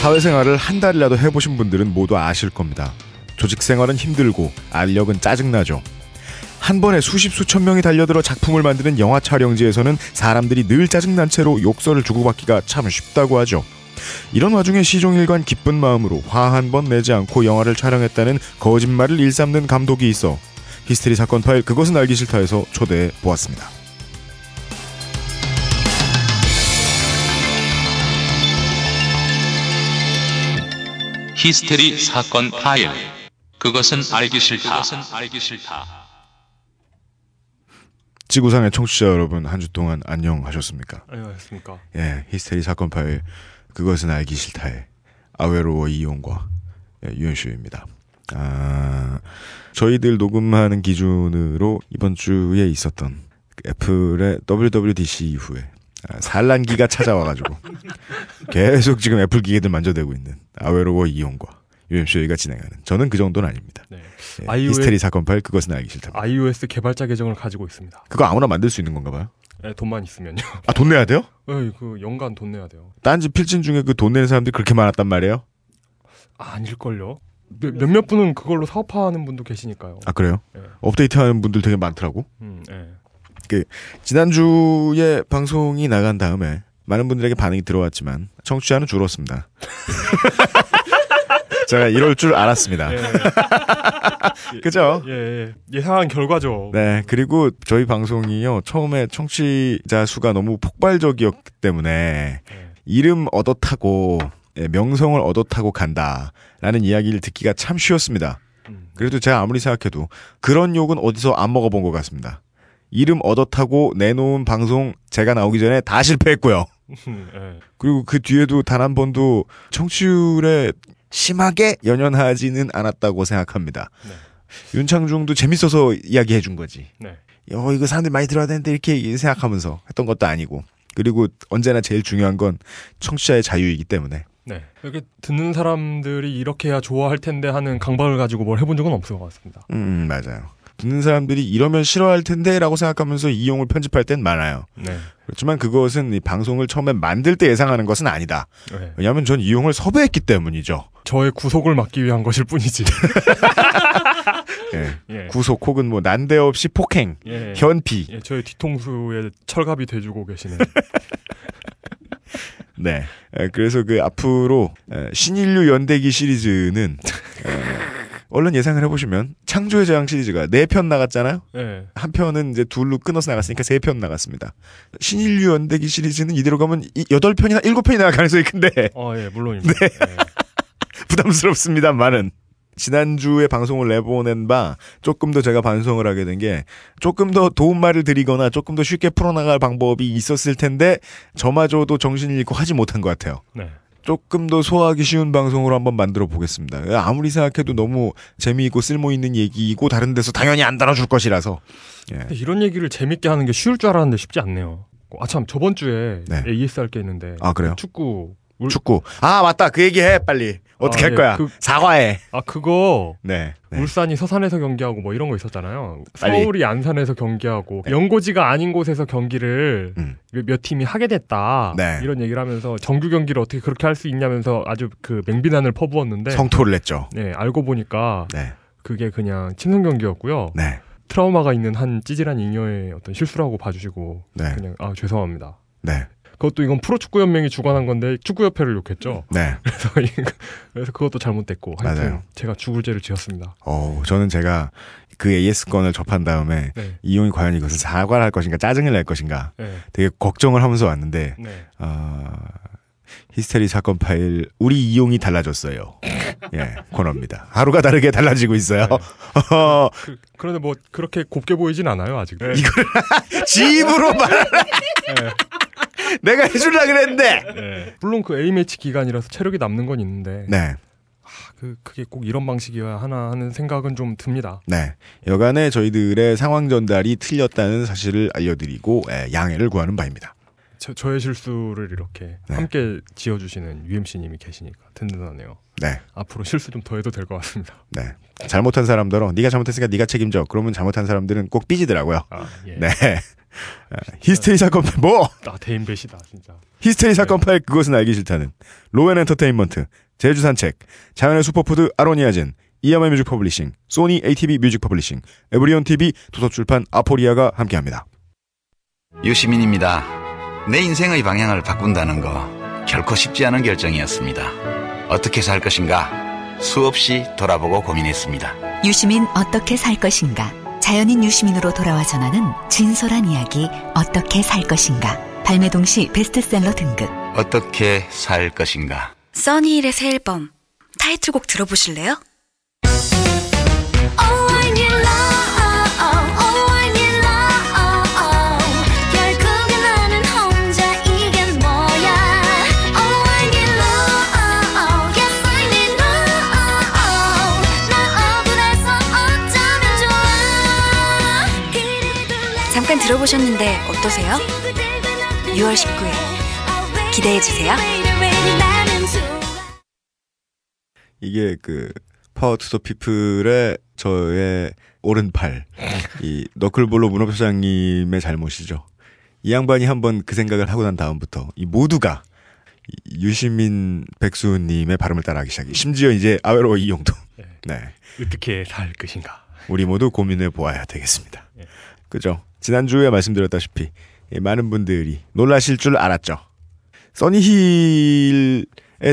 사회생활을 한 달이라도 해보신 분들은 모두 아실 겁니다. 조직 생활은 힘들고 알력은 짜증나죠. 한 번에 수십 수천 명이 달려들어 작품을 만드는 영화 촬영지에서는 사람들이 늘 짜증난 채로 욕설을 주고받기가 참 쉽다고 하죠. 이런 와중에 시종일관 기쁜 마음으로 화 한 번 내지 않고 영화를 촬영했다는 거짓말을 일삼는 감독이 있어 히스테리 사건 파일 그것은 알기 싫다에서 초대해 보았습니다. 히스테리 사건 파일. 그것은 알기 싫다. 알기 싫다. 지구상의 청취자 여러분 한 주 동안 안녕하셨습니까? 안녕하십니까. 예, 히스테리 사건 파일 그것은 알기 싫다의 아웨로워 이용과 예, 유현수입니다. 아, 저희들 녹음하는 기준으로 이번 주에 있었던 그 애플의 WWDC 이후에 아, 산란기가 찾아와가지고 계속 지금 애플 기계들 만져대고 있는 아웨로워 이용과 UMC가 진행하는 저는 그 정도는 아닙니다. 네. 예, iOS 히스테리 사건 파일 그것은 알기 싫다. iOS 개발자 계정을 가지고 있습니다. 그거 아무나 만들 수 있는 건가 봐요? 네, 돈만 있으면요. 아 돈 내야 돼요? 에이, 그 연간 돈 내야 돼요. 딴지 필진 중에 그 돈 내는 사람들이 그렇게 많았단 말이에요? 아, 아닐걸요? 몇- 몇몇 분은 그걸로 사업하는 분도 계시니까요. 아 그래요? 네. 업데이트하는 분들 되게 많더라고. 음, 네. 지난주에 방송이 나간 다음에 많은 분들에게 반응이 들어왔지만 청취자는 줄었습니다. 제가 이럴 줄 알았습니다. 예, 그죠? 예, 예. 예상한 결과죠. 네, 그리고 저희 방송이요, 처음에 청취자 수가 너무 폭발적이었기 때문에 네. 이름 얻어 타고, 예, 명성을 얻어 타고 간다. 라는 이야기를 듣기가 참 쉬웠습니다. 음. 그래도 제가 아무리 생각해도 그런 욕은 어디서 안 먹어본 것 같습니다. 이름 얻어 타고 내놓은 방송 제가 나오기 전에 다 실패했고요. 음, 예. 그리고 그 뒤에도 단 한 번도 청취율에 심하게 연연하지는 않았다고 생각합니다. 네. 윤창중도 재밌어서 이야기해 준 거지. 네. 어, 이거 사람들이 많이 들어야 되는데 이렇게 생각하면서 했던 것도 아니고. 그리고 언제나 제일 중요한 건 청취자의 자유이기 때문에. 네. 이렇게 듣는 사람들이 이렇게 해야 좋아할 텐데 하는 강박을 가지고 뭘 해본 적은 없을 것 같습니다. 음, 음, 맞아요. 듣는 사람들이 이러면 싫어할 텐데 라고 생각하면서 이용을 편집할 땐 많아요. 네. 그렇지만 그것은 이 방송을 처음에 만들 때 예상하는 것은 아니다. 네. 왜냐하면 전 이용을 섭외했기 때문이죠. 저의 구속을 막기 위한 것일 뿐이지. 예. 예. 구속 혹은 뭐 난데없이 폭행, 예. 현피. 예, 저의 뒤통수에 철갑이 돼주고 계시는. 네. 에, 그래서 그 앞으로 에, 신인류 연대기 시리즈는 에, 얼른 예상을 해보시면 창조의 재앙 시리즈가 네 편 나갔잖아요. 예. 한 편은 이제 둘로 끊어서 나갔으니까 세 편 나갔습니다. 신인류 연대기 시리즈는 이대로 가면 이- 여덟 편이나 일곱 편이 나갈 가능성이 큰데 어, 예, 물론입니다. 네. 예. 부담스럽습니다만은 지난주에 방송을 내보낸 바 조금 더 제가 반성을 하게 된 게 조금 더 도움말을 드리거나 조금 더 쉽게 풀어나갈 방법이 있었을 텐데 저마저도 정신을 잃고 하지 못한 것 같아요. 네. 조금 더 소화하기 쉬운 방송으로 한번 만들어 보겠습니다. 아무리 생각해도 너무 재미있고 쓸모있는 얘기이고 다른 데서 당연히 안 달아줄 것이라서 예. 이런 얘기를 재밌게 하는 게 쉬울 줄 알았는데 쉽지 않네요. 아참 저번 주에 네. AS 할 게 있는데 아 그래요? 축구 울- 축구 아 맞다 그 얘기해 빨리 어떻게 아, 할 예, 거야 그- 사과해 아 그거 네, 네. 울산이 서산에서 경기하고 뭐 이런 거 있었잖아요. 빨리. 서울이 안산에서 경기하고 네. 연고지가 아닌 곳에서 경기를 음. 몇- 몇 팀이 하게 됐다. 네. 이런 얘기를 하면서 정규 경기를 어떻게 그렇게 할 수 있냐면서 아주 그 맹비난을 퍼부었는데 성토를 냈죠 네, 알고 보니까 네, 그게 그냥 친선 경기였고요. 네, 트라우마가 있는 한 찌질한 잉여의 어떤 실수라고 봐주시고 네, 그냥 아 죄송합니다. 네, 그것도 이건 프로축구연맹이 주관한 건데 축구협회를 욕했죠. 네. 그래서 그래서 그것도 잘못됐고 맞아요. 제가 죽을 죄를 지었습니다. 어, 저는 제가 그 AS 건을 접한 다음에 네, 이용이 과연 이것을 사과를 할 것인가 짜증을 낼 것인가 네, 되게 걱정을 하면서 왔는데 네. 아, 히스테리 사건 파일 우리 이용이 달라졌어요. 예, 코너입니다. 하루가 다르게 달라지고 있어요. 네. 어, 그, 그런데 뭐 그렇게 곱게 보이진 않아요 아직. 네. 집으로 말 네, 내가 해주려 그랬는데. 네. 물론 그 A 매치 기간이라서 체력이 남는 건 있는데 네, 그 그게 꼭 이런 방식이어야 하나 하는 생각은 좀 듭니다. 네. 여간에 저희들의 상황 전달이 틀렸다는 사실을 알려드리고 예, 양해를 구하는 바입니다. 저, 저의 실수를 이렇게 네. 함께 지어주시는 UMC님이 계시니까 든든하네요. 네, 앞으로 실수 좀 더 해도 될 것 같습니다. 네. 잘못한 사람들은 네가 잘못했으니까 네가 책임져. 그러면 잘못한 사람들은 꼭 삐지더라고요. 아 예. 네. 히스테리 사건 파일 뭐 아 대인배시다 진짜. 히스테리 사건 파일 그것은 알기 싫다는 로엔 엔터테인먼트 제주 산책 자연의 슈퍼푸드 아로니아젠 이야마 뮤직 퍼블리싱 소니 ATV 뮤직 퍼블리싱 에브리온 TV 도서출판 아포리아가 함께합니다. 유시민입니다. 내 인생의 방향을 바꾼다는 거 결코 쉽지 않은 결정이었습니다. 어떻게 살 것인가 수없이 돌아보고 고민했습니다. 유시민 어떻게 살 것인가? 자연인 유시민으로 돌아와 전하는 진솔한 이야기 어떻게 살 것인가? 발매 동시 베스트셀러 등급. 어떻게 살 것인가 써니힐의 새 앨범 타이틀곡 들어보실래요? 들어보셨는데 어떠세요? 6월 19일 기대해주세요. 이게 그 파워 투더 피플의 저의 오른팔 이 너클볼로 문업소장님의 잘못이죠. 이 양반이 한번 그 생각을 하고 난 다음부터 이 모두가 이 유시민 백수님의 발음을 따라하기 시작해. 심지어 이제 아웨로 이용도. 네. 네. 어떻게 살 것인가? 우리 모두 고민해 보아야 되겠습니다. 예. 그죠? 지난주에 말씀드렸다시피 이 많은 분들이 놀라실 줄 알았죠. 써니힐에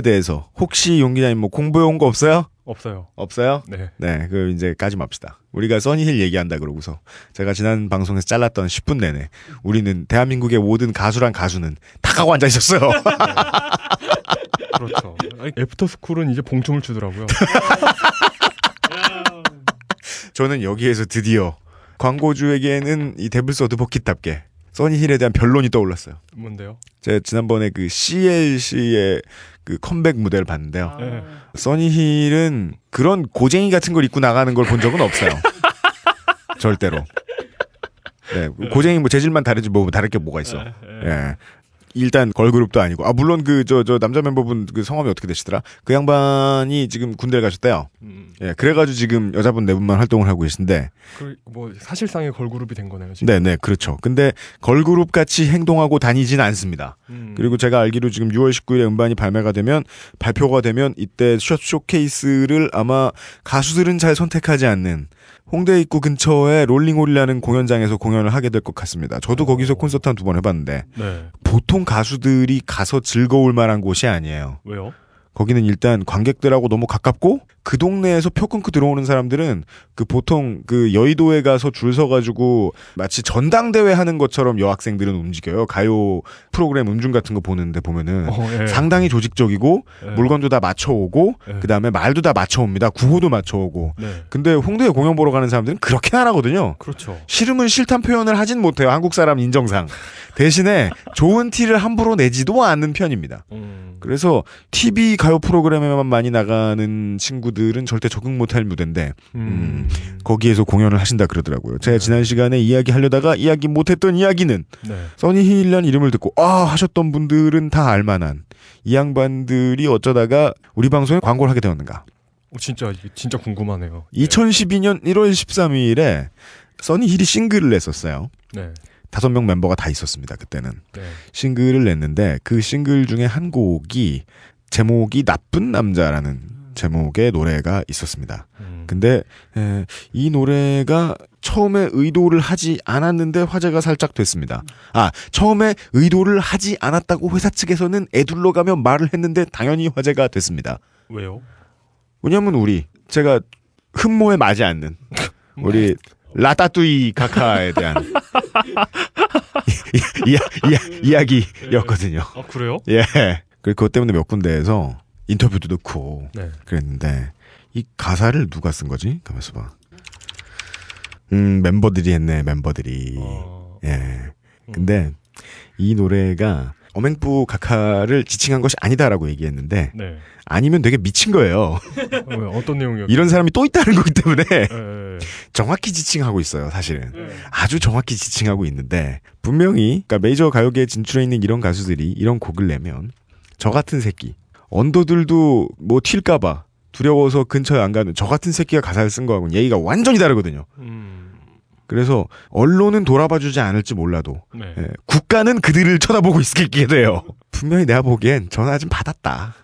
대해서 혹시 용 기자님 뭐 공부해 온 거 없어요? 없어요. 없어요? 네. 네, 그 이제 까지 맙시다. 우리가 써니힐 얘기한다 그러고서 제가 지난 방송에서 잘랐던 10분 내내 우리는 대한민국의 모든 가수란 가수는 다 가고 앉아 있었어요. 그렇죠. 아니, 애프터 스쿨은 이제 봉춤을 추더라고요. 저는 여기에서 드디어 광고주에게는 이 데블스 어드버킷답게 써니힐에 대한 변론이 떠올랐어요. 뭔데요? 제가 지난번에 그 CLC의 그 컴백 무대를 봤는데요. 네. 써니힐은 그런 고쟁이 같은 걸 입고 나가는 걸 본 적은 없어요. 절대로. 네, 고쟁이 뭐 재질만 다르지 뭐 다를 게 뭐가 있어. 예. 일단 걸그룹도 아니고 아 물론 그저저 남자 멤버분 그 성함이 어떻게 되시더라? 그 양반이 지금 군대를 가셨대요. 음, 예, 그래가지고 지금 여자분 네 분만 활동을 하고 계신데, 그 뭐 사실상의 걸그룹이 된 거네요. 지금. 네, 네, 그렇죠. 근데 걸그룹 같이 행동하고 다니진 않습니다. 음. 그리고 제가 알기로 지금 6월 19일에 음반이 발매가 되면 발표가 되면 이때 숏 쇼케이스를 아마 가수들은 잘 선택하지 않는 홍대 입구 근처에 롤링홀이라는 공연장에서 공연을 하게 될 것 같습니다. 저도 거기서 콘서트 한 두 번 해봤는데 네. 보통 가수들이 가서 즐거울 만한 곳이 아니에요. 왜요? 거기는 일단 관객들하고 너무 가깝고 그 동네에서 표 끊고 들어오는 사람들은 그 보통 그 여의도에 가서 줄 서가지고 마치 전당대회 하는 것처럼 여학생들은 움직여요. 가요 프로그램 음중 같은 거 보는데 보면은 어, 예. 상당히 조직적이고 예. 물건도 다 맞춰오고 예. 그 다음에 말도 다 맞춰옵니다. 구호도 맞춰오고. 네. 근데 홍대에 공연 보러 가는 사람들은 그렇게 안 하거든요. 그렇죠. 싫으면 싫단 표현을 하진 못해요. 한국 사람 인정상. 대신에 좋은 티를 함부로 내지도 않는 편입니다. 음. 그래서 TV 가요 프로그램에만 많이 나가는 친구들은 절대 적응 못할 무대인데 음. 거기에서 공연을 하신다 그러더라고요. 제가 지난 시간에 이야기 하려다가 이야기 못했던 이야기는 네. 써니힐이란 이름을 듣고 아 하셨던 분들은 다 알만한 이 양반들이 어쩌다가 우리 방송에 광고를 하게 되었는가. 어, 진짜 진짜 궁금하네요. 2012년 1월 13일에 써니 힐이 싱글을 냈었어요. 네. 다섯 명 멤버가 다 있었습니다. 그때는 네. 싱글을 냈는데 그 싱글 중에 한 곡이 제목이 나쁜 남자라는 제목의 노래가 있었습니다. 음. 근데 에, 이 노래가 처음에 의도를 하지 않았는데 화제가 살짝 됐습니다. 아 처음에 의도를 하지 않았다고 회사 측에서는 애둘러 가며 말을 했는데 당연히 화제가 됐습니다. 왜요? 왜냐면 우리 제가 흠모에 맞지 않는 우리 라따뚜이 카카에 대한 이, 이, 이, 이야기였거든요. 아 그래요? 예. 그 그것 때문에 몇 군데에서 인터뷰도 넣고 네. 그랬는데 이 가사를 누가 쓴 거지? 가만있어 봐. 음 멤버들이 했네 멤버들이. 어. 예. 근데 이 노래가 어맹부 카카를 지칭한 것이 아니다라고 얘기했는데 네. 아니면 되게 미친 거예요. 왜, 어떤 내용이요? 이런 사람이 또 있다는 거기 때문에 예, 예, 정확히 지칭하고 있어요. 사실은 예. 아주 정확히 지칭하고 있는데 분명히 그러니까 메이저 가요계에 진출해 있는 이런 가수들이 이런 곡을 내면 저 같은 새끼 언더들도 뭐 튈까봐 두려워서 근처에 안 가는 저 같은 새끼가 가사를 쓴 거하고는 얘기가 완전히 다르거든요. 음. 그래서 언론은 돌아봐주지 않을지 몰라도 네. 예, 국가는 그들을 쳐다보고 있게 돼요. 분명히 내가 보기엔 전화 좀 받았다.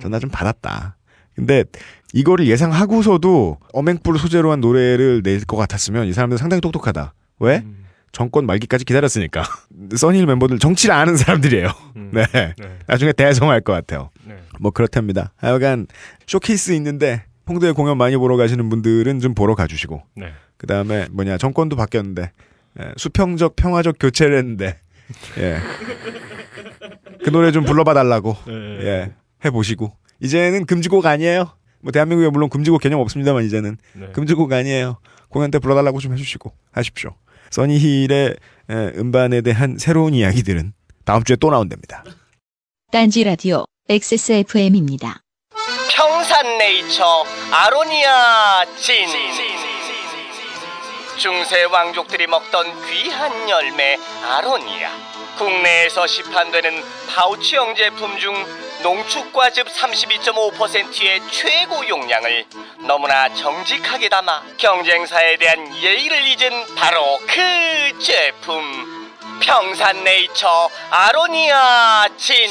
전화 좀 받았다. 근데 이거를 예상하고서도 어맹불 소재로 한 노래를 낼 것 같았으면 이 사람들 상당히 똑똑하다. 왜? 음, 정권 말기까지 기다렸으니까. 써니힐 멤버들 정치를 아는 사람들이에요. 음. 네. 네. 나중에 대성할 것 같아요. 네. 뭐 그렇답니다. 하여간 쇼케이스 있는데 홍대 공연 많이 보러 가시는 분들은 좀 보러 가주시고 네. 그 다음에 뭐냐 정권도 바뀌었는데 예, 수평적 평화적 교체를 했는데 예. 그 노래 좀 불러봐 달라고 네. 예. 해보시고 이제는 금지곡 아니에요. 뭐 대한민국에 물론 금지곡 개념 없습니다만 이제는 네. 금지곡 아니에요. 공연 때 불러달라고 좀 해주시고 하십시오. 써니힐의 예, 음반에 대한 새로운 이야기들은 다음 주에 또 나온답니다. 딴지 라디오 XSFM입니다. 평산네이처 아로니아 진 중세 왕족들이 먹던 귀한 열매 아로니아 국내에서 시판되는 파우치형 제품 중 농축과즙 32.5%의 최고 용량을 너무나 정직하게 담아 경쟁사에 대한 예의를 잊은 바로 그 제품. 평산네이처 아로니아 진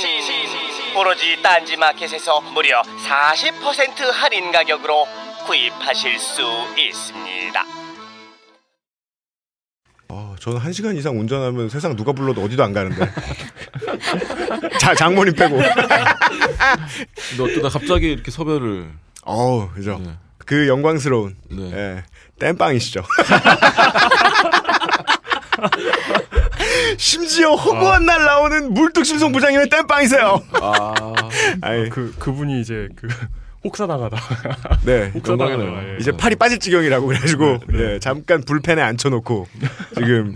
오로지 딴지마켓에서 무려 40% 할인 가격으로 구입하실 수 있습니다. 어, 저는 한 시간 이상 운전하면 세상 누가 불러도 어디도 안 가는데. 자, 장모님 빼고. 근데 어쩌다 갑자기 이렇게 섭외를 어우, 그죠. 네. 그 영광스러운, 네. 예, 땜빵이시죠. 심지어 허구한 날 나오는 물뚝심송 부장님의 땜빵이세요. 아 아이, 그 그분이 이제 그 혹사 나가다. 네. 혹사 영광이네요. 나가다가, 예. 이제 팔이 빠질 지경이라고 그래가지고, 예, 잠깐 불펜에 앉혀놓고, 지금,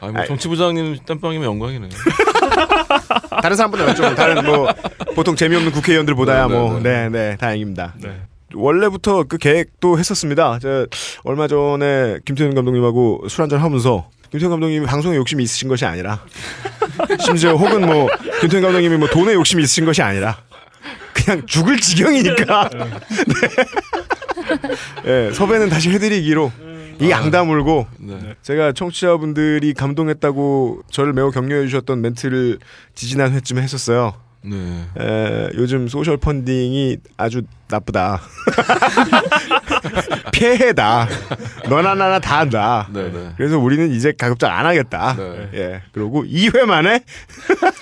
아니 뭐 정치부장님 땜빵이면 영광이네. 다른 사람보다 좀 다른 뭐, 보통 재미없는 국회의원들보다야 네, 네, 뭐, 네. 네, 네, 다행입니다. 네. 원래부터 그 계획도 했었습니다. 저 얼마 전에 김태현 감독님하고 술 한잔 하면서 김태현 감독님이 방송에 욕심이 있으신 것이 아니라 심지어 혹은 뭐 김태현 감독님이 뭐 돈에 욕심이 있으신 것이 아니라 그냥 죽을 지경이니까 네. 예, 섭외는 다시 해드리기로 이 양다물고 네. 제가 청취자분들이 감동했다고 저를 매우 격려해 주셨던 멘트를 지지난 회쯤에 했었어요. 네. 에, 요즘 social funding이 아주 나쁘다. 피해다. 너나 나나 다 한다. 네, 네. 그래서 우리는 이제 가급적 안 하겠다. 네. 예. 그러고 2회 만에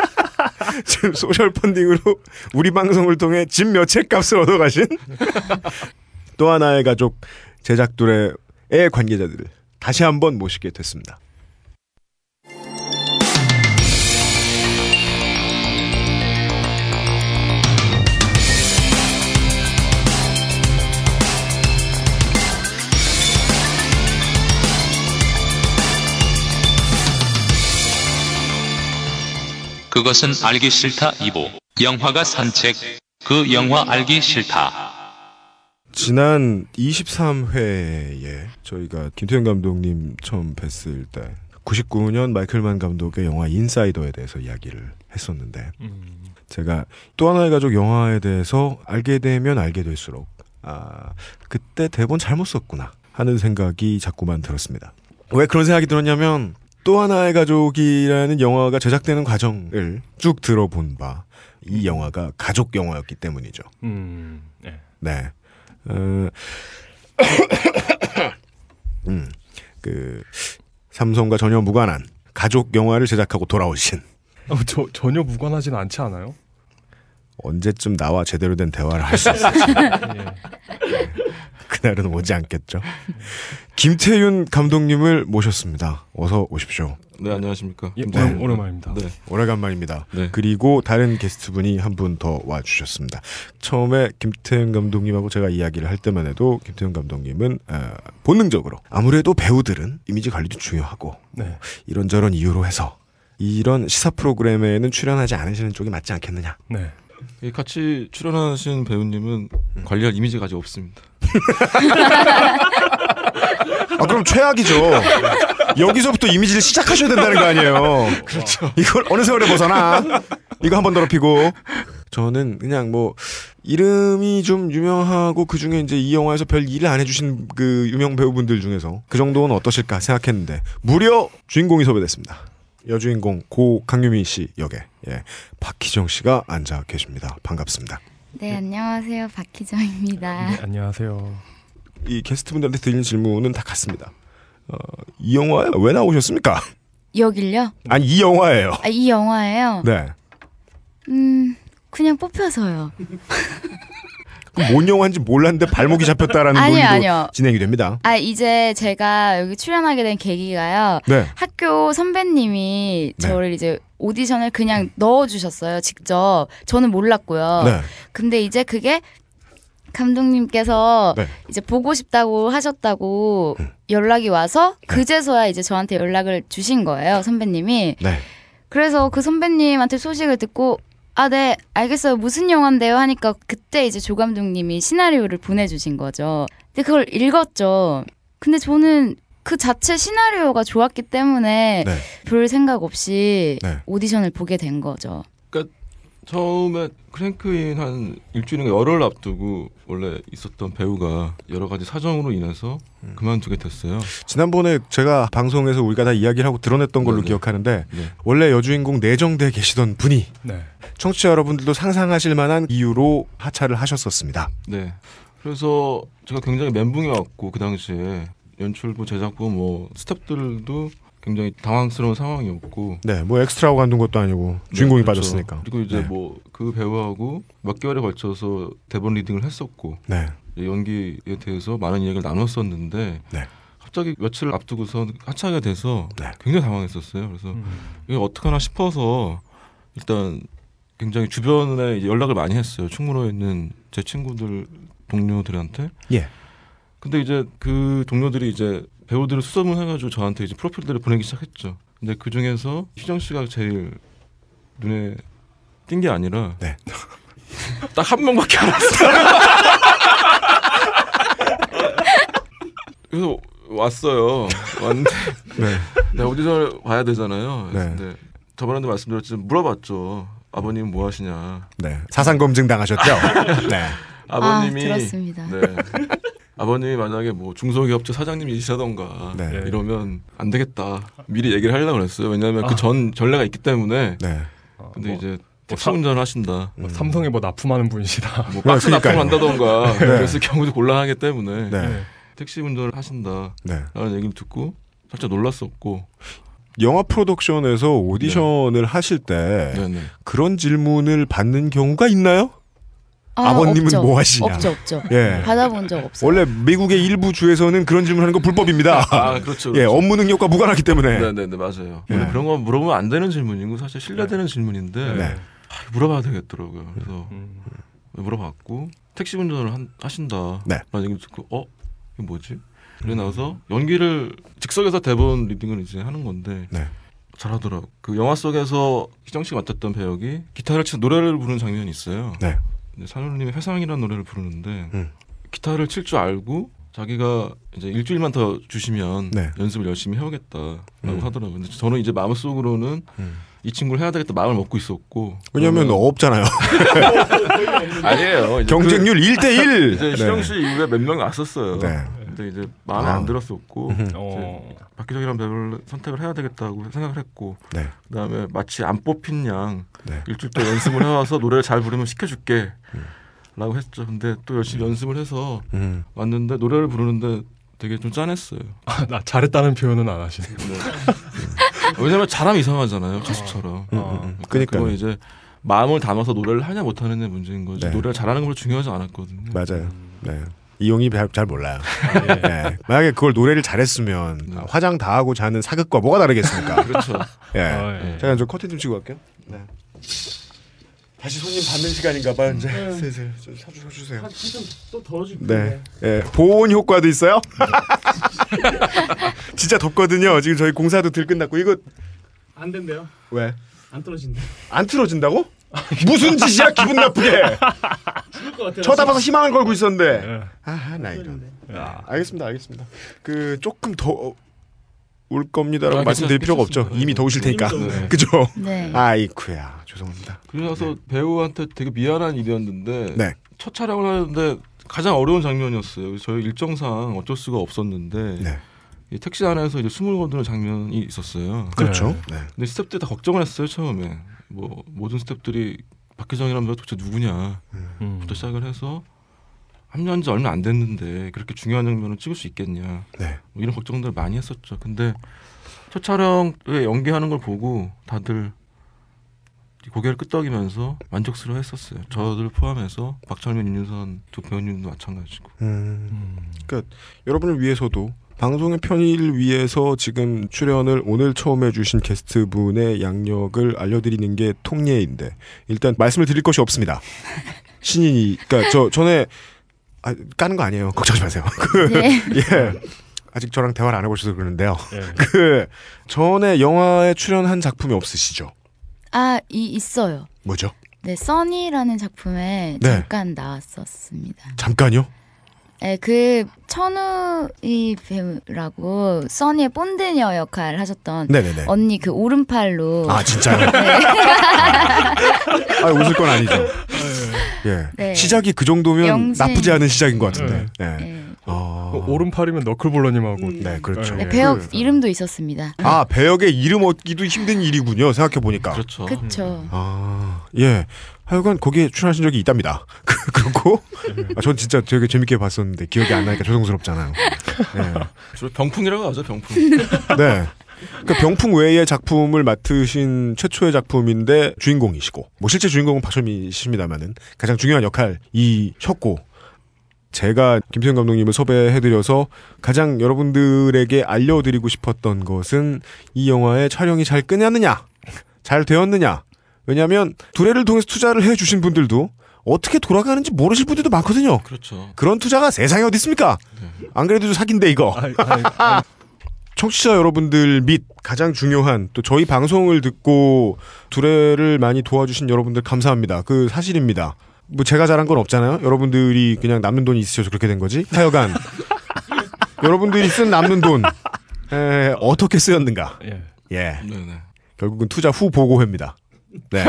지금 social funding으로 우리 방송을 통해 집 몇 채 값을 얻어가신 또 하나의 가족 제작두레 관계자들을 다시 한번 모시게 됐습니다. 그것은 알기 싫다 2부. 영화가 산책. 그 영화 알기 싫다. 지난 23회에 저희가 김태현 감독님 처음 뵀을 때 99년 마이클만 감독의 영화 인사이더에 대해서 이야기를 했었는데 음. 제가 또 하나의 가족 영화에 대해서 알게 되면 알게 될수록 아 그때 대본 잘못 썼구나 하는 생각이 자꾸만 들었습니다. 왜 그런 생각이 들었냐면 또 하나의 가족이라는 영화가 제작되는 과정을 쭉 들어본 바 이 영화가 가족 영화였기 때문이죠. 음. 네. 네. 어, 음, 그, 삼성과 전혀 무관한 가족 영화를 제작하고 돌아오신 어, 저 전혀 무관하진 않지 않아요? 언제쯤 나와 제대로 된 대화를 할 수 있을지 예. 그날은 오지 않겠죠. 김태윤 감독님을 모셨습니다. 어서 오십시오. 네, 안녕하십니까. 예. 오랜- 오랜만입니다. 네. 오래간만입니다. 네. 그리고 다른 게스트분이 한 분 더 와주셨습니다. 처음에 김태현 감독님하고 제가 이야기를 할 때만 해도 김태현 감독님은 어, 본능적으로 아무래도 배우들은 이미지 관리도 중요하고 네. 이런저런 이유로 해서 이런 시사 프로그램에는 출연하지 않으시는 쪽이 맞지 않겠느냐. 네. 이 같이 출연하신 배우님은 관리할 이미지가 아직 없습니다. 아, 그럼 최악이죠. 여기서부터 이미지를 시작하셔야 된다는 거 아니에요. 그렇죠. 이걸 어느 세월에 벗어나. 이거 한 번 더럽히고. 저는 그냥 뭐 이름이 좀 유명하고 그 중에 이제 이 영화에서 별 일을 안 해주신 그 유명 배우분들 중에서 그 정도는 어떠실까 생각했는데 무려 주인공이 섭외됐습니다. 여주인공 고 강유미 씨 역에 예, 박희정 씨가 앉아 계십니다. 반갑습니다. 네, 안녕하세요. 박희정입니다. 네, 안녕하세요. 이 게스트분들한테 드리는 질문은 다 같습니다. 어, 이 영화에 왜 나오셨습니까? 여길요? 아니 이 영화예요. 아, 이 영화예요? 네. 음, 그냥 뽑혀서요. 그럼 뭔 영화인지 몰랐는데 발목이 잡혔다라는 아니요, 아니요. 진행이 됩니다. 아, 이제 제가 여기 출연하게 된 계기가요. 네. 학교 선배님이 네. 저를 이제 오디션을 그냥 넣어주셨어요, 직접. 저는 몰랐고요. 네. 근데 이제 그게 감독님께서 네. 이제 보고 싶다고 하셨다고 음. 연락이 와서 그제서야 이제 저한테 연락을 주신 거예요, 선배님이. 네. 그래서 그 선배님한테 소식을 듣고 아, 네, 알겠어요. 무슨 영화인데요? 하니까 그때 이제 조 감독님이 시나리오를 보내주신 거죠. 근데 그걸 읽었죠. 근데 저는 그 자체 시나리오가 좋았기 때문에 네. 별 생각 없이 네. 오디션을 보게 된 거죠. 처음에 크랭크인 한 일주일인가 열흘 앞두고 원래 있었던 배우가 여러 가지 사정으로 인해서 음. 그만두게 됐어요. 지난번에 제가 방송에서 우리가 다 이야기를 하고 드러냈던 걸로 네네. 기억하는데 네. 원래 여주인공 내정돼 계시던 분이 네. 청취자 여러분들도 상상하실 만한 이유로 하차를 하셨었습니다. 네. 그래서 제가 굉장히 멘붕이 왔고 그 당시에 연출부, 제작부, 뭐 스태프들도 굉장히 당황스러운 상황이었고 네, 뭐 엑스트라가 관둔 것도 아니고 주인공이 네, 그렇죠. 빠졌으니까. 그리고 이제 네. 뭐그 배우하고 몇 개월에 걸쳐서 대본 reading을 했었고 네, 이제 연기에 대해서 많은 이야기를 나눴었는데 네. 갑자기 며칠 앞두고서 하차가 돼서 네. 굉장히 당황했었어요. 그래서 음. 이게 어떡하나 싶어서 일단 굉장히 주변에 이제 연락을 많이 했어요. 충무로에 있는 제 친구들 동료들한테. 예. 근데 이제 그 동료들이 이제 배우들을 수소문 해가지고 저한테 이제 프로필들을 보내기 시작했죠. 근데 그 중에서 희정 씨가 제일 눈에 띈 게 아니라 네. 딱 한 명밖에 안 왔어요. 그래서 왔어요. 왔는데 네, 내가 오디션을 봐야 되잖아요. 네. 근데 저번에도 말씀드렸지만 물어봤죠. 아버님 뭐 하시냐. 네. 사상 검증 당하셨죠? 네. 아버님이 아, 들었습니다. 네. 아버님이 만약에 뭐 중소기업체 사장님이시다던가 네. 이러면 안 되겠다. 미리 얘기를 하려고 그랬어요. 왜냐하면 아. 그전 전례가 있기 때문에. 네. 어, 근데 뭐, 이제 뭐 택시 사- 운전을 하신다. 뭐 삼성에 뭐 납품하는 분이시다. 뭐 박스 그러니까요. 납품한다던가 네. 그랬을 경우도 곤란하기 때문에 네. 네. 택시 운전을 하신다라는 네. 얘기를 듣고 살짝 놀랐었고. 영화 프로덕션에서 오디션을 하실 때. 그런 질문을 받는 경우가 있나요? 아, 아버님은 없죠. 뭐 하시냐? 없죠, 없죠. 예. 받아본 적 없어요. 원래 미국의 일부 주에서는 그런 질문하는 거 불법입니다. 아 그렇죠. 예, 그렇죠. 업무 능력과 무관하기 때문에. 네 네 네 맞아요. 예. 원래 그런 거 물어보면 안 되는 질문이고 사실 신뢰되는 질문인데 네. 아, 물어봐야 되겠더라고요. 그래서 음. 물어봤고 택시 운전을 한- 하신다. 네. 얘기를 듣고 어 이게 뭐지? 그래 나서 연기를 즉석에서 대본 리딩을 이제 하는 건데 네. 잘하더라고. 그 영화 속에서 희정 씨가 맡았던 배역이 기타를 치는 노래를 부르는 장면이 있어요. 네. 근데 산울님이 회상이라는 노래를 부르는데 음. 기타를 칠 줄 알고 자기가 이제 일주일만 더 주시면 네. 연습을 열심히 해오겠다라고 음. 하더라고요. 근데 저는 이제 마음속으로는 음. 이 친구를 해야 되겠다 마음을 먹고 있었고 왜냐면 그러면- 없잖아요. 아니에요. 경쟁률 그, 1대1. 이제 희정 씨 이후에 몇 명이 왔었어요. 네. 근데 이제 마음에 아. 안 들었었고 음흠. 어. 박기정이라는 배우를 선택을 해야 되겠다고 생각을 했고 네. 그다음에 마치 안 뽑힌 양 네. 일주일 동안 연습을 해와서 노래를 잘 부르면 시켜줄게 라고 했죠 근데 또 열심히 연습을 해서 음. 왔는데 노래를 부르는데 되게 좀 짠했어요 아, 나 잘했다는 표현은 안 하시네요. 네. 왜냐면 잘하면 이상하잖아요 가수처럼 음, 어. 음, 음. 그러니까 그러니까 이제 마음을 담아서 노래를 하냐 못하느냐 문제인 거지 네. 노래를 잘하는 걸 중요하지 않았거든요 맞아요. 네. 이용이 잘, 잘 몰라요. 네. 만약에 그걸 노래를 잘했으면 네. 화장 다 하고 자는 사극과 뭐가 다르겠습니까? 그렇죠 예. 아, 예. 제가 저 커튼 좀 치고 갈게요. 네. 다시 손님 받는 시간인가 봐요. 이제 슬슬 좀 사주 주세요. 또더 줄게. 네. 예. 보온 효과도 있어요? 진짜 덥거든요. 지금 저희 공사도 들 끝났고 이거 안 된대요. 왜? 안 떨어진대. 안 틀어진다고? 무슨 짓이야 기분 나쁘게 죽을 것 같아. 쳐다봐서 희망을 걸고 있었는데 예. 아나 이런 떨어진대. 아, 알겠습니다 알겠습니다 그 조금 더 어, 더울 겁니다라고 아, 말씀드릴 필요가 없죠. 이미 더우실 테니까. 더워요. 그죠? 네. 아이쿠야 죄송합니다. 그래서 배우한테 되게 미안한 일이었는데 네. 첫 촬영을 하는데 가장 어려운 장면이었어요. 저희 일정상 어쩔 수가 없었는데 네. 이 택시 안에서 이제 숨을 거두는 장면이 있었어요. 그렇죠. 네. 근데 스태프들 다 걱정을 했어요 처음에. 뭐 모든 스태프들이 박혜정이라면 도대체 누구냐. 음. 부터 시작을 해서 합류한 지 얼마 안 됐는데 그렇게 중요한 장면을 찍을 수 있겠냐. 네. 뭐 이런 걱정들 많이 했었죠. 근데 첫 촬영에 연기하는 걸 보고 다들 고개를 끄덕이면서 만족스러워했었어요. 저들 포함해서 박철민, 윤유선 두 배우님도 마찬가지고. 음. 그러니까 여러분을 위해서도 방송의 편의를 위해서 지금 출연을 오늘 처음 해주신 게스트분의 양력을 알려드리는 게 통례인데 일단 말씀을 드릴 것이 없습니다. 신인이 그러니까 저 전에 아, 까는 거 아니에요. 걱정하지 마세요. 그, 네. 예. 아직 저랑 대화를 안 해보셔서 그러는데요. 예. 그 전에 영화에 출연한 작품이 없으시죠? 아, 이 있어요. 뭐죠? 네, 써니라는 작품에 네. 잠깐 나왔었습니다. 잠깐요? 네, 그 천우이 배우라고 써니의 본드녀 역할을 하셨던 네네네. 언니 그 오른팔로 아 진짜요? 네. 아 웃을 건 아니죠. 예. 네. 시작이 그 정도면 영신. 나쁘지 않은 시작인 것 같은데. 네. 네. 아, 어, 오른팔이면 너클볼러님하고 네, 그렇죠. 네, 배역 이름도 있었습니다. 아 배역의 이름 얻기도 힘든 일이군요. 생각해 보니까. 그렇죠. 그쵸. 아 예. 하여간 거기에 출연하신 적이 있답니다. 그- 그렇고 아, 전 진짜 되게 재밌게 봤었는데 기억이 안 나니까 죄송스럽잖아요. 예. 주로 병풍이라고 하죠, 병풍. 네. 그 병풍 외의 작품을 맡으신 최초의 작품인데 주인공이시고 뭐 실제 주인공은 박철민이십니다만은 가장 중요한 역할이셨고 제가 김수현 감독님을 섭외해드려서 가장 여러분들에게 알려드리고 싶었던 것은 이 영화의 촬영이 잘 끝났느냐 잘 되었느냐 왜냐하면 두레를 통해서 투자를 해주신 분들도 어떻게 돌아가는지 모르실 분들도 많거든요. 그렇죠. 그런 투자가 세상에 어디 있습니까? 안 그래도 사기인데 이거. 청취자 여러분들 및 가장 중요한 또 저희 방송을 듣고 두레를 많이 도와주신 여러분들 감사합니다. 그 사실입니다. 뭐 제가 잘한 건 없잖아요. 여러분들이 그냥 남는 돈이 있으셔서 그렇게 된 거지. 하여간 여러분들이 쓴 남는 돈 에, 어떻게 쓰였는가. 예. 예. 네네. 결국은 투자 후 보고회입니다. 네.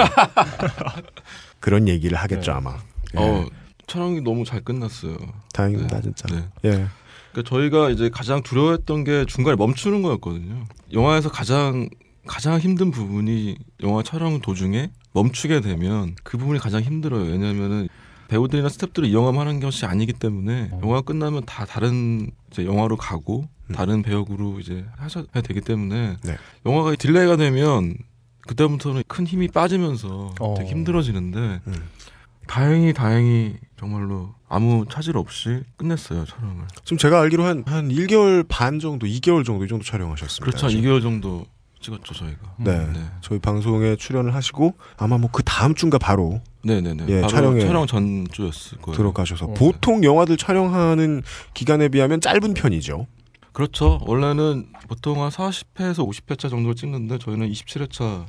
그런 얘기를 하겠죠 아마. 예. 어, 촬영이 너무 잘 끝났어요. 다행입니다 진짜. 네. 예. 그러니까 저희가 이제 가장 두려워했던 게 중간에 멈추는 거였거든요. 영화에서 가장 가장 힘든 부분이 영화 촬영 도중에 멈추게 되면 그 부분이 가장 힘들어요. 왜냐하면은 배우들이나 스태프들이 이 영화만 하는 것이 아니기 때문에 영화가 끝나면 다 다른 이제 영화로 가고 다른 배역으로 이제 하셔야 되기 때문에 네. 영화가 delay가 되면 그때부터는 큰 힘이 빠지면서 어. 되게 힘들어지는데 음. 다행히 다행히 정말로 아무 차질 없이 끝냈어요 촬영을. 지금 제가 알기로 한, 한 1개월 반 정도, 2개월 정도 이 정도 촬영하셨습니다. 그렇죠. 한 2개월 정도 찍었죠 저희가. 네. 네. 저희 방송에 출연을 하시고 아마 뭐 그 다음 주인가 바로 네네네. 예, 촬영에 촬영 전주였을 거예요. 들어가셔서 어. 보통 영화들 촬영하는 기간에 비하면 짧은 편이죠. 그렇죠. 원래는 보통 한 40회에서 50회차 정도를 찍는데 저희는 27회차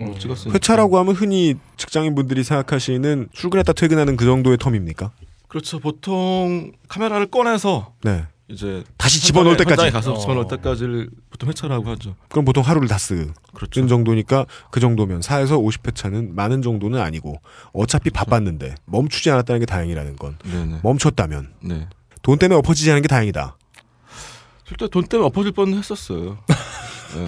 음. 회차라고 하면 흔히 직장인분들이 생각하시는 출근했다 퇴근하는 그 정도의 텀입니까? 그렇죠. 보통 카메라를 꺼내서 네. 이제 다시 집어넣을 때까지. 현장에 가서 어. 집어넣을 때까지를 보통 회차라고 하죠. 그럼 보통 하루를 다 쓰는 그렇죠. 정도니까 그 정도면 4에서 50회차는 많은 정도는 아니고 어차피 바빴는데 멈추지 않았다는 게 다행이라는 건 네네. 멈췄다면 네. 돈 때문에 엎어지지 않은 게 다행이다. 실제 돈 때문에 엎어질 뻔 했었어요. 네.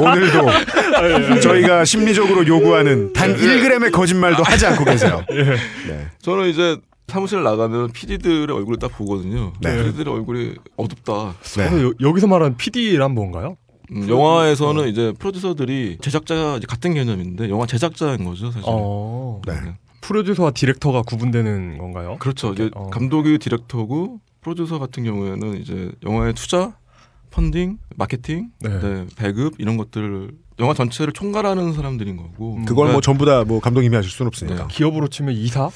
오늘도 저희가 심리적으로 요구하는 단 1g의 거짓말도 하지 않고 계세요. 네. 저는 이제 사무실 나가면 PD들의 얼굴을 딱 보거든요. 네. PD들의 얼굴이 어둡다. 네. 어, 여, 여기서 말하는 PD란 뭔가요? 음, 영화에서는 이제 프로듀서들이 제작자 이제 같은 개념인데 영화 제작자인 거죠 사실. 어. 네. 프로듀서와 디렉터가 구분되는 건가요? 그렇죠. 이제 어. 감독이 디렉터고 프로듀서 같은 경우에는 이제 영화의 투자, 펀딩, 마케팅, 네. 네, 배급 이런 것들을 영화 전체를 총괄하는 사람들인 거고. 음. 그걸 뭐 그러니까 전부 다 뭐 감독님이 하실 수는 없으니까. 기업으로 치면 이사?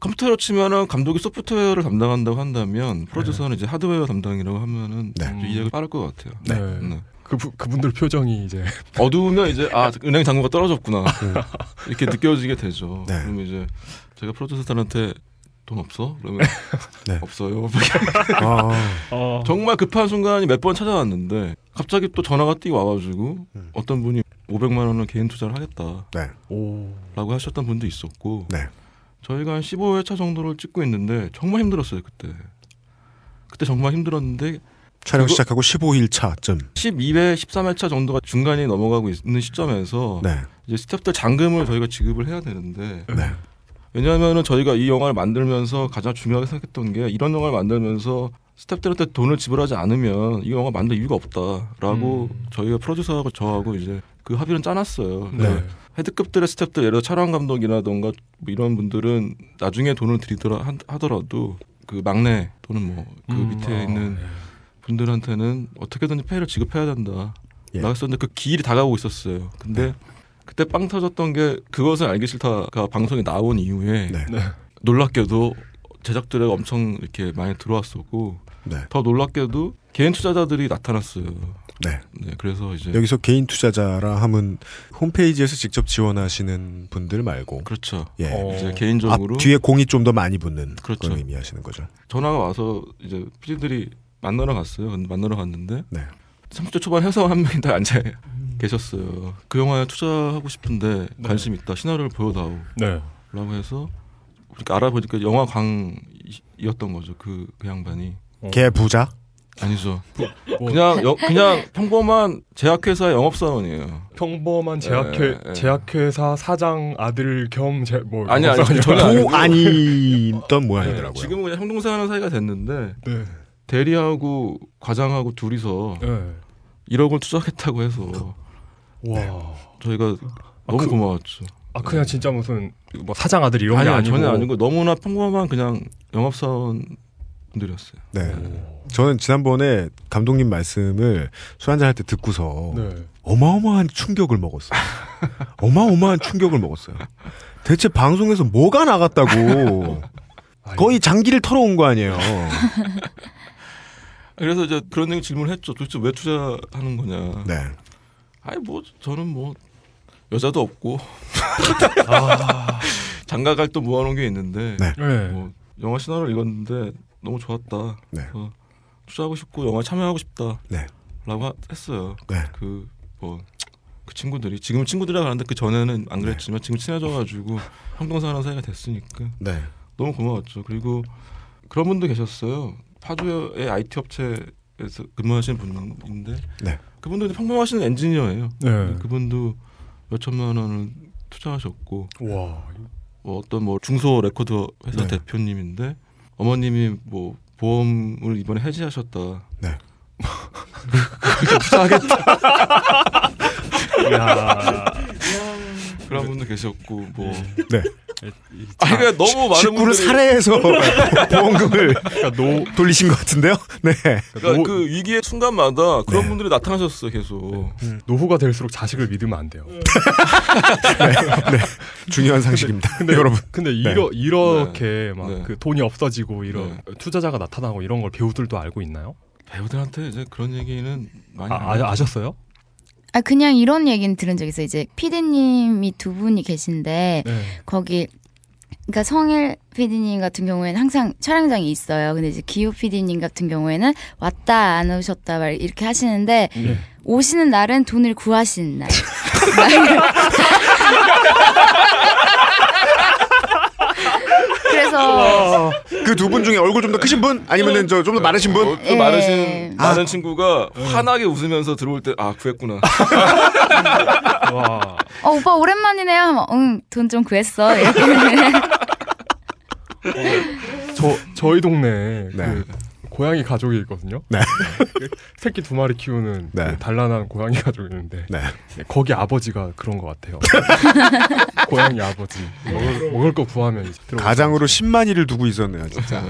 컴퓨터로 치면은 감독이 소프트웨어를 담당한다고 한다면 프로듀서는 이제 하드웨어 담당이라고 하면은 네. 좀 이해가 빠를 것 같아요. 네. 네. 그 그분들 표정이 이제 어두우면 이제 아 은행 잔고가 떨어졌구나 이렇게 느껴지게 되죠. 네. 그러면 이제 제가 프로듀서들한테 돈 없어? 그러면 네. 없어요. 아. 어. 정말 급한 순간이 몇 번 찾아왔는데 갑자기 또 전화가 뛰고 와가지고 음. 어떤 분이 500만 원을 개인 투자를 하겠다라고 네. 하셨던 분도 있었고 네. 저희가 한 15회차 정도를 찍고 있는데 정말 힘들었어요 그때. 그때 정말 힘들었는데 촬영 시작하고 15일 차쯤. 12회, 13회차 정도가 중간에 넘어가고 있는 시점에서 네. 이제 스태프들 잔금을 저희가 지급을 해야 되는데 네. 왜냐하면은 저희가 이 영화를 만들면서 가장 중요하게 생각했던 게 이런 영화를 만들면서 스태프들한테 돈을 지불하지 않으면 이 영화 만들 이유가 없다라고 저희가 프로듀서하고 저하고 이제 그 합의를 짜놨어요. 네. 헤드급들의 스태프들 예를 들어 촬영 감독이라던가 뭐 이런 분들은 나중에 돈을 드리더라 하- 하더라도 그 막내 또는 뭐그 음, 밑에 아, 있는 네. 분들한테는 어떻게든지 페이를 지급해야 된다. 예. 나갔었는데 그 기일이 다가오고 있었어요. 근데 그때 빵 터졌던 게 그것을 알기 싫다가 방송에 나온 이후에 네. 네. 놀랍게도 제작들에게 엄청 이렇게 많이 들어왔었고 네. 더 놀랍게도 개인 투자자들이 나타났어요. 네. 네, 그래서 이제 여기서 개인 투자자라 하면 홈페이지에서 직접 지원하시는 분들 말고 그렇죠. 예. 어. 이제 개인적으로 앞 뒤에 공이 좀 더 많이 붙는 그렇죠. 그걸 의미하시는 거죠. 전화가 와서 이제 PD들이 만나러 갔어요. 만나러 갔는데 네. 30대 초반 회사 한 명이 다 앉아 계셨어요. 그 영화에 투자하고 싶은데 네. 관심 있다. 시나리오를 보여다오. 네. 라고 해서 그러니까 알아보니까 영화 광이었던 거죠. 그, 그 양반이. 개 부자? 아니죠. 뭐- 그냥 여- 그냥 평범한 제약회사의 영업사원이에요. 평범한 제약회 예, 예. 제약회사 사장 아들 겸뭐 아니 아니 도 아니던 모양이더라고요. 네, 지금은 그냥 형동생 하는 사이가 됐는데 네. 대리하고 과장하고 둘이서 네. 1억을 투자하겠다고 해서 와. 저희가 너무 그- 고마웠죠. 아 그냥 진짜 무슨 뭐 사장 아들 이런 아니 게 아니 아니고 전혀 아니고 너무나 평범한 그냥 영업사원 분들이었어요. 네. 저는 지난번에 감독님 말씀을 술 한잔 할 때 듣고서 네. 어마어마한 충격을 먹었어요. 어마어마한 충격을 먹었어요. 대체 방송에서 뭐가 나갔다고 거의 장기를 털어온 거 아니에요. 그래서 이제 그런 얘기 질문을 했죠. 도대체 왜 투자하는 거냐. 네. 아니 뭐 저는 뭐 여자도 없고 아. 장가갈 또 모아놓은 게 있는데 네. 네. 뭐 영화 시나리오를 읽었는데 너무 좋았다. 네. 그래서 투자하고 싶고 영화 참여하고 싶다. 네. 라고 하- 했어요. 네. 그뭐 그 친구들이 지금 친구들이라 하는데 그 전에는 안 그랬지만 지금 친해져가지고 형동생하는 사이가 됐으니까 네. 너무 고마웠죠. 그리고 그런 분도 계셨어요. 파주의 IT 업체에서 근무하시는 분인데 네. 그분도 평범하신 엔지니어예요. 네. 그분도 몇 천만 원을 투자하셨고 와. 뭐 어떤 뭐 중소 레코드 회사 네. 대표님인데 어머님이 뭐 보험을 이번에 해지하셨다. 네. 투자하겠다. 야. 그런 분도 계셨고 뭐. 네. 아 그러니까 너무 많은 식구를 분들이 살해해서 보험금을 그러니까 노 돌리신 것 같은데요. 네. 그러니까 그 위기의 순간마다 그런 네. 분들이 나타나셨어요 계속. 노후가 될수록 자식을 믿으면 안 돼요. 중요한 상식입니다. 근데 여러분. 근데 네. 이러 이렇게 막 네. 그 돈이 없어지고 이런 네. 투자자가 나타나고 이런 걸 배우들도 알고 있나요? 배우들한테 이제 그런 얘기는 많이 아, 안 아. 아셨어요? 아 그냥 이런 얘기는 들은 적 있어요. 이제 피디님이 두 분이 계신데 네. 거기 그러니까 성일 PD님 같은 경우에는 항상 촬영장이 있어요. 근데 이제 기호 PD님 같은 경우에는 왔다 안 오셨다 말 이렇게 하시는데 네. 오시는 날은 돈을 구하시는 날. 그래서 그 두 분 중에 얼굴 좀 더 크신 분? 아니면은 저 좀더 마르신 분? 어, 그 예. 많으신 아. 많은 친구가 환하게 웃으면서 들어올 때 아 구했구나. 와. 어 오빠 오랜만이네요. 하면 응돈 좀 구했어. 이렇게. 저 저희 동네에 네. 그 고양이 가족이 있거든요. 네. 그 새끼 두 마리 키우는 네. 그 단란한 고양이 가족이 있는데 네. 네, 거기 아버지가 그런 것 같아요. 고양이 아버지 먹을, 먹을 거 구하면. 가장으로 10만이를 두고 있었네요, 진짜.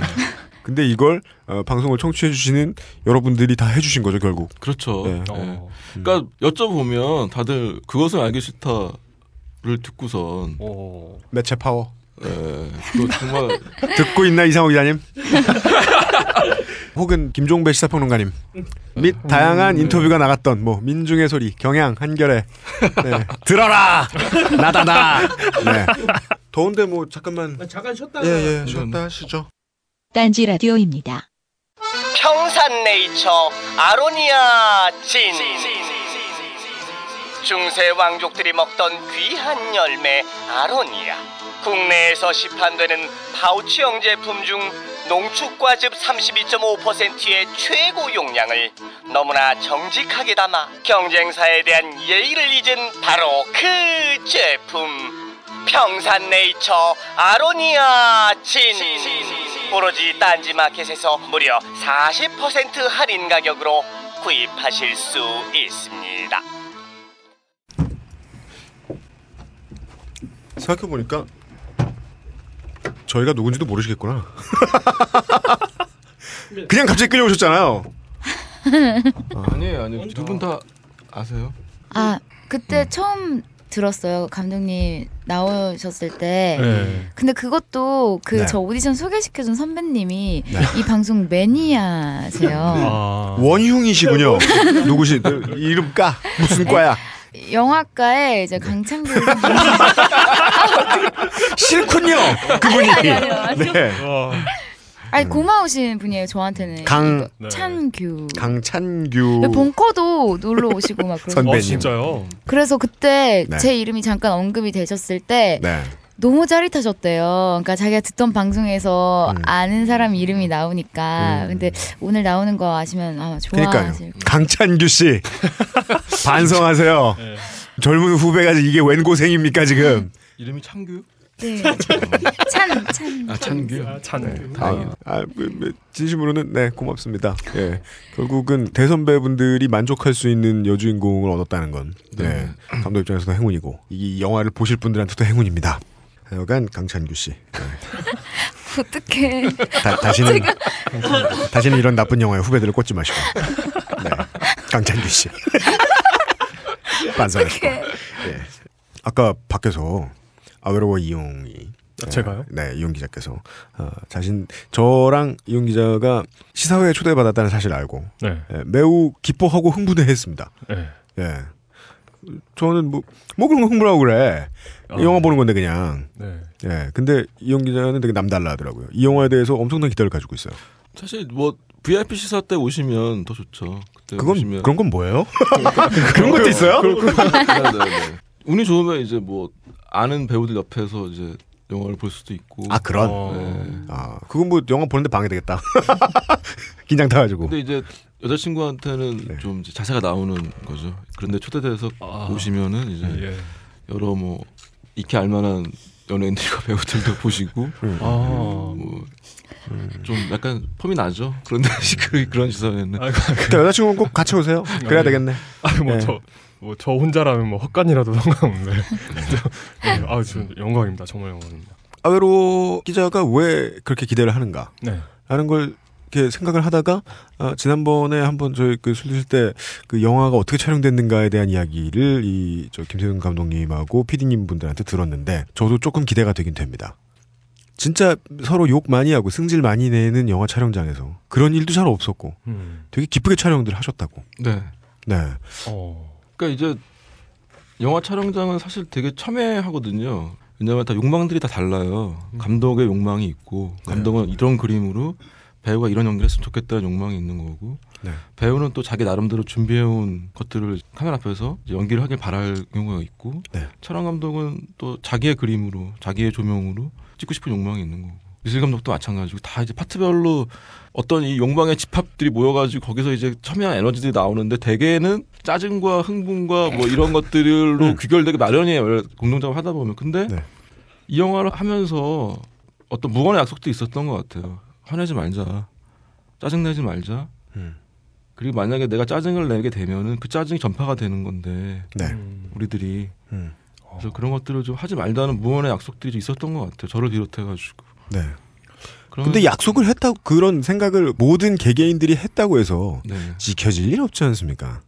근데 이걸 어, 방송을 청취해 주시는 여러분들이 다 해주신 거죠, 결국. 그렇죠. 네. 네. 어. 그러니까 여쭤보면 다들 그것을 알기 싫다를 듣고선 어. 매체 파워. 예, 또 정말 듣고 있나 이상호 기자님? 혹은 김종배 시사평론가님 및 다양한 인터뷰가 나갔던 뭐 민중의 소리, 경향, 한결에 네. 들어라 나다 나 네. 더운데 뭐 잠깐만. 잠깐 쉬었다가 예 예 쉬었다 하시죠. 딴지 라디오입니다. 평산네이처 아로니아 진 중세 왕족들이 먹던 귀한 열매 아로니아 국내에서 시판되는 파우치형 제품 중 농축과즙 32.5%의 최고 용량을 너무나 정직하게 담아 경쟁사에 대한 예의를 잊은 바로 그 제품 평산네이처 아로니아 진 오로지 딴지마켓에서 무려 40% 할인 가격으로 구입하실 수 있습니다. 생각해 보니까 저희가 누군지도 모르시겠구나. 그냥 갑자기 끌려오셨잖아요. 아니에요, 아니에요. 두 분 다 아세요? 아 그때 음. 처음 들었어요 감독님 나오셨을 때. 네. 근데 그것도 그 네. 저 오디션 소개시켜준 선배님이 이 방송 매니아세요. 아. 원흉이시군요. 누구시 이름 까 무슨 과야? 영화과에 이제 강창규 선배님. 싫군요. 그분이. 아니, 아니, 아니. 네. 아니 고마우신 분이에요 저한테는. 강- 이거 찬규. 강찬규 본커도 놀러 오시고 막 그러고. 선배님. 어, 진짜요? 그래서 그때 네. 제 이름이 잠깐 언급이 되셨을 때 네. 너무 짜릿하셨대요. 그러니까 자기가 듣던 방송에서 음. 아는 사람 이름이 나오니까. 근데 오늘 나오는 거 아시면 아마 그러니까요. 좋아하실 강찬규 씨 반성하세요. 네. 젊은 후배가 이게 웬 고생입니까 지금? 이름이 창규? 네. 찬, 찬. 아 찬규. 찬. 다행이다. 아, 뭐, 뭐, 진심으로는 네 고맙습니다. 예, 결국은 대선배분들이 만족할 수 있는 여주인공을 얻었다는 건 네. 네. 감독 입장에서도 행운이고 이 영화를 보실 분들한테도 행운입니다. 하여간 강찬규 씨 네. 어떡해. 다, 다시는 다시는 이런 나쁜 영화에 후배들을 꽂지 마시고 네. 강찬규 씨 반성하시고 예. 아까 밖에서 아외로워 이용이 아, 제가요? 네, 이용 기자께서 어, 자신 저랑 이용 기자가 시사회에 초대받았다는 사실을 알고 네. 예, 매우 기뻐하고 흥분해했습니다. 네. 예, 저는 뭐, 뭐 그런 거 흥분하고 그래. 어. 영화 보는 건데 그냥. 네. 예, 근데 이용 기자는 되게 남달라 하더라고요. 이 영화에 대해서 엄청난 기대를 가지고 있어요. 사실 뭐 VIP 시사 때 오시면 더 좋죠. 그때 그건 오시면 그런 건 뭐예요? 그런 것도 있어요? 네, 네, 네. 운이 좋으면 이제 뭐 아는 배우들 옆에서 이제 영화를 볼 수도 있고. 아 그런. 어. 네. 아 그건 뭐 영화 보는데 방해되겠다. 긴장 타가지고. 근데 이제 여자친구한테는 네. 좀 이제 자세가 나오는 거죠. 그런데 초대돼서 아. 오시면은 이제 예. 여러 뭐 익히 알만한 연예인들과 배우들도 보시고 음. 아. 뭐좀 약간 폼이 나죠. 그런데 그 그런 시선에는 아, 그때 여자친구는 꼭 같이 오세요. 그래야 되겠네. 아니 네. 뭐저 뭐 저 혼자라면 뭐 헛간이라도 상관없는데. 네. 아, 저 영광입니다. 정말 영광입니다. 아외로 기자가 왜 그렇게 기대를 하는가? 네. 라는 걸 이렇게 생각을 하다가 아, 지난번에 한번 저희 그술 드실 때 그 영화가 어떻게 촬영됐는가에 대한 이야기를 이 저 김세윤 감독님하고 PD님 분들한테 들었는데 저도 조금 기대가 되긴 됩니다. 진짜 서로 욕 많이 하고 승질 많이 내는 영화 촬영장에서 그런 일도 잘 없었고 음. 되게 기쁘게 촬영들 하셨다고. 네. 네. 어. 그러니까 이제 영화 촬영장은 사실 되게 첨예하거든요. 왜냐하면 다 욕망들이 다 달라요. 감독의 욕망이 있고 감독은 이런 그림으로 배우가 이런 연기를 했으면 좋겠다는 욕망이 있는 거고 네. 배우는 또 자기 나름대로 준비해온 것들을 카메라 앞에서 연기를 하길 바랄 경우가 있고 네. 촬영 감독은 또 자기의 그림으로 자기의 조명으로 찍고 싶은 욕망이 있는 거고 미술 감독도 마찬가지고 다 이제 파트별로 어떤 이 욕망의 집합들이 모여가지고 거기서 이제 첨예한 에너지들이 나오는데 대개는 짜증과 흥분과 뭐 이런 것들로 귀결되기 마련이에요 공동작업 하다 보면 근데 네. 이 영화를 하면서 어떤 무관의 약속도 있었던 것 같아요 화내지 말자 짜증 내지 말자 음. 그리고 만약에 내가 짜증을 내게 되면은 그 짜증이 전파가 되는 건데 네. 음. 우리들이 음. 그래서 그런 것들을 좀 하지 말자는 무언의 약속들이 있었던 것 같아요. 저를 비롯해가지고. 네. 근데 약속을 했다고 그런 생각을 모든 개개인들이 했다고 해서 네. 지켜질 일 없지 않습니까?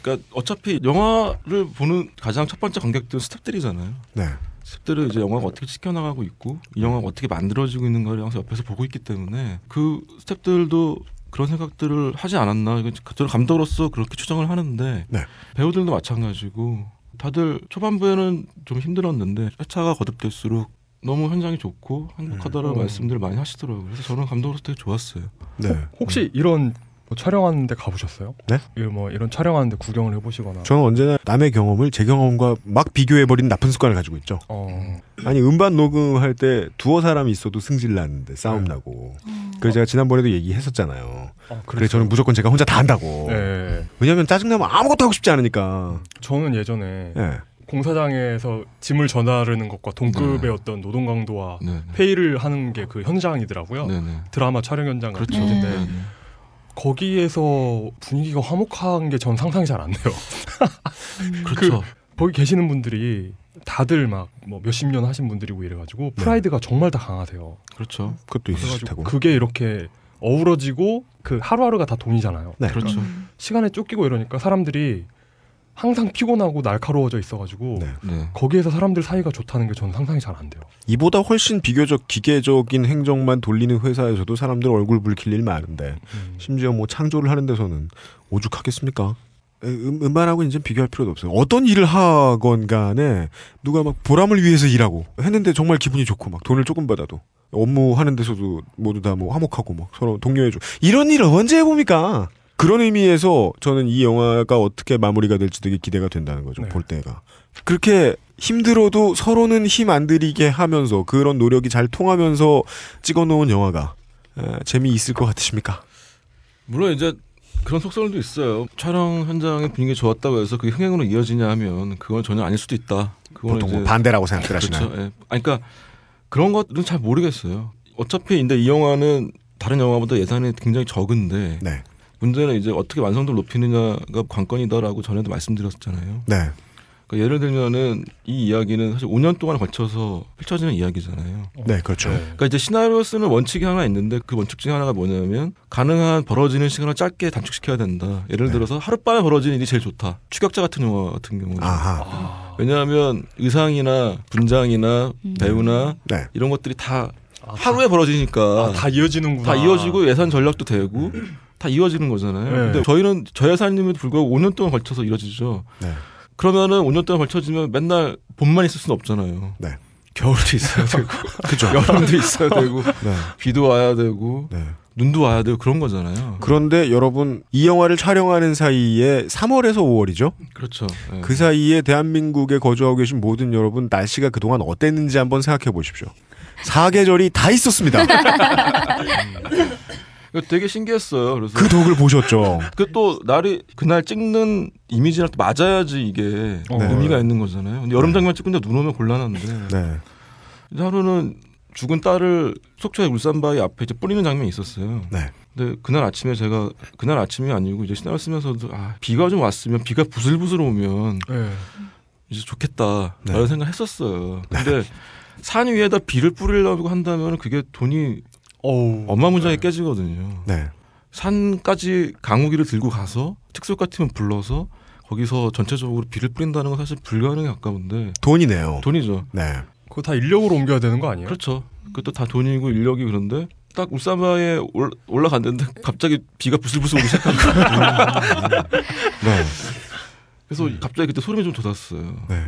그러니까 어차피 영화를 보는 가장 첫 번째 관객들은 스탭들이잖아요. 네. 스탭들은 이제 영화가 어떻게 지켜나가고 있고 이 영화가 어떻게 만들어지고 있는가를 항상 옆에서 보고 있기 때문에 그 스탭들도 그런 생각들을 하지 않았나 저는 감독으로서 그렇게 추정을 하는데 네. 배우들도 마찬가지고 다들 초반부에는 좀 힘들었는데 회차가 거듭될수록 너무 현장이 좋고 행복하다라는 음. 말씀들을 많이 하시더라고요. 그래서 저는 감독으로서 되게 좋았어요. 네. 혹시 이런 뭐 촬영하는데 가보셨어요? 네? 뭐 이런 촬영하는데 구경을 해보시거나. 저는 언제나 남의 경험을 제 경험과 막 비교해버리는 나쁜 습관을 가지고 있죠. 어. 아니 음반 녹음할 때 두어 사람이 있어도 승질 나는데 싸움 나고. 그래서 제가 지난번에도 얘기했었잖아요. 아, 그래 저는 무조건 제가 혼자 다 한다고. 네. 왜냐하면 짜증나면 아무것도 하고 싶지 않으니까. 저는 예전에 예. 공사장에서 짐을 전하르는 것과 동급의 네. 어떤 노동 강도와 네. 회의를 하는 게 그 현장이더라고요. 네, 네. 드라마 촬영 현장 그렇죠. 같은데 네, 네. 거기에서 분위기가 화목한 게 전 상상이 잘 안 돼요. 그렇죠. 거기 계시는 분들이 다들 막 뭐 몇십 년 하신 분들이고 이래가지고 프라이드가 정말 다 강하세요. 그렇죠. 그것도 그래가지고 테고. 그게 이렇게 어우러지고 그 하루하루가 다 돈이잖아요. 네. 그렇죠. 시간에 쫓기고 이러니까 사람들이 항상 피곤하고 날카로워져 있어가지고 네. 네. 거기에서 사람들 사이가 좋다는 게 저는 상상이 잘 안 돼요. 이보다 훨씬 비교적 기계적인 행정만 돌리는 회사에서도 사람들 얼굴 붉힐 일 많은데 음. 심지어 뭐 창조를 하는 데서는 오죽하겠습니까? 에, 음, 음반하고 이제 비교할 필요도 없어요. 어떤 일을 하건 간에 누가 막 보람을 위해서 일하고 했는데 정말 기분이 좋고 막 돈을 조금 받아도 업무 하는 데서도 모두 다 뭐 화목하고 막 서로 독려해줘. 이런 일을 언제 해봅니까? 그런 의미에서 저는 이 영화가 어떻게 마무리가 될지 되게 기대가 된다는 거죠. 네. 볼 때가. 그렇게 힘들어도 서로는 힘 안 들이게 하면서 그런 노력이 잘 통하면서 찍어놓은 영화가 에, 재미있을 것 같으십니까? 물론 이제 그런 속설도 있어요. 촬영 현장의 분위기 좋았다고 해서 그게 흥행으로 이어지냐 하면 그건 전혀 아닐 수도 있다. 보통 뭐 이제 반대라고 생각들 하시나요? 그렇죠. 예. 아니, 그러니까 그런 것들은 잘 모르겠어요. 어차피 근데 이 영화는 다른 영화보다 예산이 굉장히 적은데 네. 문제는 이제 어떻게 완성도를 높이느냐가 관건이다라고 전에도 말씀드렸잖아요. 네. 그러니까 예를 들면은 이 이야기는 사실 5년 동안 걸쳐서 펼쳐지는 이야기잖아요. 네, 그렇죠. 그러니까 이제 시나리오 쓰는 원칙이 하나 있는데 그 원칙 중에 하나가 뭐냐면 가능한 벌어지는 시간을 짧게 단축시켜야 된다. 예를 네. 들어서 하룻밤에 벌어지는 일이 제일 좋다. 추격자 같은 영화 같은 경우는. 아하. 왜냐하면 의상이나 분장이나 배우나 네. 이런 것들이 다 하루에 벌어지니까 아, 다 이어지는구나. 다 이어지고 예산 전략도 되고 다 이어지는 거잖아요. 네. 근데 저희는 저예산임에도 불구하고 5년 동안 걸쳐서 이루어지죠. 네. 그러면은 5년 동안 걸쳐지면 맨날 봄만 있을 수는 없잖아요. 네. 겨울도 있어야 되고, 그죠. 여름도 있어야 되고, 네. 비도 와야 되고, 네. 눈도 와야 되고 그런 거잖아요. 그런데 여러분 이 영화를 촬영하는 사이에 3월에서 5월이죠. 그렇죠. 네. 그 사이에 대한민국에 거주하고 계신 모든 여러분 날씨가 그동안 어땠는지 한번 생각해 보십시오. 사계절이 다 있었습니다. 되게 신기했어요. 그래서 그 덕을 보셨죠. 그 또 날이 그날 찍는 이미지랑 또 맞아야지 이게 어. 의미가 있는 거잖아요. 근데 여름 장면 찍는데 눈 오면 곤란한데 네. 하루는 죽은 딸을 속초의 울산바위 앞에 이제 뿌리는 장면이 있었어요. 네. 근데 그날 아침에 제가 그날 아침이 아니고 이제 시나리오 쓰면서도 아 비가 좀 왔으면 비가 부슬부슬 오면 네. 이제 좋겠다 네. 라는 생각 했었어요. 근데 산 위에다 비를 뿌리려고 한다면 그게 돈이 어우. 어마무지하게 깨지거든요. 네. 산까지 강우기를 들고 가서 특수효과 팀을 불러서 거기서 전체적으로 비를 뿌린다는 건 사실 불가능에 가까운데 돈이네요. 돈이죠. 네. 그거 다 인력으로 옮겨야 되는 거 아니에요? 그렇죠. 그것도 다 돈이고 인력이 그런데 딱 울산바에 올- 올라갔는데 갑자기 비가 부슬부슬 오기 시작한 거예요. 네. 그래서 갑자기 그때 소름이 좀 돋았어요. 네.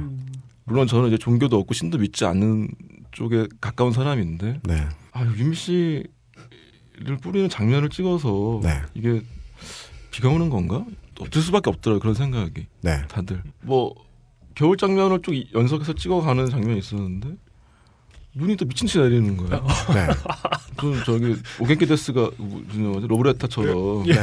물론 저는 이제 종교도 없고 신도 믿지 않는 쪽에 가까운 사람인데 네. 아 유미 씨를 뿌리는 장면을 찍어서 네. 이게 비가 오는 건가? 없을 수밖에 없더라고요 그런 생각이 네. 다들 뭐 겨울 장면을 쭉 이- 연속해서 찍어가는 장면이 있었는데 눈이 또 미친 듯이 내리는 거예요. 네. 좀 저기 오겐키 데스가 무슨 영화지 로브레타처럼 예.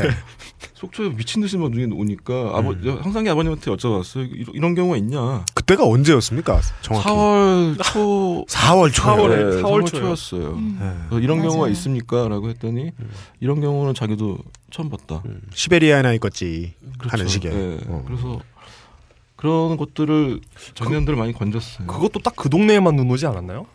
속초에 미친 듯이 막 눈이 오니까 아버 항상 아버님한테 여쭤봤어요. 이런, 경우가 있냐? 그때가 언제였습니까? 정확히. 4월 초 4월 초요. 4월에 네, 4월 4월 초요. 초였어요. 네. 그래서 이런 맞아요. 경우가 있습니까?라고 했더니 이런 경우는 자기도 처음 봤다. 시베리아에 나 있겠지 그렇죠. 하는 식의. 네. 어. 그래서 그런 것들을 장면들을 많이 건졌어요. 그것도 딱 그 동네에만 눈 오지 않았나요?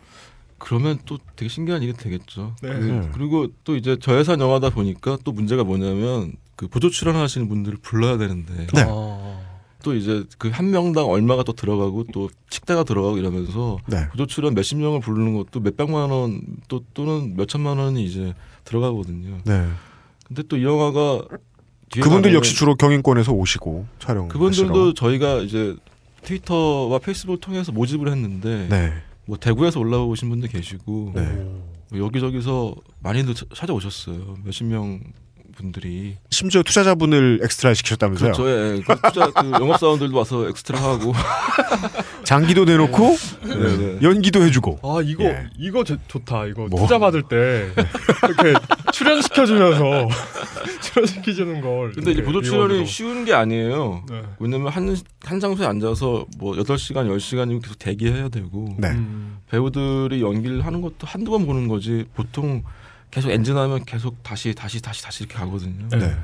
그러면 또 되게 신기한 일이 되겠죠. 네. 그, 그리고 또 이제 저예산 영화다 보니까 또 문제가 뭐냐면 그 보조 출연하시는 분들을 불러야 되는데 네. 아. 또 이제 그 한 명당 얼마가 또 들어가고 또 식대가 들어가고 이러면서 네. 보조 출연 몇십 명을 부르는 것도 몇 백만 원 또 또는 몇 천만 원이 이제 들어가거든요. 네. 근데 또 이 영화가 그분들 역시 주로 경인권에서 오시고 촬영. 그분들도 저희가 이제 트위터와 페이스북을 통해서 모집을 했는데 네. 뭐 대구에서 올라오신 분들 계시고 네. 뭐 여기저기서 많이들 차- 찾아오셨어요. 몇십 명 분들이 심지어 투자자분을 엑스트라 시키셨다면서요? 그렇죠. 예. 그 투자 그 영업 사원들도 와서 엑스트라 하고 장기도 내놓고 네, 네. 연기도 해주고. 아 이거 예. 이거 저- 좋다 이거 뭐? 투자 받을 때 이렇게 출연시켜주면서 출연시켜주는 걸 근데 이제 보조 출연이. 쉬운 게 아니에요. 네. 왜냐면 한, 한 장소에 앉아서 뭐 8시간, 10시간이면 계속 대기해야 되고 네. 음. 배우들이 연기를 하는 것도 한두 번 보는 거지 보통 계속 엔진하면 계속 다시 다시 다시 다시 이렇게 가거든요. 네.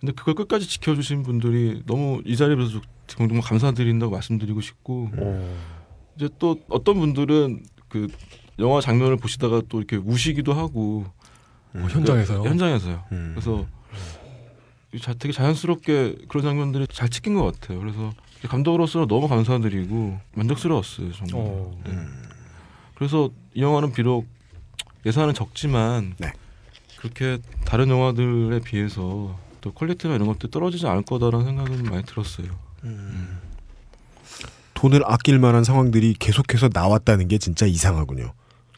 근데 그걸 끝까지 지켜주신 분들이 너무 이 자리에서 정말 감사드린다고 말씀드리고 싶고 어. 이제 또 어떤 분들은 그 영화 장면을 보시다가 또 이렇게 우시기도 하고 어, 현장에서요? 현장에서요. 음. 그래서 자, 되게 자연스럽게 그런 장면들이 잘 찍힌 것 같아요. 그래서 감독으로서 너무 감사드리고 만족스러웠어요. 정말. 어. 네. 그래서 이 영화는 비록 예산은 적지만 네. 그렇게 다른 영화들에 비해서 또 퀄리티나 이런 것들 떨어지지 않을 거다라는 생각은 많이 들었어요. 돈을 아낄 만한 상황들이 계속해서 나왔다는 게 진짜 이상하군요.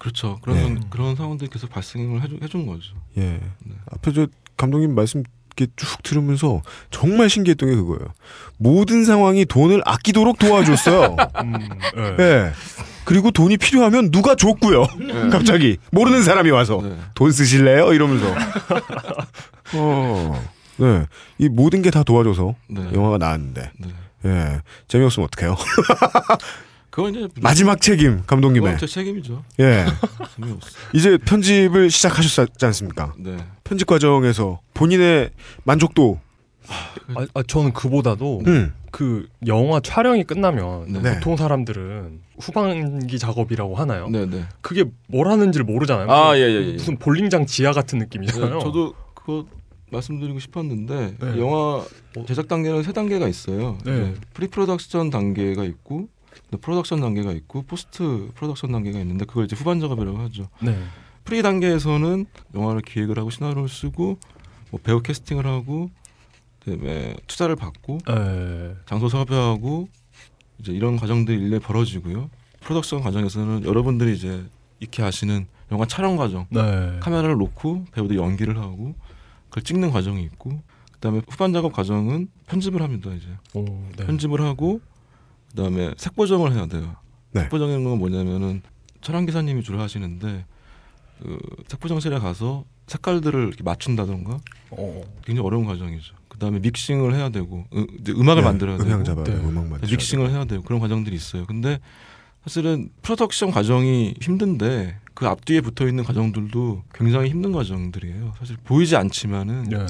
그렇죠. 그런 네. 그런 상황들이 계속 발생을 해주, 해준 거죠. 예. 네. 앞에 저 감독님 말씀 이렇게 쭉 들으면서 정말 신기했던 게 그거예요. 모든 상황이 돈을 아끼도록 도와줬어요. 음, 예. 예. 그리고 돈이 필요하면 누가 줬고요. 갑자기 모르는 사람이 와서 네. 돈 쓰실래요? 이러면서. 어. 네. 이 모든 게 다 도와줘서 네. 영화가 나왔는데. 네. 예. 재미없으면 어떡해요? 그건 이제 마지막 책임 감독님의. 그건 제 책임이죠. 예. 이제 편집을 시작하셨지 않습니까? 네. 편집 과정에서 본인의 만족도 아, 아, 저는 그보다도 음. 그 영화 촬영이 끝나면 네. 보통 사람들은 후반기 작업이라고 하나요? 네, 네. 그게 뭘 하는지를 모르잖아요. 아, 무슨- 예, 예, 예. 무슨 볼링장 지하 같은 느낌이잖아요. 네, 저도 그거 말씀드리고 싶었는데 네. 영화 제작 단계는 세 단계가 있어요. 네. pre-production 단계가 있고 네, 프로덕션 단계가 있고 post-production 단계가 있는데 그걸 이제 후반 작업이라고 하죠. 네. pre 단계에서는 영화를 기획을 하고 시나리오를 쓰고 뭐 배우 캐스팅을 하고 그다음에 투자를 받고 예. 장소 섭외하고 이제 이런 과정들이 일일이 벌어지고요. 프로덕션 과정에서는 여러분들이 이제 익히 아시는 영화 촬영 과정 네. 카메라를 놓고 배우들 연기를 하고 그걸 찍는 과정이 있고 그다음에 후반 작업 과정은 편집을 합니다 이제 오, 네. 편집을 하고 그다음에 색보정을 해야 돼요 네. 색보정이라는 건 뭐냐면은 촬영 기사님이 주로 하시는데 그 색보정실에 가서 색깔들을 이렇게 맞춘다던가 어. 굉장히 어려운 과정이죠 그다음에 믹싱을 해야 되고 으, 이제 음악을 네, 만들어야 되고 음향 잡아야 네. 되고 음악 만들어야 믹싱을 해야 되고 그런 과정들이 있어요. 근데 사실은 프로덕션 과정이 힘든데 그 앞뒤에 붙어 있는 과정들도 굉장히 힘든 과정들이에요. 사실 보이지 않지만은 네.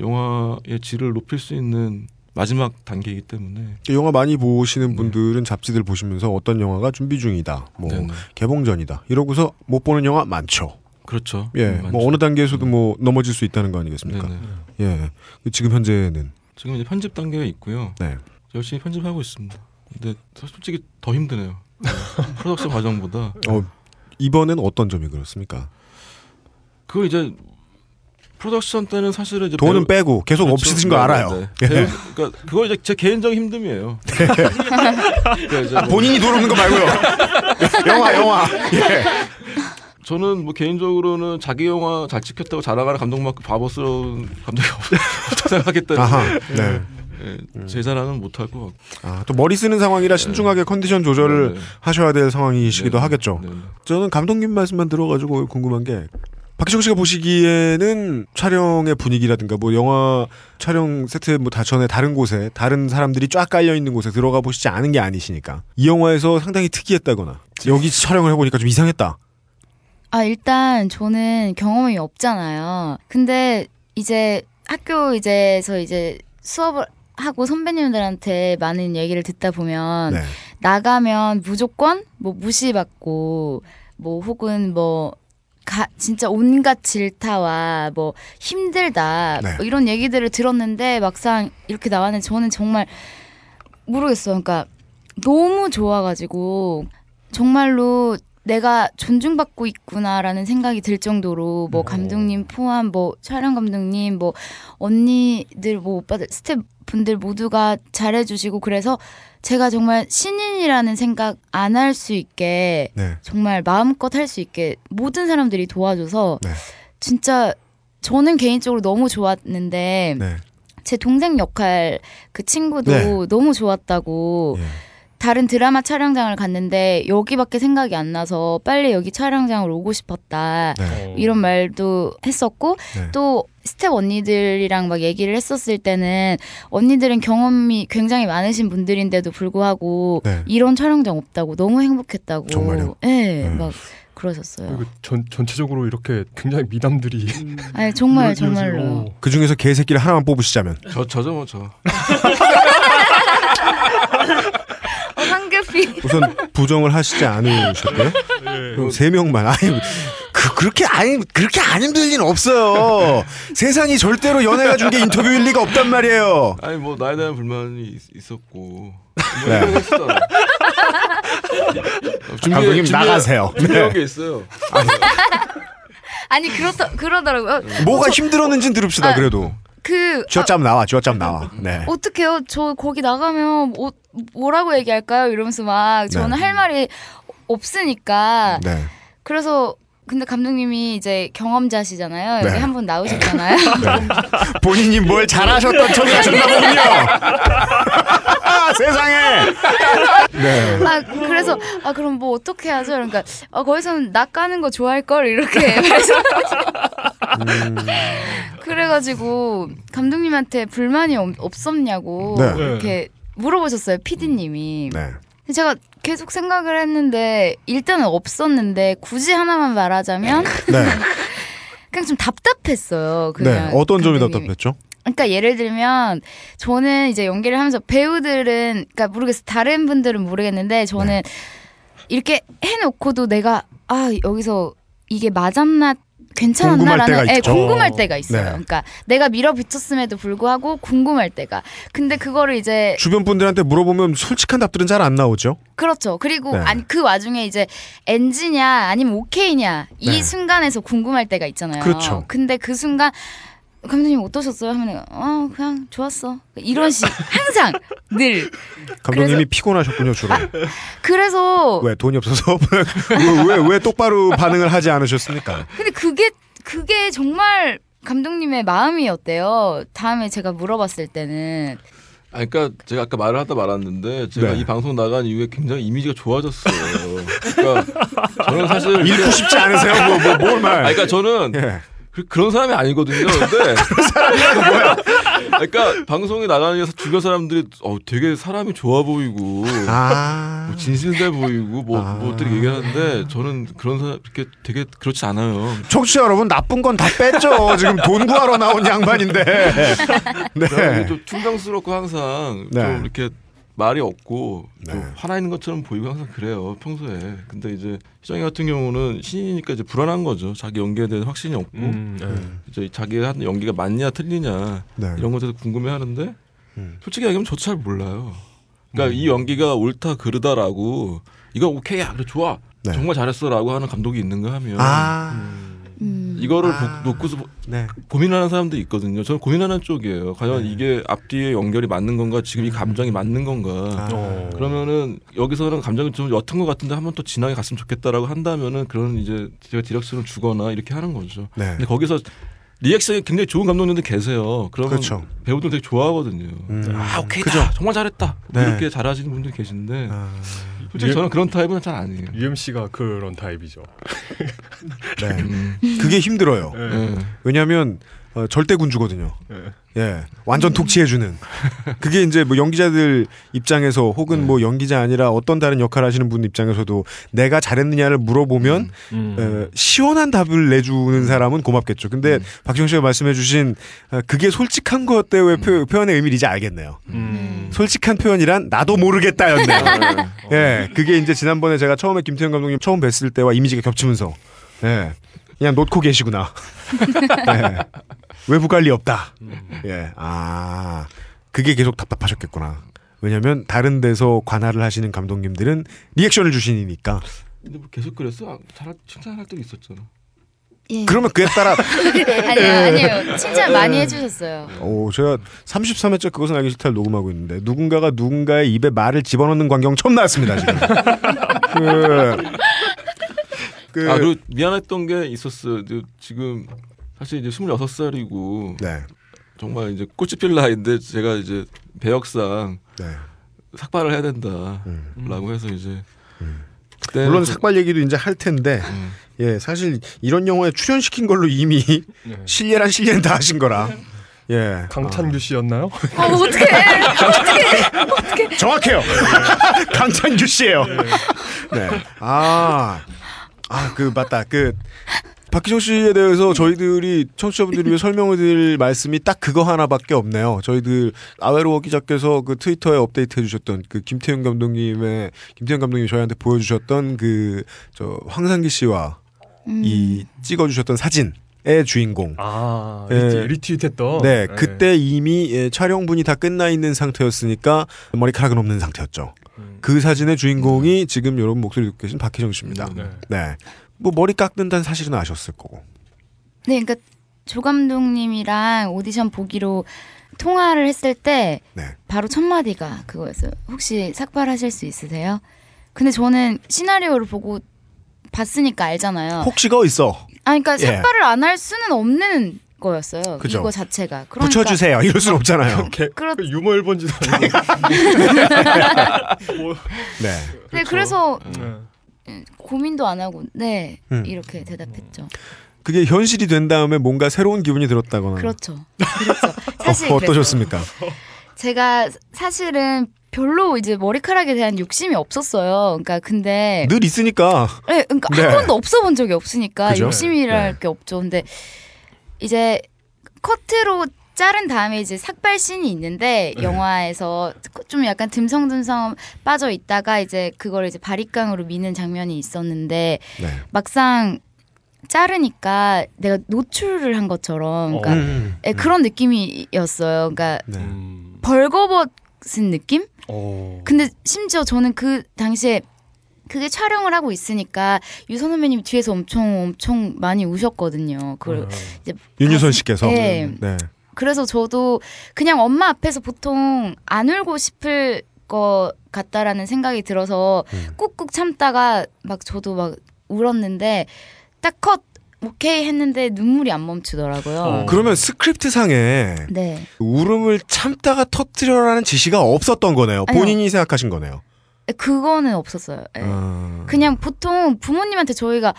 영화의 질을 높일 수 있는 마지막 단계이기 때문에 영화 많이 보시는 네. 분들은 잡지들 보시면서 어떤 영화가 준비 중이다, 뭐 네네. 개봉 전이다 이러고서 못 보는 영화 많죠. 그렇죠. 예, 음, 뭐 많죠. 어느 단계에서도 뭐 넘어질 수 있다는 거 아니겠습니까? 네네. 예, 지금 현재는 지금 이제 편집 단계가 있고요. 네. 열심히 편집하고 있습니다. 근데 솔직히 더 힘드네요. 네. 프로덕션 과정보다 어, 이번엔 어떤 점이 그렇습니까? 그거 이제 프로덕션 때는 사실은 이제 돈은 배우- 빼고 계속 그렇죠. 없으신 거 네, 알아요. 네, 예. 네. 배우, 그러니까 그거 이제 제 개인적인 힘듦이에요. 그러니까 이제 아, 뭐 본인이 돈 없는 거 말고요. 영화, 영화. 예. 저는 뭐 개인적으로는 자기 영화 잘 찍혔다고 자랑하는 감독만큼 바보스러운 감독이 없다고 생각하기 때문에 아하, 네. 예, 제 자랑은 못할 것 같고 아, 또 머리 쓰는 상황이라 신중하게 컨디션 조절을 네, 네. 하셔야 될 상황이시기도 네, 하겠죠. 네, 네. 저는 감독님 말씀만 들어가지고 궁금한 게 박기정 씨가 보시기에는 촬영의 분위기라든가 뭐 영화 촬영 세트 뭐 다 전에 다른 곳에 다른 사람들이 쫙 깔려 있는 곳에 들어가 보시지 않은 게 아니시니까 이 영화에서 상당히 특이했다거나 여기 촬영을 해보니까 좀 이상했다. 아, 일단 저는 경험이 없잖아요. 근데 이제 학교 이제서 이제 수업을 하고 선배님들한테 많은 얘기를 듣다 보면 네. 나가면 무조건 뭐 무시받고 뭐 혹은 뭐 가, 진짜 온갖 질타와 뭐 힘들다 네. 뭐 이런 얘기들을 들었는데 막상 이렇게 나왔는데 저는 정말 모르겠어요. 그러니까 너무 좋아가지고 정말로 내가 존중받고 있구나라는 생각이 들 정도로 뭐 감독님 포함 뭐 촬영 감독님 뭐 언니들 뭐 오빠들 스텝 분들 모두가 잘해주시고 그래서 제가 정말 신인이라는 생각 안 할 수 있게 네. 정말 마음껏 할 수 있게 모든 사람들이 도와줘서 네. 진짜 저는 개인적으로 너무 좋았는데 네. 제 동생 역할 그 친구도 네. 너무 좋았다고 다른 드라마 촬영장을 갔는데 여기밖에 생각이 안 나서 빨리 여기 촬영장을 오고 싶었다 네. 이런 말도 했었고 네. 또 스텝 언니들이랑 막 얘기를 했었을 때는 언니들은 경험이 굉장히 많으신 분들인데도 불구하고 네. 이런 촬영장 없다고 너무 행복했다고 정말요? 네, 음. 막 그러셨어요. 그리고 전 전체적으로 이렇게 굉장히 미담들이 아니 정말. 정말로 그 중에서 개새끼를 하나만 뽑으시자면 저 저죠 뭐 저. 어, 황급히 우선 부정을 하시지 않으셨고요. 그럼 세 명만 아니 그 그렇게 아니 그렇게 안 힘들 리는 없어요. 세상이 절대로 연애가 준 게 인터뷰일 리가 없단 말이에요. 아니 뭐 나에 대한 불만이 있, 있었고 뭐 네. 했어. 감독님 나가세요. 준비한 네. 게 있어요. 아니 그렇다 그러더라고요. 뭐가 저- 힘들었는지는 들읍시다. 아, 그래도 그 쥐어짬 나와, 쥐어짬 나와. 네. 어떡해요? 저 거기 나가면 뭐, 뭐라고 얘기할까요? 이러면서 막 저는 네. 할 말이 없으니까. 네. 그래서 근데 감독님이 이제 경험자시잖아요. 여기 네. 한분 나오셨잖아요. 본인이 뭘 잘하셨던 척을 하셨나 보군요. 아, 세상에. 네. 아 그래서 아 그럼 뭐 어떻게 하죠? 그러니까 아, 거기서는 나 까는 거 좋아할 걸 이렇게. 음. 그래가지고 감독님한테 불만이 없, 없었냐고 네. 이렇게 물어보셨어요. 피디님이. 네. 제가 계속 생각을 했는데 일단은 없었는데 굳이 하나만 말하자면 네. 그냥 좀 답답했어요. 네. 그냥 어떤 점이. 답답했죠? 그러니까 예를 들면 저는 이제 연기를 하면서 배우들은 그러니까 모르겠어 다른 분들은 모르겠는데 저는 네. 이렇게 해놓고도 내가 아 여기서 이게 맞았나 괜찮았나라는 예. 궁금할 때가 있어요. 네. 그러니까 내가 밀어붙였음에도 불구하고 궁금할 때가. 근데 그거를 이제 주변 분들한테 물어보면 솔직한 답들은 잘 안 나오죠. 그렇죠. 그리고 네. 아니 그 와중에 이제 NG냐 아니면 OK냐 이 네. 순간에서 궁금할 때가 있잖아요. 그렇죠. 근데 그 순간 감독님 어떠셨어요? 하면 어 그냥 좋았어. 이런 식 항상 늘 감독님이 피곤하셨군요, 주로. 그래서 왜 돈이 없어서 왜 왜 왜 똑바로 반응을 하지 않으셨습니까? 근데 그게 그게 정말 감독님의 마음이었대요. 다음에 제가 물어봤을 때는 아, 그러니까 제가 아까 말을 하다 말았는데 제가 네. 이 방송 나간 이후에 굉장히 이미지가 좋아졌어요. 그러니까 저는 사실 읽고 싶지 않으세요? 뭐, 뭐, 뭘 말? 아, 그러니까 저는 예. 그, 런 사람이 아니거든요. 근데 그런 사람이라고 뭐야? 그러니까 방송에 나가면서 주변 사람들이 어 되게 사람이 좋아 보이고 아. 뭐 진실돼 보이고 뭐 뭐들이 얘기하는데 저는 그런 사람 이렇게 되게 그렇지 않아요. 청취자 여러분 나쁜 건 다 뺐죠. 지금 돈 구하러 나온 양반인데. 네. 좀 충당스럽고 항상 네. 좀 이렇게 말이 없고 좀 화나 있는 것처럼 보이고 항상 그래요 평소에. 근데 이제 희정이 같은 경우는 신이니까 이제 불안한 거죠. 자기 연기에 대한 확신이 없고 음, 네. 이제 자기가 하는 연기가 맞냐 틀리냐 네. 이런 것에 대해서 궁금해하는데 음. 솔직히 얘기하면 저도 잘 몰라요. 그러니까 이 연기가 옳다 그르다라고 이거 오케이야 그래 좋아 네. 정말 잘했어라고 하는 감독이 있는가 하면 아. 이거를 보- 놓고서 네. 고민하는 사람도 있거든요. 저는 고민하는 쪽이에요. 과연 이게 앞뒤에 연결이 맞는 건가, 지금 이 감정이 맞는 건가. 어. 그러면은 여기서는 감정이 좀 옅은 것 같은데 한번 더 진하게 갔으면 좋겠다라고 한다면은 그런 이제 제가 디렉션을 주거나 이렇게 하는 거죠. 네. 근데 거기서 리액션이 굉장히 좋은 감독님들 계세요. 그러면 그렇죠. 배우들 되게 좋아하거든요. 음. 아 오케이, 그죠. 다 정말 잘했다. 뭐 네. 이렇게 잘하시는 분들 계신데 아. 솔직히 저는 그런 타입은 잘 아니에요. UMC가 그런 타입이죠. 네. 음. 그게 힘들어요. 네. 왜냐하면 어, 절대 군주거든요. 네. 예, 완전 독치해주는. 그게 이제 뭐 연기자들 입장에서 혹은 뭐 연기자 아니라 어떤 다른 역할 하시는 분 입장에서도 내가 잘했느냐를 물어보면 음. 어, 시원한 답을 내주는 사람은 고맙겠죠. 근데 박정 씨가 말씀해주신 어, 그게 솔직한 것대의 표, 표현의 의미를 이제 알겠네요. 음. 솔직한 표현이란 나도 모르겠다였네요. 예, 그게 이제 지난번에 제가 처음에 김태형 감독님 처음 뵀을 때와 이미지가 겹치면서, 예, 그냥 놓고 계시구나. 예, 외부 관리 없다. 예, 아, 그게 계속 답답하셨겠구나. 왜냐면 다른 데서 관할을 하시는 감독님들은 리액션을 주시니까. 근데 뭐 계속 그랬어? 아, 잘 칭찬할 때도 있었잖아. 예. 그러면 그에 따라 아니요, 아니요. 칭찬 많이 해주셨어요. 오, 제가 33회째 그것은 알기 싫다를 녹음하고 있는데 누군가가 누군가의 입에 말을 집어넣는 광경 처음 나왔습니다 지금. 그, 그, 아, 그리고 미안했던 게 있었어. 요 지금 사실 이제 26살이고 네. 정말 이제 꽃이 필 나이인데 제가 이제 배역상 네. 삭발을 해야 된다라고 해서 이제 그때 물론 삭발 얘기도 이제 할 텐데 음. 예 사실 이런 영화에 출연시킨 걸로 이미 네. 실례란 실례는 다 하신 거라 예 강찬규 씨였나요? 어, 어떡해. 어떡해. 어떡해. 정확해요 강찬규 씨예요 네아아 그 맞다 그 박기정 씨에 대해서 저희들이 청취자분들을 위해 설명을 드릴 말씀이 딱 그거 하나밖에 없네요. 저희들 아웨로 기자께서 그 트위터에 업데이트 해주셨던 그 김태훈 감독님의 김태훈 감독님이 저희한테 보여주셨던 그 저 황상기 씨와 음. 이 찍어주셨던 사진 의 주인공. 아 예. ret, retweet했던. 네, 그때 이미 예, 촬영분이 다 끝나 있는 상태였으니까 머리카락은 없는 상태였죠. 그 사진의 주인공이 지금 여러분 목소리 듣고 계신 박희정 씨입니다. 네. 네. 뭐 머리 깎는다는 사실은 아셨을 거고. 네, 그러니까 조 감독님이랑 오디션 보기로 통화를 했을 때 네. 바로 첫 마디가 그거였어요. 혹시 삭발하실 수 있으세요? 근데 저는 시나리오를 보고 봤으니까 알잖아요. 혹시가 있어. 아, 그러니까 예. 삭발을 안 할 수는 없는 거였어요. 그죠. 이거 자체가. 그러니까 붙여주세요. 이럴 순 없잖아요. 그렇- 그 유머 일본지도 아니고. 뭐, 네. 네, 그래서 네. 고민도 안 하고 네 음. 이렇게 대답했죠. 그게 현실이 된 다음에 뭔가 새로운 기분이 들었다거나. 그렇죠. 그렇죠. 사실 어, 그랬어요. 어떠셨습니까? 제가 사실은 별로 이제 머리카락에 대한 욕심이 없었어요. 그러니까 근데 늘 있으니까. 네, 그러니까 네. 한 번도 없어 본 적이 없으니까 그죠? 욕심이랄 네. 게 없죠. 근데 이제 커트로 자른 다음에 이제 삭발 씬이 있는데 네. 영화에서 좀 약간 듬성듬성 빠져 있다가 이제 그걸 이제 바리깡으로 미는 장면이 있었는데 네. 막상 자르니까 내가 노출을 한 것처럼 그러니까 음. 예, 그런 느낌이었어요. 그러니까 네. 음. 벌거벗은 느낌? 어. 근데 심지어 저는 그 당시에 그게 촬영을 하고 있으니까 유선 선배님 뒤에서 엄청 엄청 많이 우셨거든요. 그 이제 윤유선 가슴- 씨께서. 네. 네. 그래서 저도 그냥 엄마 앞에서 보통 안 울고 싶을 것 같다라는 생각이 들어서 음. 꾹꾹 참다가 막 저도 막 울었는데 딱 컷 오케이 했는데 눈물이 안 멈추더라고요. 어. 그러면 스크립트 상에 네. 울음을 참다가 터뜨려라는 지시가 없었던 거네요. 아니요. 본인이 생각하신 거네요. 그거는 없었어요. 예. 아. 그냥 보통 부모님한테 저희가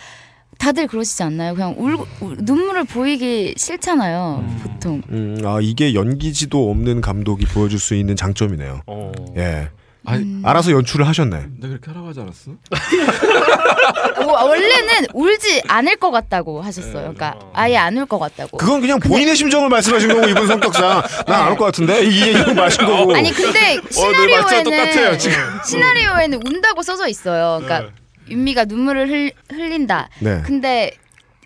다들 그러시지 않나요? 그냥 울, 울- 눈물을 보이기 싫잖아요. 보통. 음, 아 이게 연기지도 없는 감독이 보여줄 수 있는 장점이네요. 어. 예. 아니, 음. 알아서 연출을 하셨네. 내가 그렇게 하라고 하지 않았어? 어, 원래는 울지 않을 것 같다고 하셨어요. 그러니까 아예 안 울 것 같다고. 그건 그냥 본인의 심정을 말씀하신 거고 이분 성격상 난안올것 같은데 이게 이거 마신 거고. 아니 근데 어, 네, 시나리오에는 지금. 시나리오에는 운다고 써져 있어요. 그러니까 윤미가 눈물을 흘, 흘린다. 네. 근데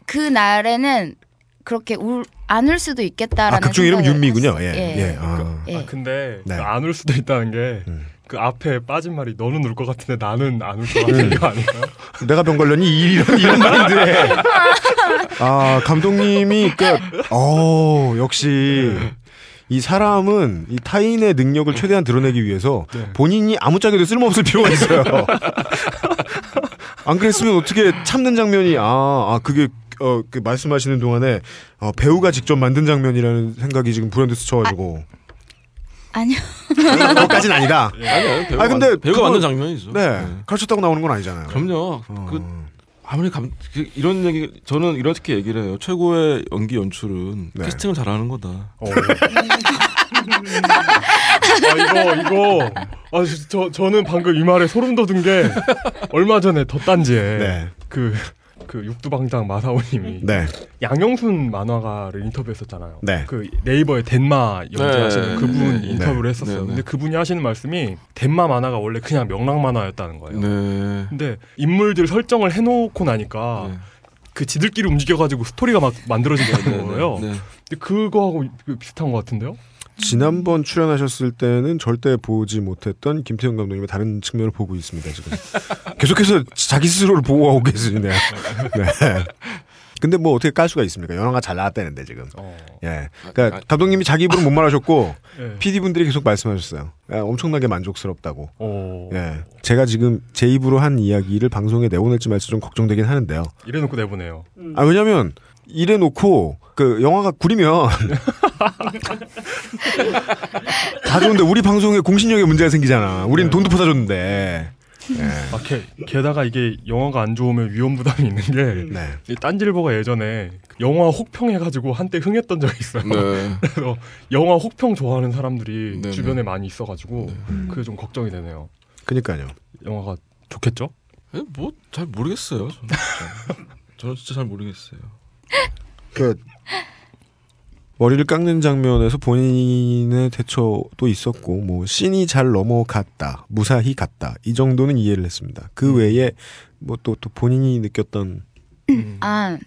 그 날에는 그렇게 울, 안 울 수도 있겠다라는 아 극중 이름 윤미군요. 했어요. 예. 예. 아. 예. 아, 근데 네. 안 울 수도 있다는 게. 음. 그 앞에 빠진 말이 너는 울 것 같은데 나는 안 울 것 같은 거 아닌가요? 내가 병 걸렸니 이런 이런 마인드에 아 감독님이 그어 역시 이 사람은 이 타인의 능력을 최대한 드러내기 위해서 본인이 아무짝에도 쓸모없을 필요가 있어요. 안 그랬으면 어떻게 참는 장면이 아, 아 그게 어, 그 말씀하시는 동안에 어, 배우가 직접 만든 장면이라는 생각이 지금 불현듯 스쳐가지고 아 니요. 그것까진 아니다. 아니요, 배우가, 아 근데 만- 배우가 그건- 만든 장면이죠. 네, 가르쳤다고 나오는 건 아니잖아요. 그럼요. 어. 그 아무리 감 그, 이런 얘기 저는 이렇게 얘기를 해요. 최고의 연기 연출은 네. 캐스팅을 잘하는 거다. 어. 아 이거 이거 아 저 저는 방금 이 말에 소름 돋은 게 얼마 전에 덧단지에 네. 그그 육두방장 마사오님이 네. 양영순 만화가를 인터뷰했었잖아요. 네. 그 네이버에 덴마 연재하시는 네, 그분 네, 인터뷰를 네. 했었어요. 네, 네. 근데 그분이 하시는 말씀이 덴마 만화가 원래 그냥 명랑 만화였다는 거예요. 네. 근데 인물들 설정을 해놓고 나니까 네. 그 지들끼리 움직여가지고 스토리가 막 만들어진다는 거예요. 네. 근데 그거하고 비슷한 것 같은데요? 지난번 출연하셨을 때는 절대 보지 못했던 김태형 감독님의 다른 측면을 보고 있습니다. 지금 계속해서 자기 스스로를 보호하고 계시네요. 네. 근데 뭐 어떻게 깔 수가 있습니까? 영화가 잘 나왔다는데 지금. 예. 그러니까 감독님이 자기 입으로 못 말하셨고 예. PD 분들이 계속 말씀하셨어요. 예, 엄청나게 만족스럽다고. 어, 예. 제가 지금 제 입으로 한 이야기를 방송에 내보낼지 말지 좀 걱정되긴 하는데요. 이래놓고 내보내요. 아 왜냐면 이래 놓고 그 영화가 구리면 다 좋은데 우리 방송에 공신력에 문제가 생기잖아. 우린 돈도 퍼다 줬는데. 아, 게, 게다가 이게 영화가 안 좋으면 위험 부담이 있는 게 네. 이 딴질보가 예전에 영화 혹평 해가지고 한때 흥했던 적이 있어요. 네. 그래서 영화 혹평 좋아하는 사람들이 네네. 주변에 많이 있어가지고 그게 좀 걱정이 되네요. 그니까요. 영화가 좋겠죠? 예, 뭐잘 모르겠어요. 저는 진짜. 저는 진짜 잘 모르겠어요. 그 머리를 깎는 장면에서 본인의 대처도 있었고 뭐 씬이 잘 넘어갔다 무사히 갔다 이 정도는 이해를 했습니다. 그 외에 뭐 또 또 본인이 느꼈던 아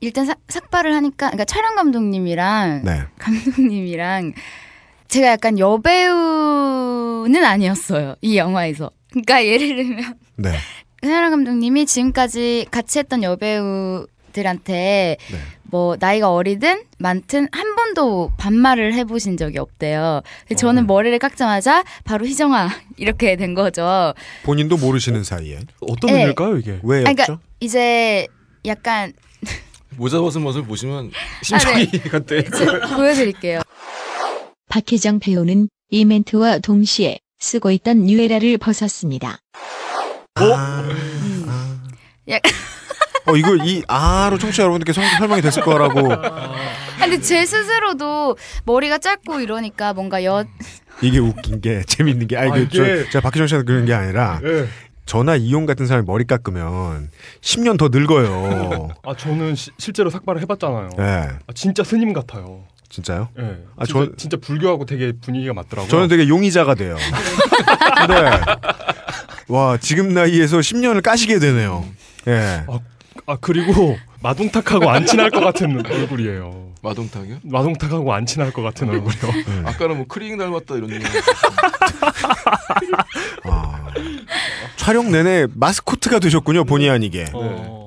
일단 사- 삭발을 하니까 그러니까 촬영 감독님이랑 네. 감독님이랑 제가 약간 여배우는 아니었어요 이 영화에서. 그러니까 예를 들면 네. 촬영 감독님이 지금까지 같이 했던 여배우 들한테 네. 뭐 나이가 어리든 많든 한 번도 반말을 해보신 적이 없대요. 저는 머리를 깎자마자 바로 희정아 이렇게 된 거죠. 본인도 모르시는 사이에 어떤 네. 의미일까요 이게? 왜였죠? 아니, 그러니까 이제 약간 모자 벗은 모습을 보시면 아, 심장이 네. 간대. 보여드릴게요. 박혜정 배우는 이 멘트와 동시에 쓰고 있던 뉴에라를 벗었습니다. 약- 어 이거 이 아로 청취자 여러분들께 성- 설명이 됐을 거라고 근데 제 스스로도 머리가 짧고 이러니까 뭔가 여 이게 웃긴 게 재밌는 게 아니 아, 그 이게- 저, 제가 박희정 씨한테 그런 게 아니라 예. 저나 이용 같은 사람이 머리 깎으면 10년 더 늙어요. 아 저는 시- 실제로 삭발을 해봤잖아요. 네. 아, 진짜 스님 같아요. 진짜요? 예. 아, 진짜, 전- 진짜 불교하고 되게 분위기가 맞더라고요. 저는 되게 용의자가 돼요. 근데 와 지금 나이에서 10년을 까시게 되네요. 예. 아, 아 그리고 마동탁하고 안 친할 것 같은 얼굴이에요. 마동탁이요? 마동탁하고 안 친할 것 같은 얼굴이요. 아까는 뭐 크링 닮았다 이런 얘기. 아, 촬영 내내 마스코트가 되셨군요 본의 아니게. 어.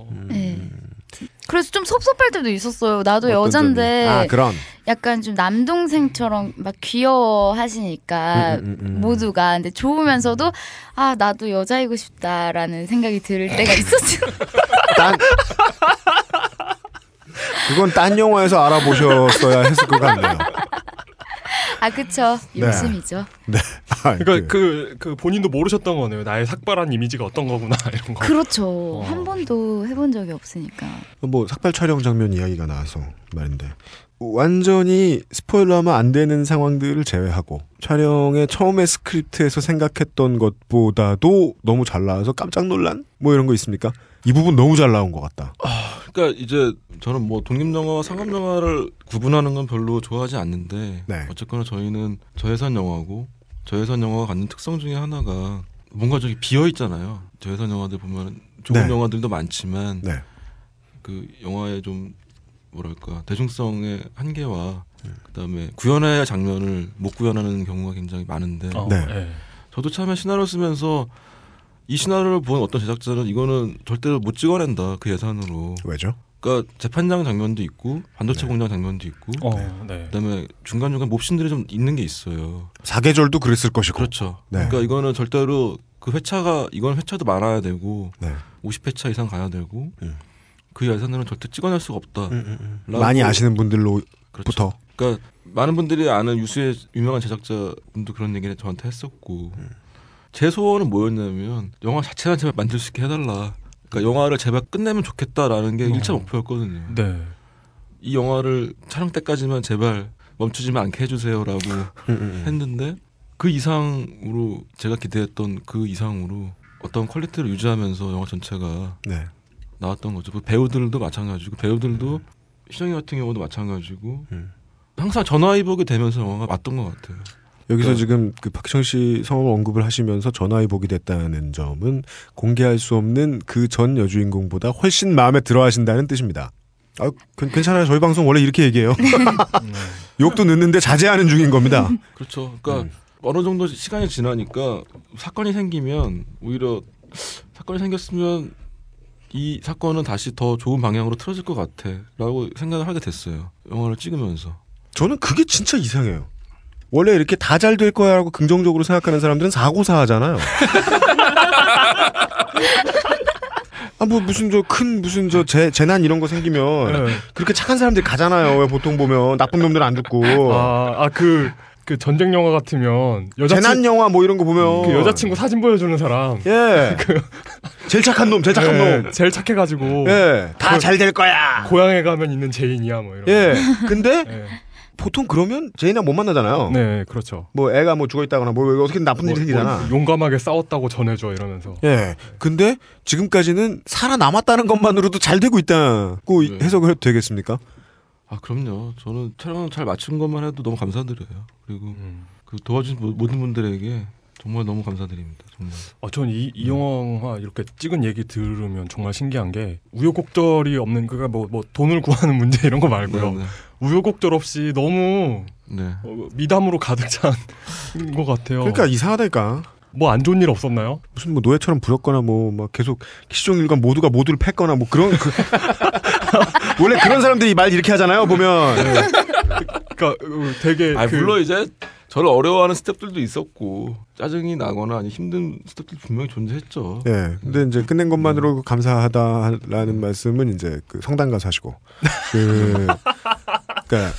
네. 그래서 좀 섭섭할 때도 있었어요. 나도 여잔데? 아 그런. 약간 좀 남동생처럼 막 귀여워 하시니까 음, 음, 음, 음. 모두가 근데 좋으면서도 아 나도 여자이고 싶다라는 생각이 들 때가 있었죠. 딴 그건 딴 영화에서 알아보셨어야 했을 것 같네요. 아 그쵸 네. 욕심이죠. 네. 아, 그러니까 그, 그 본인도 모르셨던 거네요. 나의 삭발한 이미지가 어떤 거구나 이런 거. 그렇죠. 어. 한 번도 해본 적이 없으니까. 뭐 삭발 촬영 장면 이야기가 나와서 말인데 완전히 스포일러하면 안 되는 상황들을 제외하고 촬영의 처음에 스크립트에서 생각했던 것보다도 너무 잘 나와서 깜짝 놀란 뭐 이런 거 있습니까? 이 부분 너무 잘 나온 것 같다. 그러니까 이제 저는 뭐 독립 영화와 상업 영화를 구분하는 건 별로 좋아하지 않는데 네. 어쨌거나 저희는 저예산 영화고 저예산 영화가 갖는 특성 중에 하나가 뭔가 저기 비어 있잖아요. 저예산 영화들 보면 좋은 네. 영화들도 많지만 네. 그 영화의 좀 뭐랄까 대중성의 한계와 그다음에 구현해야 장면을 못 구현하는 경우가 굉장히 많은데 어, 네. 예. 저도 처음에 시나리오 쓰면서 이 시나리오를 본 어떤 제작자는 이거는 절대로 못 찍어낸다 그 예산으로. 왜죠? 그러니까 재판장 장면도 있고 반도체 네. 공장 장면도 있고 어, 네. 그다음에 중간 중간 몹신들이 좀 있는 게 있어요. 사계절도 그랬을 것이고. 그렇죠. 네. 그러니까 이거는 절대로 그 회차가 이건 회차도 많아야 되고 네. 50회차 이상 가야 되고 음. 그 예산으로는 절대 찍어낼 수가 없다. 음, 음, 음. 많이 아시는 분들로부터 그렇죠. 그러니까 많은 분들이 아는 유수의 유명한 제작자분도 그런 얘기를 저한테 했었고 음. 제 소원은 뭐였냐면 영화 자체만 제발 만들 수 있게 해달라. 그러니까 영화를 제발 끝내면 좋겠다라는 게 어. 일차 목표였거든요. 네. 이 영화를 촬영 때까지만 제발 멈추지만 않게 해주세요라고 음, 음. 했는데 그 이상으로 제가 기대했던 그 이상으로 어떤 quality를 유지하면서 영화 전체가 네. 나왔던 거죠. 그 배우들도 마찬가지고 배우들도 희정이 같은 경우도 마찬가지고 음. 항상 전화위복이 되면서 영화가 맞던 것 같아요. 여기서 네. 지금 그 박희정 씨 성을 언급을 하시면서 전화위복이 됐다는 점은 공개할 수 없는 그 전 여주인공보다 훨씬 마음에 들어 하신다는 뜻입니다. 아, 괜- 괜찮아요. 저희 방송 원래 이렇게 얘기해요. 욕도 넣는데 자제하는 중인 겁니다. 그렇죠. 그러니까 음. 어느 정도 시간이 지나니까 사건이 생기면 오히려 사건이 생겼으면 이 사건은 다시 더 좋은 방향으로 틀어질 것 같아라고 생각을 하게 됐어요. 영화를 찍으면서. 저는 그게 진짜 이상해요. 원래 이렇게 다 잘 될 거야라고 긍정적으로 생각하는 사람들은 사고사 하잖아요. 아, 뭐, 무슨, 저, 큰, 무슨, 저, 재, 재난 이런 거 생기면, 네. 그렇게 착한 사람들이 가잖아요. 왜 보통 보면, 나쁜 놈들은 안 죽고. 아, 아, 그, 그 전쟁 영화 같으면 여자친 재난 영화 뭐 이런 거 보면. 그 여자친구 사진 보여주는 사람. 예. 제일 착한 놈, 제일 착한 네, 놈. 제일 착해가지고. 예. 다 잘 될 거야. 고향에 가면 있는 제인이야, 뭐 이런. 예. 근데, 네. 보통 그러면 제인이랑 못 만나잖아요. 네, 그렇죠. 뭐 애가 뭐 죽어 있다거나 뭐 어떻게 나쁜 일이 뭐, 생기잖아. 뭐 용감하게 싸웠다고 전해줘 이러면서. 예. 근데 지금까지는 살아남았다는 것만으로도 잘 되고 있다고 네. 해석을 해도 되겠습니까? 아 그럼요. 저는 촬영 잘 마친 것만 해도 너무 감사드려요. 그리고 음. 그 도와준 모- 모든 분들에게 정말 너무 감사드립니다. 정말. 어, 전이 이 영화 이렇게 찍은 얘기 들으면 정말 신기한 게 우여곡절이 없는 그가 뭐, 뭐 돈을 구하는 문제 이런 거 말고요. 네, 네. 우여곡절 없이 너무 네. 어, 미담으로 가득 찬 것 같아요. 그러니까 이상하다니까. 뭐 안 좋은 일 없었나요? 무슨 뭐 노예처럼 부렸거나 뭐 막 계속 시종일관 모두가 모두를 팼거나 뭐 그런 그 원래 그런 사람들이 말 이렇게 하잖아요 보면 그러니까 어, 되게 아 그- 물론 이제 저를 어려워하는 스태프들도 있었고 짜증이 나거나 아니 힘든 스태프들 분명히 존재했죠. 예 근데 이제 끝낸 것만으로 감사하다라는 말씀은 이제 그 성당 가서 하시고 그 그러니까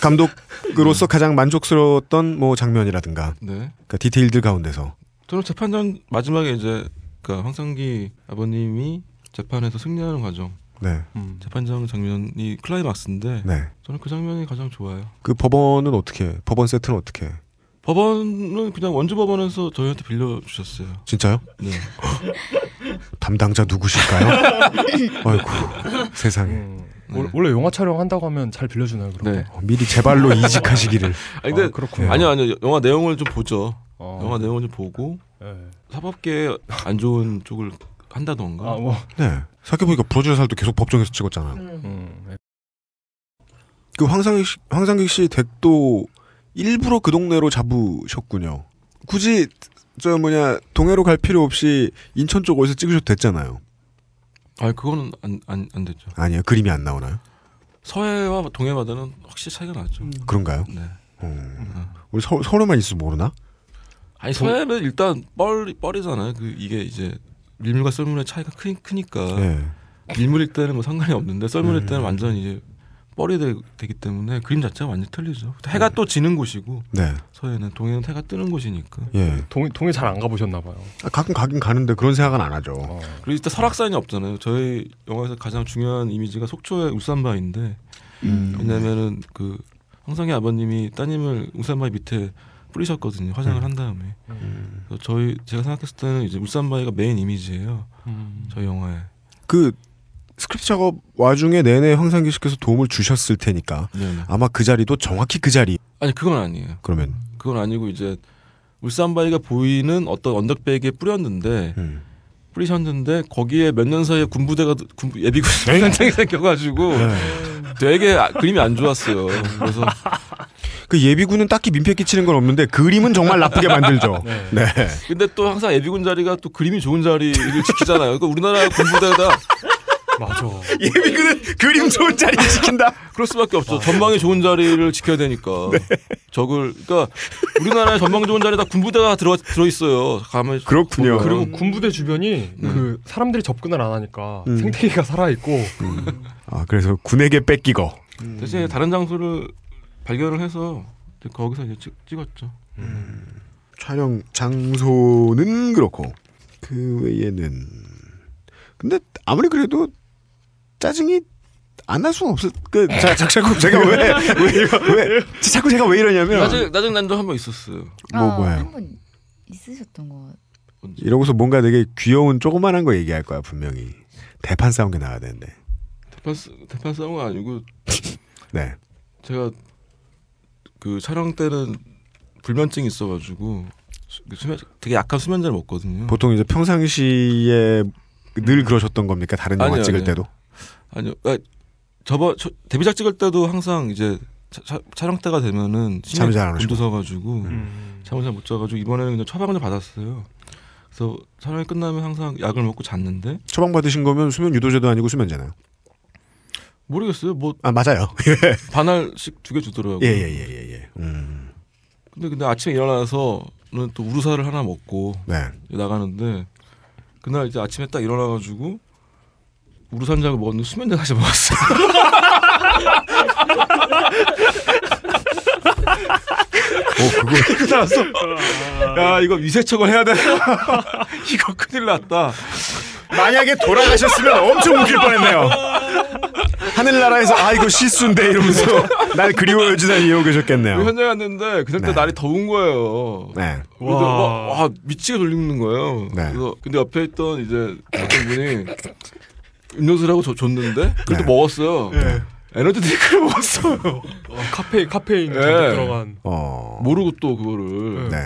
감독으로서 가장 만족스러웠던 뭐 장면이라든가 네. 그러니까 디테일들 가운데서 저는 재판장 마지막에 이제 그 황상기 아버님이 재판에서 승리하는 과정. 네. 음. 재판장 장면이 클라이막스인데 네. 저는 그 장면이 가장 좋아요. 그 법원은 어떻게 법원 세트는 어떻게 법원은 그냥 원주 법원에서 저희한테 빌려 주셨어요. 진짜요? 네. 담당자 누구실까요? 아이고 세상에 음, 원- 원래 영화 촬영한다고 하면 잘 빌려주나요? 그런 네. 거? 어, 미리 제발로 이직하시기를 아니 근데 아, 그렇군요. 아니요 아니요 영화 내용을 좀 보죠. 어. 영화 내용을 좀 보고 네. 사법계 안 좋은 쪽을 한다던가. 아, 뭐. 네 생각해보니까 브로즈의 살도 계속 법정에서 찍었잖아요 음, 네. 그 황상익 씨, 황상익 씨 댁도 일부러 그 동네로 잡으셨군요. 굳이 저 뭐냐 동해로 갈 필요 없이 인천 쪽 어디서 찍으셔도 됐잖아요. 아 그거는 안 안 안 됐죠. 아니요 그림이 안 나오나요? 서해와 동해마다는 확실히 차이가 나죠. 그런가요? 네. 어, 우리 서, 서울만 있어 모르나? 아니 서해는 일단 뻘 뻘이잖아요. 그 이게 이제 밀물과 썰물의 차이가 크, 크니까 네. 밀물일 때는 뭐 상관이 없는데 썰물일 음. 때는 완전 이제 뻘이 되, 기 때문에 그림 자체가 완전 히 틀리죠. 해가 또 지는 곳이고 네. 서해는 동해는 해가 뜨는 곳이니까. 예. 동 동해 잘 안 가보셨나 봐요. 아, 가끔 가긴 가는데 그런 생각은 안 하죠. 어. 그리고 일단 설악산이 없잖아요. 저희 영화에서 가장 중요한 이미지가 속초의 울산바위인데 음. 왜냐면은 그 황성희 아버님이 따님을 울산바위 밑에 뿌리셨거든요. 화장을 한 다음에. 그래서 저희 제가 생각했을 때는 이제 울산바위가 메인 이미지예요. 음. 저희 영화에. 그 스크립트 작업 와중에 내내 황상기 씨께서 도움을 주셨을 테니까 네네. 아마 그 자리도 정확히 그 자리 아니 그건 아니에요. 그러면 그건 아니고 이제 울산바위가 보이는 어떤 언덕배기에 뿌렸는데 음. 뿌리셨는데 거기에 몇 년 사이에 군부대가 군 예비군 현장이 생겨가지고 네. 되게 아- 그림이 안 좋았어요. 그래서 그 예비군은 딱히 민폐 끼치는 건 없는데 그림은 정말 나쁘게 만들죠. 네. 네. 근데 또 항상 예비군 자리가 또 그림이 좋은 자리를 지키잖아요. 그러니까 우리나라 군부대가 맞아. 예비군은 그림 좋은 자리 지킨다. 그럴 수밖에 없죠. 전망이 좋은 자리를 지켜야 되니까. 적을 그러니까 우리나라에 전망 좋은 자리 다 군부대가 들어 들어 있어요. 가면 그렇군요. 그리고 군부대 주변이 네. 그 사람들이 접근을 안 하니까 음. 생태계가 살아 있고 아 그래서 군에게 뺏기고 대신에 다른 장소를 발견을 해서 거기서 이제 찍, 찍었죠. 촬영 장소는 그렇고 그 외에는 근데 아무리 그래도 짜증이 안 날 수는 없을 그 자, 자, 자꾸 제가 왜왜 왜, 자꾸 제가 왜 이러냐면 짜증 짜증 난적한번 있었어요. 뭐 뭐예요? 한번 있으셨던 거. 이러고서 뭔가 되게 귀여운 조그만한 거 얘기할 거야 분명히 대판 싸운 게 나와야 되는데 대판 싸- 대판 싸움은 아니고 네 제가 그 촬영 때는 불면증이 있어가지고 수- 그 수면 되게 약한 수면제를 먹거든요. 보통 이제 평상시에 늘 그러셨던 겁니까 다른 영화 아니요, 찍을 아니요. 때도 아니요. 아, 저번 저, 데뷔작 찍을 때도 항상 이제 차- 차- 촬영 때가 되면은 잠이 잘안 오시고. 곤두서가지고 음. 잠을 잘 못 자가지고 이번에는 그냥 처방을 받았어요. 그래서 촬영이 끝나면 항상 약을 먹고 잤는데 처방 받으신 거면 수면 유도제도 아니고 수면제나요? 모르겠어요. 뭐 아 맞아요. 반알씩 두 개 주더라고요. 예예예예 예, 예. 음. 근데 근데 아침에 일어나서는 또 우루사를 하나 먹고 네. 나가는데 그날 이제 아침에 딱 일어나가지고 우루산작을 먹었는데 수면제 다시 먹었어요. 오 그거 그 나왔어. 야 이거 위세척을 해야 돼. 이거 큰일 났다. 만약에 돌아가셨으면 엄청 웃길 뻔했네요. 하늘나라에서 아 이거 실수인데 이러면서 날 그리워해 주다니 이러고 계셨겠네요. 현장 갔는데 그때 네. 날이 더운 거예요. 네. 그래서 와. 와, 와 미치게 돌리는 거예요. 네. 그래서 근데 옆에 있던 이제 어떤 분이 음료수라고 줘- 줬는데 그래도 네. 먹었어요. 네. 에너지 드링크를 먹었어요. 어, 카페인 카페인 네. 들어간. 어. 모르고 또 그거를 네.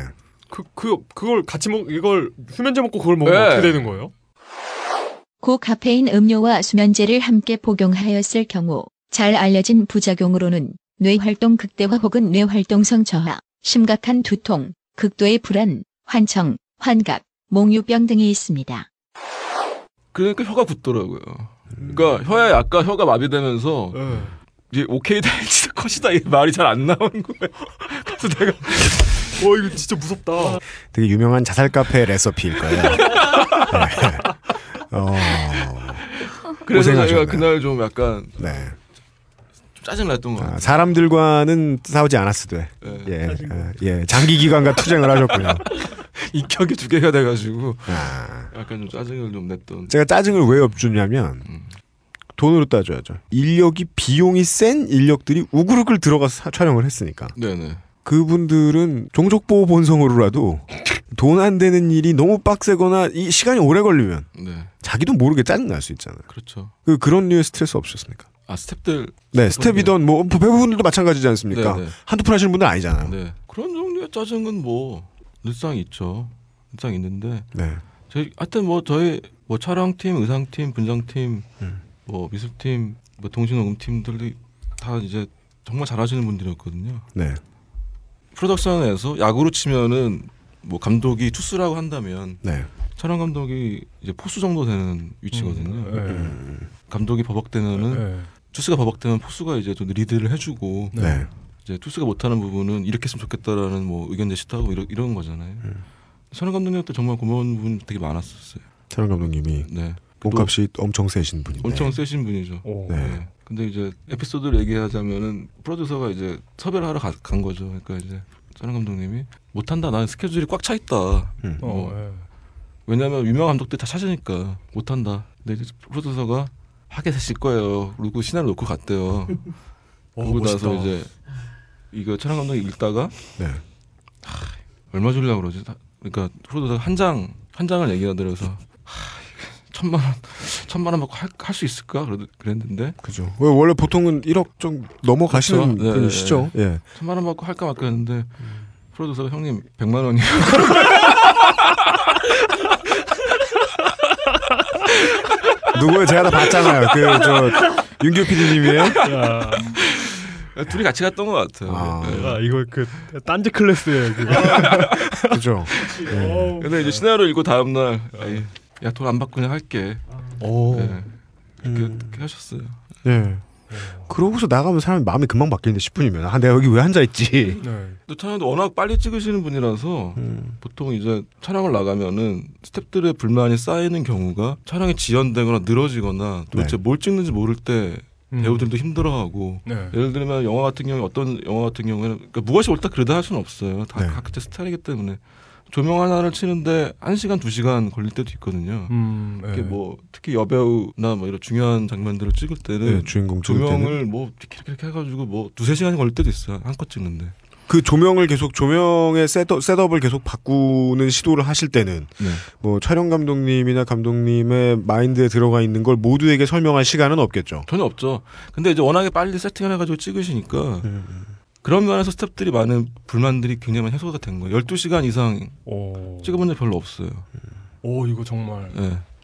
그, 그, 그걸 같이 먹, 이걸 수면제 먹고 그걸 먹으면 네. 어떻게 되는 거예요? 고카페인 음료와 수면제를 함께 복용하였을 경우 잘 알려진 부작용으로는 뇌활동 극대화 혹은 뇌활동성 저하, 심각한 두통, 극도의 불안, 환청, 환각, 몽유병 등이 있습니다. 그러니까 혀가 굳더라고요. 그러니까 혀에 약간 혀가 마비되면서 네. 이제 오케이 달치다 컷이다 이 말이 잘 안 나오는 거예요. 그래서 내가 와, 이거 진짜 무섭다. 되게 유명한 자살 카페 레시피일 거예요. 네. 어. 그래서 고생하셨네요. 제가 그날 좀 약간 네. 좀 짜증 났던 것 아, 같아요. 사람들과는 싸우지 않았으되 네. 예, 예, 예, 장기 기간과 투쟁을 하셨군요. 인격이 두 개가 돼가지고 아, 약간 좀 짜증을 좀 냈던. 제가 짜증을 왜 엎주냐면 음. 돈으로 따져야죠. 인력이 비용이 센 인력들이 우글우글 들어가서 사- 촬영을 했으니까 네네. 그분들은 종족 보호 본성으로라도 돈 안 되는 일이 너무 빡세거나 이 시간이 오래 걸리면 네. 자기도 모르게 짜증 날 수 있잖아요. 그렇죠. 그 그런 류의 스트레스 없으셨습니까? 아 스탭들. 네, 스텝이던 뭐 배우분들도 마찬가지지 않습니까? 네, 네. 한두 푼 하시는 분들 아니잖아요. 네. 그런 종류의 짜증은 뭐 늘상 있죠. 늘상 있는데 네. 저희 하여튼 뭐 저희 뭐 촬영팀, 의상팀, 분장팀, 음. 뭐 미술팀, 뭐 동신녹음팀들이 다 이제 정말 잘하시는 분들이었거든요. 네. 프로덕션에서 야구로 치면은 뭐 감독이 투수라고 한다면 네. 촬영 감독이 이제 포수 정도 되는 위치거든요. 음, 네. 감독이 버벅대면은 네. 투수가 버벅대면 포수가 이제 좀 리드를 해주고 네. 이제 투수가 못하는 부분은 이렇게 했으면 좋겠다라는 뭐 의견 제시도 하고 이런, 이런 거잖아요. 음. 촬영 감독님한테 정말 고마운 부분 되게 많았었어요. 촬영 감독님이 네. 몸값이 엄청 세신 분인데. 엄청 세신 분이죠. 오. 네. 네. 근데 이제 에피소드를 얘기하자면은 프로듀서가 이제 섭외를 하러 가- 간 거죠. 그러니까 이제 촬영 감독님이 못한다. 나는 스케줄이 꽉 차 있다. 음. 어, 뭐 예. 왜냐하면 유명 감독들 다 찾으니까 못한다. 근데 이제 프로듀서가 하게 되실 거예요. 그리고 신화를 놓고 갔대요. 어, 그러고 나서 멋있다. 이제 이거 촬영 감독이 읽다가 네. 얼마 주려고 그러지? 다- 그러니까 프로듀서가 한 장 한 장을 얘기하더라서 하, 천만 원 천만 원 받고 할 수 있을까? 그랬는데 그죠. 왜 원래 보통은 1억 좀 넘어가시는 그렇죠. 네, 분이시죠. 예. 천만 원 받고 할까 말까 했는데 프로듀서가 형님 100만 원이요. 누구요? 제가 다 봤잖아요. 그 저 윤규 PD님이에요. 야, 둘이 같이 갔던 것 같아요. 아. 네. 아, 이거 그 딴지 클래스에 그. 그죠. 어. 근데 이제 시나리오 읽고 다음 날 야 돈 안 받고 그냥 할게. 오. 네. 그렇게, 음. 그렇게 하셨어요. 예. 그러고서 나가면 사람이 마음이 금방 바뀌는데 10분이면 아 내가 여기 왜 앉아 있지. 네. 또 촬영도 워낙 빨리 찍으시는 분이라서 음. 보통 이제 촬영을 나가면은 스태프들의 불만이 쌓이는 경우가 촬영이 지연되거나 늘어지거나 도대체 네. 뭘 찍는지 모를 때 음. 배우들도 힘들어하고 네. 예를 들면 영화 같은 경우 어떤 영화 같은 경우에는 그러니까 무엇이 옳다 그르다 할 수는 없어요. 다 네. 각자 스타일이기 때문에 조명 하나를 치는데 1시간 2시간 걸릴 때도 있거든요. 음, 네. 뭐 특히 여배우나 뭐 이런 중요한 장면들을 찍을 때는 네, 주인공 찍을 때는 조명을 뭐 이렇게 이렇게 해 가지고 뭐 두세 시간이 걸릴 때도 있어요. 한컷 찍는데. 그 조명을 계속 조명의 셋업, 셋업을 계속 바꾸는 시도를 하실 때는 네. 뭐 촬영 감독님이나 감독님의 마인드에 들어가 있는 걸 모두에게 설명할 시간은 없겠죠. 전혀 없죠. 근데 이제 워낙에 빨리 세팅을 해가지고 찍으시니까 음. 그런 면에서 스태프들이 많은 불만들이 굉장히 많이 해소가 된 거예요. 12시간 이상 오. 찍어본 적 별로 없어요. 오, 이거 정말. 예.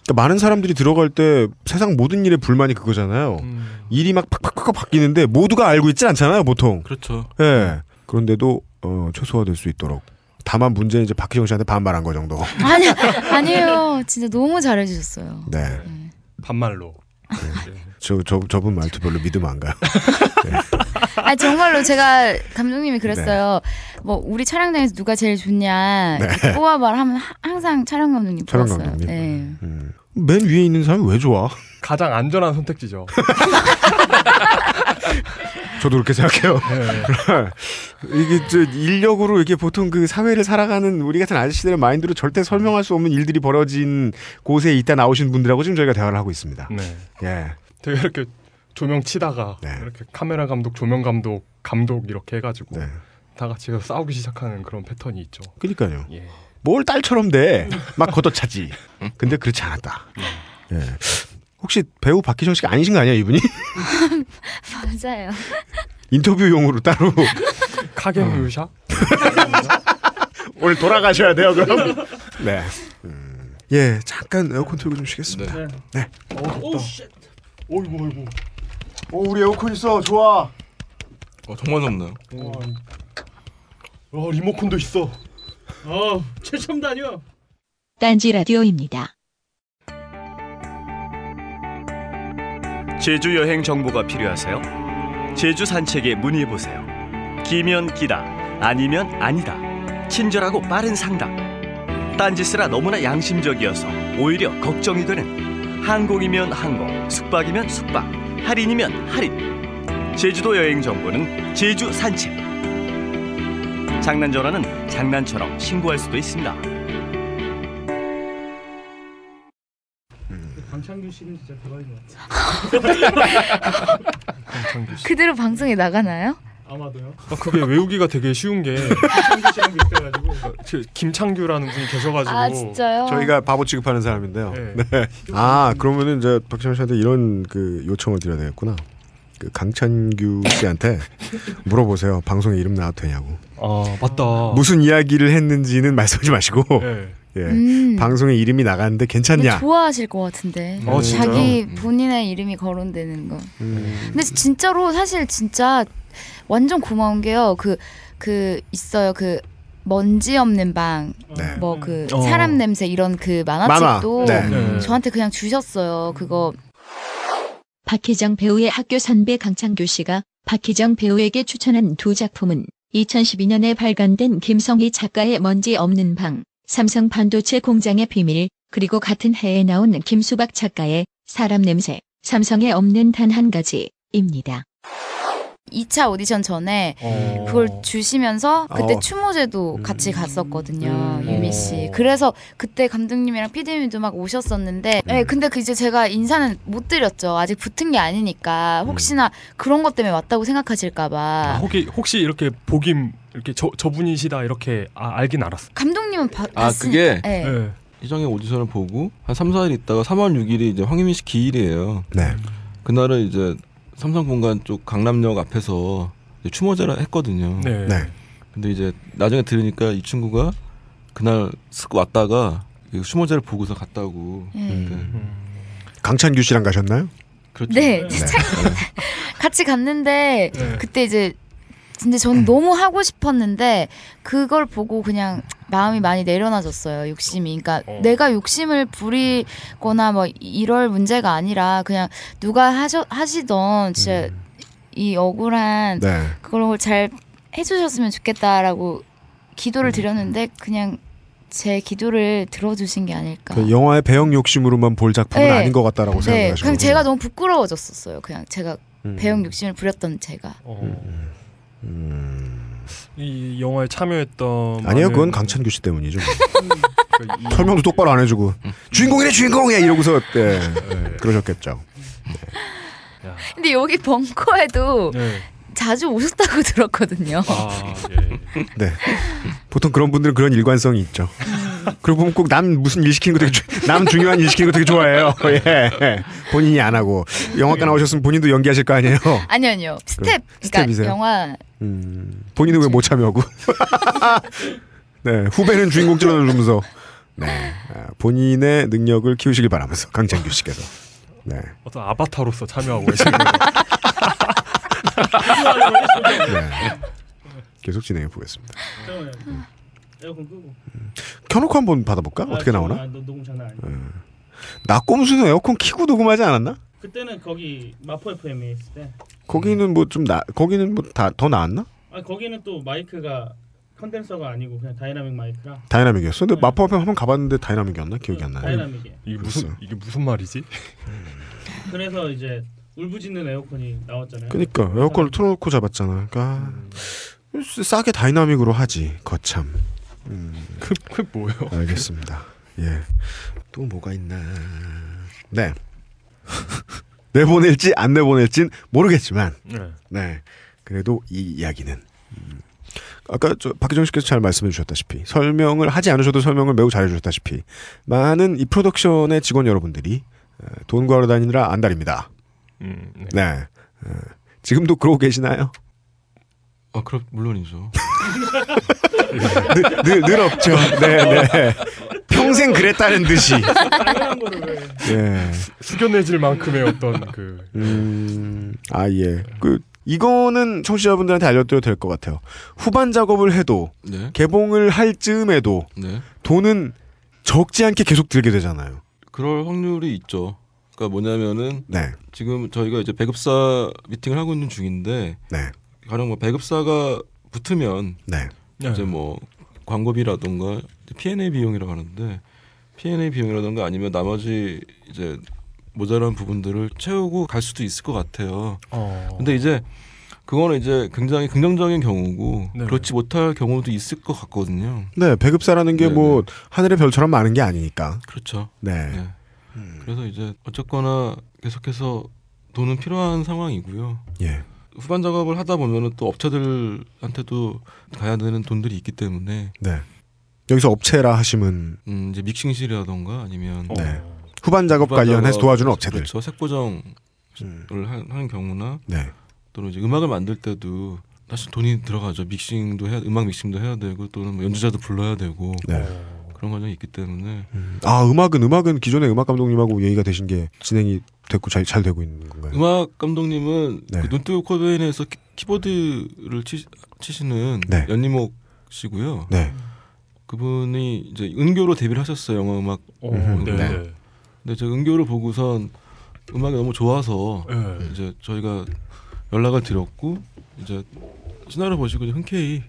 그러니까 많은 사람들이 들어갈 때 세상 모든 일에 불만이 그거잖아요. 음. 일이 막 팍팍팍 바뀌는데 모두가 알고 있진 않잖아요, 보통. 그렇죠. 예. 그런데도 어, 최소화될 수 있도록. 다만 문제는 이제 박희정 씨한테 반발한 거 정도. 아니 아니에요. 진짜 너무 잘해주셨어요. 네. 반말로. 저, 저, 저분 말투 별로 믿음 안 가요. 아 정말로 제가 감독님이 그랬어요. 뭐 우리 촬영장에서 누가 제일 좋냐 네. 뽑아봐라 하면 하- 항상 촬영 감독님 촬영 뽑았어요. 감독님? 네. 맨 위에 있는 사람이 왜 좋아? 가장 안전한 선택지죠. 저도 그렇게 생각해요. 네. 이게 저 인력으로 이게 보통 그 사회를 살아가는 우리 같은 아저씨들의 마인드로 절대 설명할 수 없는 일들이 벌어진 곳에 있다 나오신 분들하고 지금 저희가 대화를 하고 있습니다. 네. 예. 되게 이렇게 조명 치다가 네. 이렇게 카메라 감독, 조명 감독, 감독 이렇게 해가지고 네. 다 같이 싸우기 시작하는 그런 패턴이 있죠. 그러니까요. 예. 뭘 딸처럼 돼. 막 걷어차지. 근데 그렇지 않았다. 예. 혹시 배우 박희정 씨가 아니신 거 아니야, 이분이? 맞아요. 인터뷰용으로 따로 카겐뮤샤? 오늘 돌아가셔야 돼요, 그럼. 네. 음. 예, 잠깐 에어컨 틀고 좀 쉬겠습니다. 네. 네. 어, oh shit. 어이구 어이구. 오, 우리 에어컨 있어. 좋아. 어, 정말 덥네요. 와, 와 리모컨도 있어. 어 최첨단이여. 딴지 라디오입니다. 제주 여행 정보가 필요하세요? 제주 산책에 문의해 보세요. 기면 기다, 아니면 아니다. 친절하고 빠른 상담. 딴짓스라 너무나 양심적이어서 오히려 걱정이 되는 항공이면 항공, 숙박이면 숙박, 할인이면 할인. 제주도 여행 정보는 제주 산책. 장난 전화는 장난처럼 신고할 수도 있습니다. 강창규 씨는 진짜 대박인 것 같아. 그대로 방송에 나가나요? 아마도요. 아, 그게 외우기가 되게 쉬운 게. 그 김창규라는 분이 계셔가지고 아 진짜요? 저희가 바보 취급하는 사람인데요. 네. 네. 아, 그러면은 이제 박지원 씨한테 이런 그 요청을 드려야 되겠구나. 그 강찬규 씨한테 물어보세요. 방송에 이름 나와도 되냐고. 아 맞다. 무슨 이야기를 했는지는 말씀하지 마시고. 네. 예. 음. 방송에 이름이 나갔는데 괜찮냐? 좋아하실 것 같은데 어? 자기 본인의 이름이 거론되는 거. 음. 근데 진짜로 사실 진짜 완전 고마운 게요. 그그 있어요. 그 먼지 없는 방, 네. 뭐그 어. 사람 냄새 이런 그 만화책도 만화. 네. 네. 저한테 그냥 주셨어요. 그거 박희정 배우의 학교 선배 강창규 씨가 박희정 배우에게 추천한 두 작품은 2012년에 발간된 김성희 작가의 먼지 없는 방, 삼성 반도체 공장의 비밀, 그리고 같은 해에 나온 김수박 작가의 사람 냄새, 삼성에 없는 단 한 가지입니다. 2차 오디션 전에 어. 그걸 주시면서 그때 어. 추모제도 같이 갔었거든요 음. 유미 씨. 그래서 그때 감독님이랑 PD님도 막 오셨었는데, 음. 네, 근데 그 이제 제가 인사는 못 드렸죠. 아직 붙은 게 아니니까 음. 혹시나 그런 것 때문에 왔다고 아, 생각하실까봐. 혹시 혹시 이렇게 보김 이렇게 저 저분이시다 이렇게 아, 알긴 알았어. 감독님은 봐, 아, 봤으니- 그게? 네. 네. 희정의 오디션을 보고 한 3, 4일 있다가 3월 6일이 이제 황유민 씨 기일이에요. 네. 그날은 이제 삼성본관 쪽 강남역 앞에서 이제 추모제를 했거든요. 네. 네. 근데 이제 나중에 들으니까 이 친구가 그날 쓱 왔다가 그 추모제를 보고서 갔다고. 네. 네. 음. 강찬규 씨랑 가셨나요? 그렇죠. 네, 진짜 같이 갔는데 네. 그때 이제 근데 저는 너무 하고 싶었는데 그걸 보고 그냥 마음이 많이 내려놔졌어요 욕심이. 그러니까 어. 내가 욕심을 부리거나 뭐 이럴 문제가 아니라 그냥 누가 하셔 하시던 진짜 이 억울한 네. 그걸 잘 해주셨으면 좋겠다라고 기도를 드렸는데 그냥 제 기도를 들어주신 게 아닐까. 그 영화의 배역 욕심으로만 볼 작품은 네. 아닌 것 같다라고 네, 생각하시고. 그냥 제가 너무 부끄러워졌었어요. 그냥 제가 음. 배역 욕심을 부렸던 제가. 어. 음. 이 영화에 참여했던 아니에요, 그건 강찬규 씨 때문이죠. 그 이- 설명도 똑바로 안 해주고 주인공이래 주인공이야 이러고서 네. 그러셨겠죠. 야. 근데 여기 벙커에도 네. 자주 오셨다고 들었거든요. 아 예. 네. 보통 그런 분들은 그런 일관성이 있죠. 그리고 보면 꼭 남 무슨 일 시키는 거 되게 주- 남 중요한 일 시키는 거 되게 좋아해요. 예. 본인이 안 하고 영화과 나오셨으면 본인도 연기하실 거 아니에요. 아니요, 아니요. 스텝. 그러니까 스텝이세요? 영화 음, 본인은 왜 못 참여하고? 네, 후배는 주인공 찔러주면서 네. 아, 본인의 능력을 키우시길 바라면서 강창규 씨께서. 네. 어떤 아바타로서 참여하고 계시는 거. 네. 계속 진행해 보겠습니다. 잠깐만요. 에어컨 끄고. 켜놓고 한번 받아볼까? 아, 어떻게 저- 나오나? 아, 노- 녹음 장난 아니야. 음. 나꼼수는 에어컨 키고 녹음하지 않았나? 그때는 거기 마포 FM에 있을 때. 거기는 뭐 좀 나, 거기는 뭐 다 더 나았나? 아 거기는 또 마이크가 콘덴서가 아니고 그냥 다이나믹 마이크라. dynamic이었어. 근데 마포 FM에 한번 가봤는데 dynamic이었나? 기억이 안 나요. dynamic이에요. 이게 무슨 이게 무슨 말이지? 그래서 이제 울부짖는 에어컨이 나왔잖아요. 그러니까 에어컨을 틀어놓고 잡았잖아. 그러니까 싸게 dynamic으로 하지. 거참. 음. 그, 그 뭐예요? 알겠습니다. 예. 또 뭐가 있나. 네. 내보낼지 안 내보낼진 모르겠지만. 네. 네. 그래도 이 이야기는. 음, 아까 저 박기정 씨께서 잘 말씀해 주셨다시피 설명을 하지 않으셔도 설명을 매우 잘해 주셨다시피 많은 이 프로덕션의 직원 여러분들이 어, 돈 구하러 다니느라 안달입니다. 음, 네. 네. 어, 지금도 그러고 계시나요? 아, 그럼 물론이죠. 늘, 늘, 늘 없죠. 네, 네. 평생 그랬다는 듯이. 네. 예. 숙연해질 만큼의 어떤 그 음, 아, 예. 그, 이거는 청취자분들한테 알려드려도 될 것 같아요. 후반 작업을 해도, 네. 개봉을 할 즈음에도, 네. 돈은 적지 않게 계속 들게 되잖아요. 그럴 확률이 있죠. 그러니까 뭐냐면은 네. 지금 저희가 이제 배급사 미팅을 하고 있는 중인데 네. 가령 뭐 배급사가 붙으면 네. 이제 뭐 광고비라든가 P&A 비용이라고 하는데 P&A 비용이라든가 아니면 나머지 이제 모자란 부분들을 채우고 갈 수도 있을 것 같아요. 어. 근데 이제 그거는 이제 굉장히 긍정적인 경우고 네. 그렇지 못할 경우도 있을 것 같거든요. 네, 배급사라는 게 뭐, 하늘의 별처럼 많은 게 아니니까. 그렇죠. 네. 네. 그래서 이제 어쨌거나 계속해서 돈은 필요한 상황이고요. 예. 후반 작업을 하다 보면은 또 업체들한테도 가야 되는 돈들이 있기 때문에 네. 여기서 업체라 하시면, 음, 이제 믹싱실이라던가 아니면 네. 후반 작업 후반 관련해서 작업, 도와주는 업체들. 그렇죠. 색보정을 하- 하는 경우나 네. 또는 이제 음악을 만들 때도 사실 돈이 들어가죠. 믹싱도 해야 음악 믹싱도 해야 되고 또는 뭐 연주자도 불러야 되고 네. 그런 과정이 있기 때문에 아, 음악은, 음악은 기존의 음악 감독님하고 얘기가 되신 게 진행이 됐고 잘, 잘 되고 있는 건가요? 음악 감독님은 네. 그 눈뜨고 코베인에서 키- 키보드를 치, 치시는 네. 연니목 씨고요. 네. 그분이 이제 은교로 데뷔를 하셨어요 영화 음악. 어, 음, 네. 네. 네. 근데 저 은교를 보고선 음악이 너무 좋아서 네. 이제 저희가 연락을 드렸고 이제 시나리오 보시고 이제 흔쾌히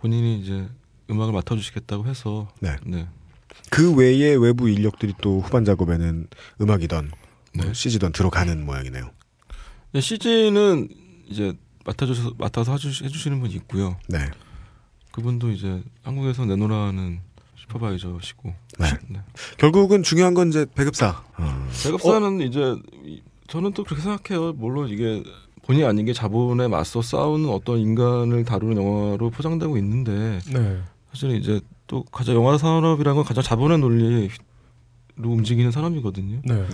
본인이 이제 음악을 맡아주시겠다고 해서 네. 네. 그 외에 외부 인력들이 또 후반 작업에는 음악이던 뭐 네. CG던 들어가는 모양이네요. 근데 CG는 이제 맡아줘서 맡아서 해주시, 해주시는 분이 있고요. 네. 그분도 이제 한국에서 내노라는 슈퍼바이저시고. 네. 결국은 중요한 건 이제 배급사. 어. 배급사는 이제 이- 저는 또 그렇게 생각해요. 물론 이게 본의 아니게 자본에 맞서 싸우는 어떤 인간을 다루는 영화로 포장되고 있는데 네. 사실 이제 또 가장 영화 산업이라는 건 가장 자본의 논리로 움직이는 사람이거든요. 네.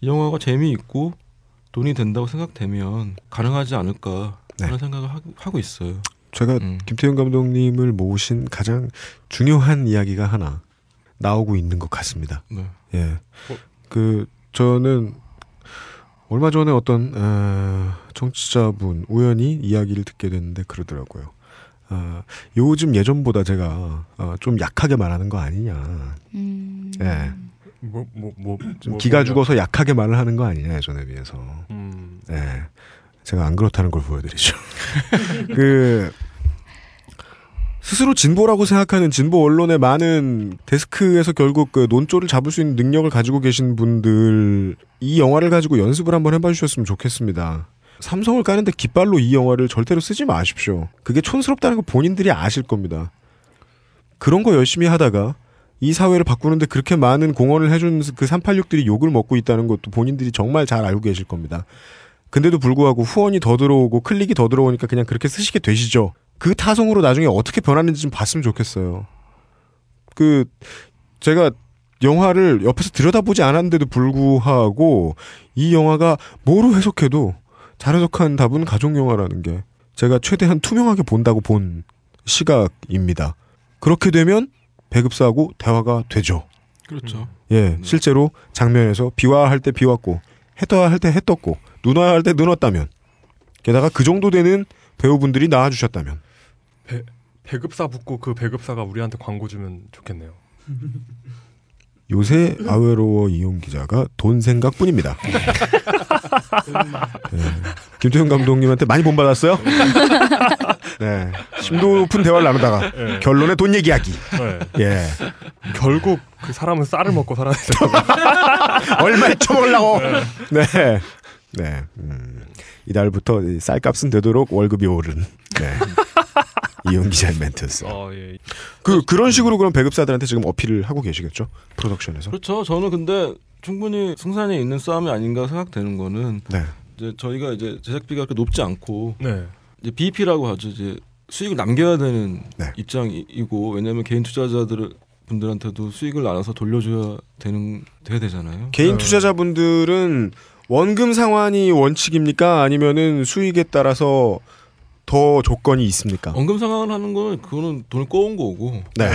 이 영화가 재미있고 돈이 된다고 생각되면 가능하지 않을까 네. 하는 생각을 하고, 하고 있어요. 제가 음. 김태형 감독님을 모신 가장 중요한 이야기가 하나 나오고 있는 것 같습니다. 네. 예. 그 저는 얼마 전에 어떤 어, 정치자분 우연히 이야기를 듣게 됐는데 그러더라고요. 아, 요즘 예전보다 제가 어, 좀 약하게 말하는 거 아니냐. 음. 예. 뭐 뭐 뭐좀 뭐, 기가 뭐냐. 죽어서 약하게 말을 하는 거 아니냐 예전에 비해서. 음. 예. 제가 안 그렇다는 걸 보여드리죠. 그 스스로 진보라고 생각하는 진보 언론의 많은 데스크에서 결국 그 논조를 잡을 수 있는 능력을 가지고 계신 분들 이 영화를 가지고 연습을 한번 해봐 주셨으면 좋겠습니다. 삼성을 까는데 깃발로 이 영화를 절대로 쓰지 마십시오. 그게 촌스럽다는 거 본인들이 아실 겁니다. 그런 거 열심히 하다가 이 사회를 바꾸는데 그렇게 많은 공헌을 해준 그 386들이 욕을 먹고 있다는 것도 본인들이 정말 잘 알고 계실 겁니다. 근데도 불구하고 후원이 더 들어오고 클릭이 더 들어오니까 그냥 그렇게 쓰시게 되시죠. 그 타성으로 나중에 어떻게 변하는지 좀 봤으면 좋겠어요. 그 제가 영화를 옆에서 들여다보지 않았는데도 불구하고 이 영화가 뭐로 해석해도 잘 해석한 답은 가족 영화라는 게 제가 최대한 투명하게 본다고 본 시각입니다. 그렇게 되면 배급사하고 대화가 되죠. 그렇죠. 예, 실제로 장면에서 비와 할 때 비왔고 해떠야 할 때 해떴고 눈 와야 할 때눈 왔다면 게다가 그 정도 되는 배우분들이 나와주셨다면 배, 배급사 붙고 그 배급사가 우리한테 광고 주면 좋겠네요. 요새 아웨로워 이용 기자가 돈 생각뿐입니다. 네. 김태훈 감독님한테 많이 본받았어요? 네. 심도 높은 대화를 나누다가 네. 결론에 돈 얘기하기. 네. 예. 결국 그 사람은 쌀을 먹고 되더라고요. 얼마에 쳐먹으려고. 네. 네. 음. 이달부터 이 쌀값은 되도록 월급이 오른. 네. 이용 기자의 멘트였어요. 어, 예. 그 그런 식으로 그럼 배급사들한테 지금 어필을 하고 계시겠죠? 프로덕션에서. 그렇죠. 저는 근데 충분히 승산이 있는 싸움이 아닌가 생각되는 거는 네. 이제 저희가 이제 제작비가 그렇게 높지 않고 네. 이제 BP라고 하죠. 이제 수익을 남겨야 되는 네. 입장이고 왜냐하면 개인 투자자들 분들한테도 수익을 나눠서 돌려줘야 되는 돼야 되잖아요. 개인 투자자분들은 원금 상환이 원칙입니까? 아니면은 수익에 따라서 더 조건이 있습니까? 원금 상환을 하는 거는 그거는 돈을 꼬은 거고. 네.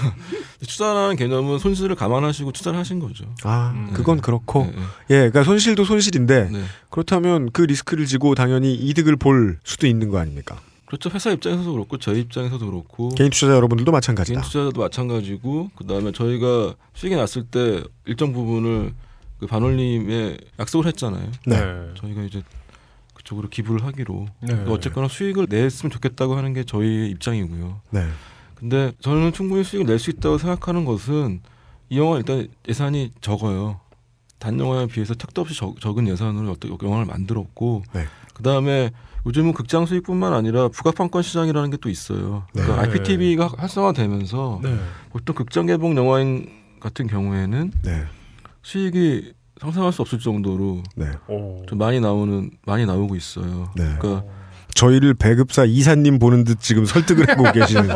투자라는 개념은 손실을 감안하시고 투자를 하신 거죠. 아, 그건 그렇고. 네, 네. 예, 그러니까 손실도 손실인데 네. 그렇다면 그 리스크를 지고 당연히 이득을 볼 수도 있는 거 아닙니까? 그렇죠. 회사 입장에서도 그렇고 저희 입장에서도 그렇고 개인 투자자 여러분들도 마찬가지다. 개인 투자자도 마찬가지고 그다음에 저희가 수익이 났을 때 일정 부분을 그 반올림에 약속을 했잖아요. 네. 저희가 이제 그쪽으로 기부를 하기로. 네. 어쨌거나 수익을 냈으면 좋겠다고 하는 게 저희의 입장이고요. 네. 근데 저는 충분히 수익을 낼 수 있다고 생각하는 것은 이 영화 일단 예산이 적어요. 단 영화에 비해서 택도 없이 적, 적은 예산으로 어떤 영화를 만들었고 네. 그다음에 요즘은 극장 수익뿐만 아니라 부가판권 시장이라는 게 또 있어요. 그러니까 네. IPTV가 활성화되면서 네. 보통 극장 개봉 영화인 같은 경우에는 네. 수익이 상상할 수 없을 정도로 네. 오. 좀 많이 나오는 많이 나오고 있어요. 네. 그러니까 저희를 배급사 이사님 보는 듯 지금 설득을 하고 계시는.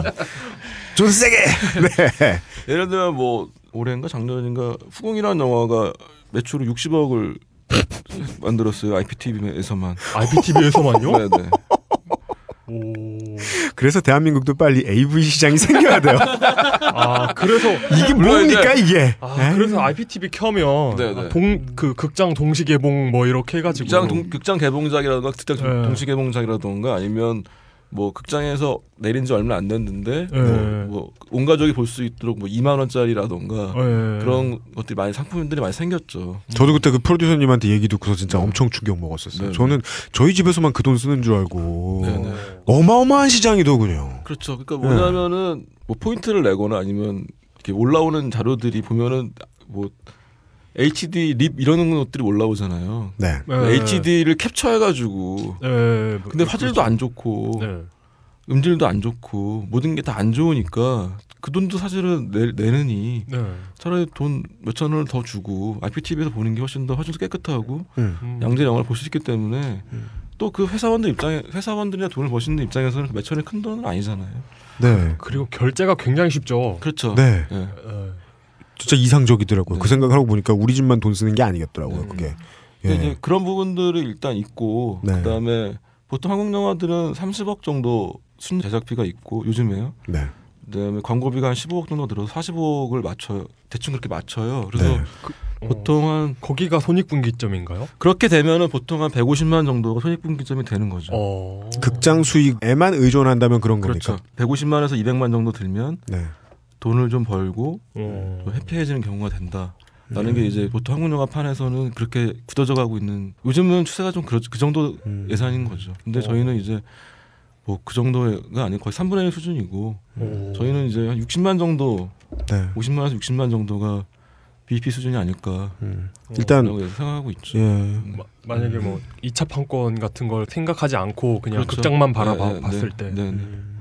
좀 세게. 네. 예를 들면 뭐 올해인가 작년인가 후궁이라는 영화가 매출을 60억을 만들었어요 IPTV에서만. IPTV에서만요? 네네. 오. 그래서 대한민국도 빨리 AV 시장이 생겨야 돼요. 아 그래서 이게 뭡니까 이게? 아 에이. 그래서 IPTV 켜면 네네. 동 그 극장 동시 개봉 뭐 이렇게 해가지고 극장 동, 극장 개봉작이라든가 극장 네. 동시 개봉작이라든가 아니면 뭐 극장에서 내린 지 얼마 안 됐는데 네. 뭐, 뭐 온 가족이 볼 수 있도록 뭐 2만 원짜리라던가 네. 그런 것들이 많이 상품들이 많이 생겼죠. 저도 그때 그 프로듀서님한테 얘기 듣고서 진짜 엄청 충격 먹었었어요. 네, 저는 저희 집에서만 그 돈 쓰는 줄 알고 네네. 어마어마한 시장이더군요. 그렇죠. 그러니까 네. 뭐냐면은 뭐 포인트를 내거나 아니면 이렇게 올라오는 자료들이 보면은 뭐 HD 립 이런 것들이 올라오잖아요. 네. 네. HD를 캡처해가지고 네. 근데 화질도 안 좋고 네. 음질도 안 좋고 모든 게 다 안 좋으니까 그 돈도 사실은 내, 내느니 네. 차라리 돈 몇천 원을 더 주고 IPTV에서 보는 게 훨씬 더 화질도 깨끗하고 음. 음. 양질 영화를 볼 수 있기 때문에 또그 회사원들 입장에 회사원들이나 돈을 버시는 입장에서는 몇 천이 큰 돈은 아니잖아요. 네. 그리고 결제가 굉장히 쉽죠. 그렇죠. 네. 예. 네. 진짜 이상적이더라고요. 네. 그 생각을 하고 보니까 우리 집만 돈 쓰는 게 아니겠더라고요. 네. 그게. 예. 이제 그런 부분들이 일단 있고 네. 그다음에 보통 한국 영화들은 30억 정도 순 제작비가 있고 요즘에요. 네. 그다음에 광고비가 한 15억 정도 들어서 45억을 맞춰요. 대충 그렇게 맞춰요. 그래서 네. 보통 한 거기가 손익분기점인가요? 그렇게 되면은 보통 한 150만 정도가 손익분기점이 되는 거죠. 어. 극장 수익에만 의존한다면 그런 그렇죠. 겁니까? 150만에서 200만 정도 들면 네. 돈을 좀 벌고 어. 좀 해피해지는 경우가 된다. 음. 라는 게 이제 보통 한국 영화판에서는 그렇게 굳어져 가고 있는 요즘은 추세가 좀 그렇, 그 정도 음. 예산인 거죠. 근데 어. 저희는 이제 뭐 그 정도가 아니고 거의 3분의 1 수준이고 오. 저희는 이제 한 60만 정도 네. 50만에서 60만 정도가 BEP 수준이 아닐까 음. 일단 라고 생각하고 있죠. 예. 마, 만약에 뭐 2차 판권 같은 걸 생각하지 않고 그냥 그렇죠. 극장만 바라봤을 네, 네, 때 네, 네. 어.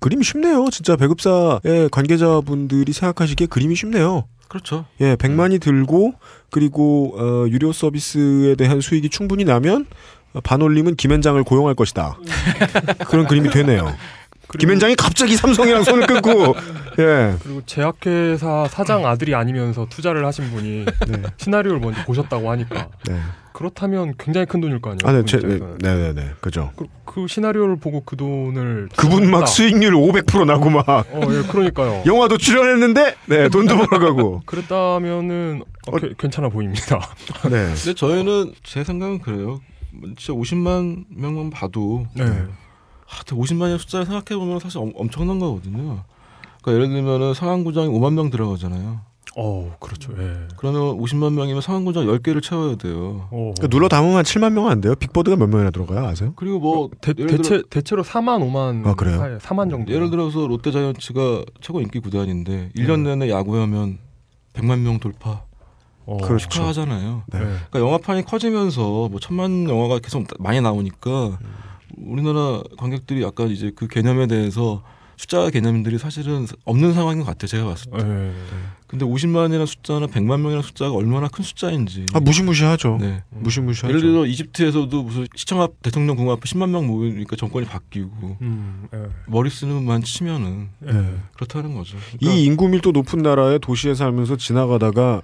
그림이 쉽네요. 진짜 배급사의 관계자분들이 생각하시기에 그림이 쉽네요. 그렇죠. 예, 100만이 들고 그리고 어, 유료 서비스에 대한 수익이 충분히 나면 어, 반올림은 김현장을 고용할 것이다. 그런 그림이 되네요. 김현장이 갑자기 삼성이랑 손을 끊고 예. 그리고 제약회사 사장 아들이 아니면서 투자를 하신 분이 네. 시나리오를 먼저 보셨다고 하니까 네. 그렇다면 굉장히 큰 돈일 거 아니에요. 아, 네, 제, 네. 네, 네, 그죠. 그, 그 시나리오를 보고 그 돈을 그분 막. 수익률 500% 나고 막 어, 예, 그러니까요. 영화도 출연했는데 네 돈도 벌어가고. 그랬다면은 어, 게- 괜찮아 보입니다. 네. 근데 저희는 제 생각은 그래요. 진짜 50만 명만 봐도 네. 아, 50만의 숫자를 생각해 보면 사실 엄, 엄청난 거거든요. 그러니까 예를 들면은 상암구장에 5만 명 들어가잖아요. 어, 그렇죠. 예. 그러면 50만 명이면 상암구장 10개를 채워야 돼요. 어. 그러니까 눌러 담으면 한 7만 명은 안 돼요. 빅버드가 몇 명이나 들어가요? 아세요? 그리고 뭐 대, 예를 들어- 대체 대체로 4만 5만 아, 그래요? 사이, 4만 정도. 예를 들어서 롯데 자이언츠가 최고 인기 구단인데 1년 내내 야구하면 100만 명 돌파 어, 그렇죠. 축하하잖아요. 네. 네. 그러니까 영화판이 커지면서 뭐 천만 영화가 계속 많이 나오니까 우리나라 관객들이 약간 이제 그 개념에 대해서 숫자 개념들이 사실은 없는 상황인 것 같아요. 제가 봤을 때. 예. 근데 50만이라는 숫자나 100만 명이라는 숫자가 얼마나 큰 숫자인지. 아 무시무시하죠. 네. 무시무시하죠. 예를 들어 이집트에서도 무슨 시청 앞 대통령 궁 앞에 10만 명 모이니까 정권이 바뀌고 음, 예. 머리 쓰는 만 치면은 예. 그렇다는 거죠. 그러니까 이 인구 밀도 높은 나라의 도시에 살면서 지나가다가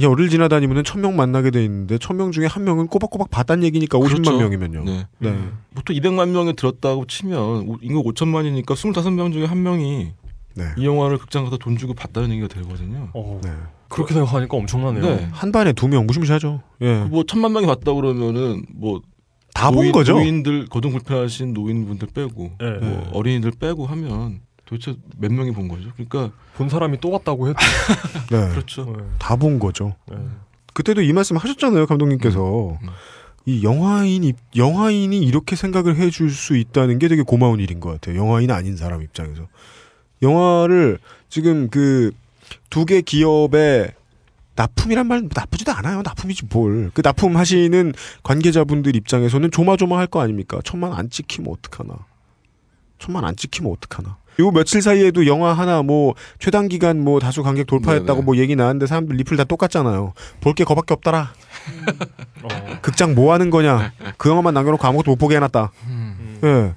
열을 지나다니면 천명 만나게 돼 있는데 천 명 중에 한 명은 꼬박꼬박 봤단 얘기니까 50만 그렇죠. 명이면요. 네. 네. 보통 200만 명이 들었다고 치면 오- 인구 5천만이니까 25명 중에 한 명이 네. 이 영화를 극장 가서 돈 주고 봤다는 얘기가 되거든요. 어, 네. 그렇게 생각하니까 엄청나네요. 네. 한 반에 두 명 무시무시하죠. 예. 뭐 천만 명이 봤다 그러면은 뭐 다본 노인- 거죠. 노인들 거동 불편하신 노인분들 빼고 예. 뭐 어린이들 빼고 하면 도대체 몇 명이 본 거죠? 그러니까 본 사람이 또 봤다고 해도 네. 그렇죠. 예. 다본 거죠. 예. 그때도 이 말씀 하셨잖아요, 감독님께서. 음. 이 영화인이 영화인이 이렇게 생각을 해줄 수 있다는 게 되게 고마운 일인 것 같아요. 영화인 아닌 사람 입장에서 영화를 지금 그 두 개 기업의 납품이란 말 나쁘지도 않아요. 납품이지 뭘. 그 납품하시는 관계자분들 입장에서는 조마조마할 거 아닙니까? 천만 안 찍히면 어떡하나. 천만 안 찍히면 어떡하나. 요 며칠 사이에도 영화 하나 뭐 최단 기간 뭐 다수 관객 돌파했다고 네네. 뭐 얘기 나왔는데 사람들 리플 다 똑같잖아요. 볼 게 거밖에 없더라. 어. 극장 뭐 하는 거냐. 그 영화만 남겨놓고 아무것도 못 보게 해놨다. 음. 예.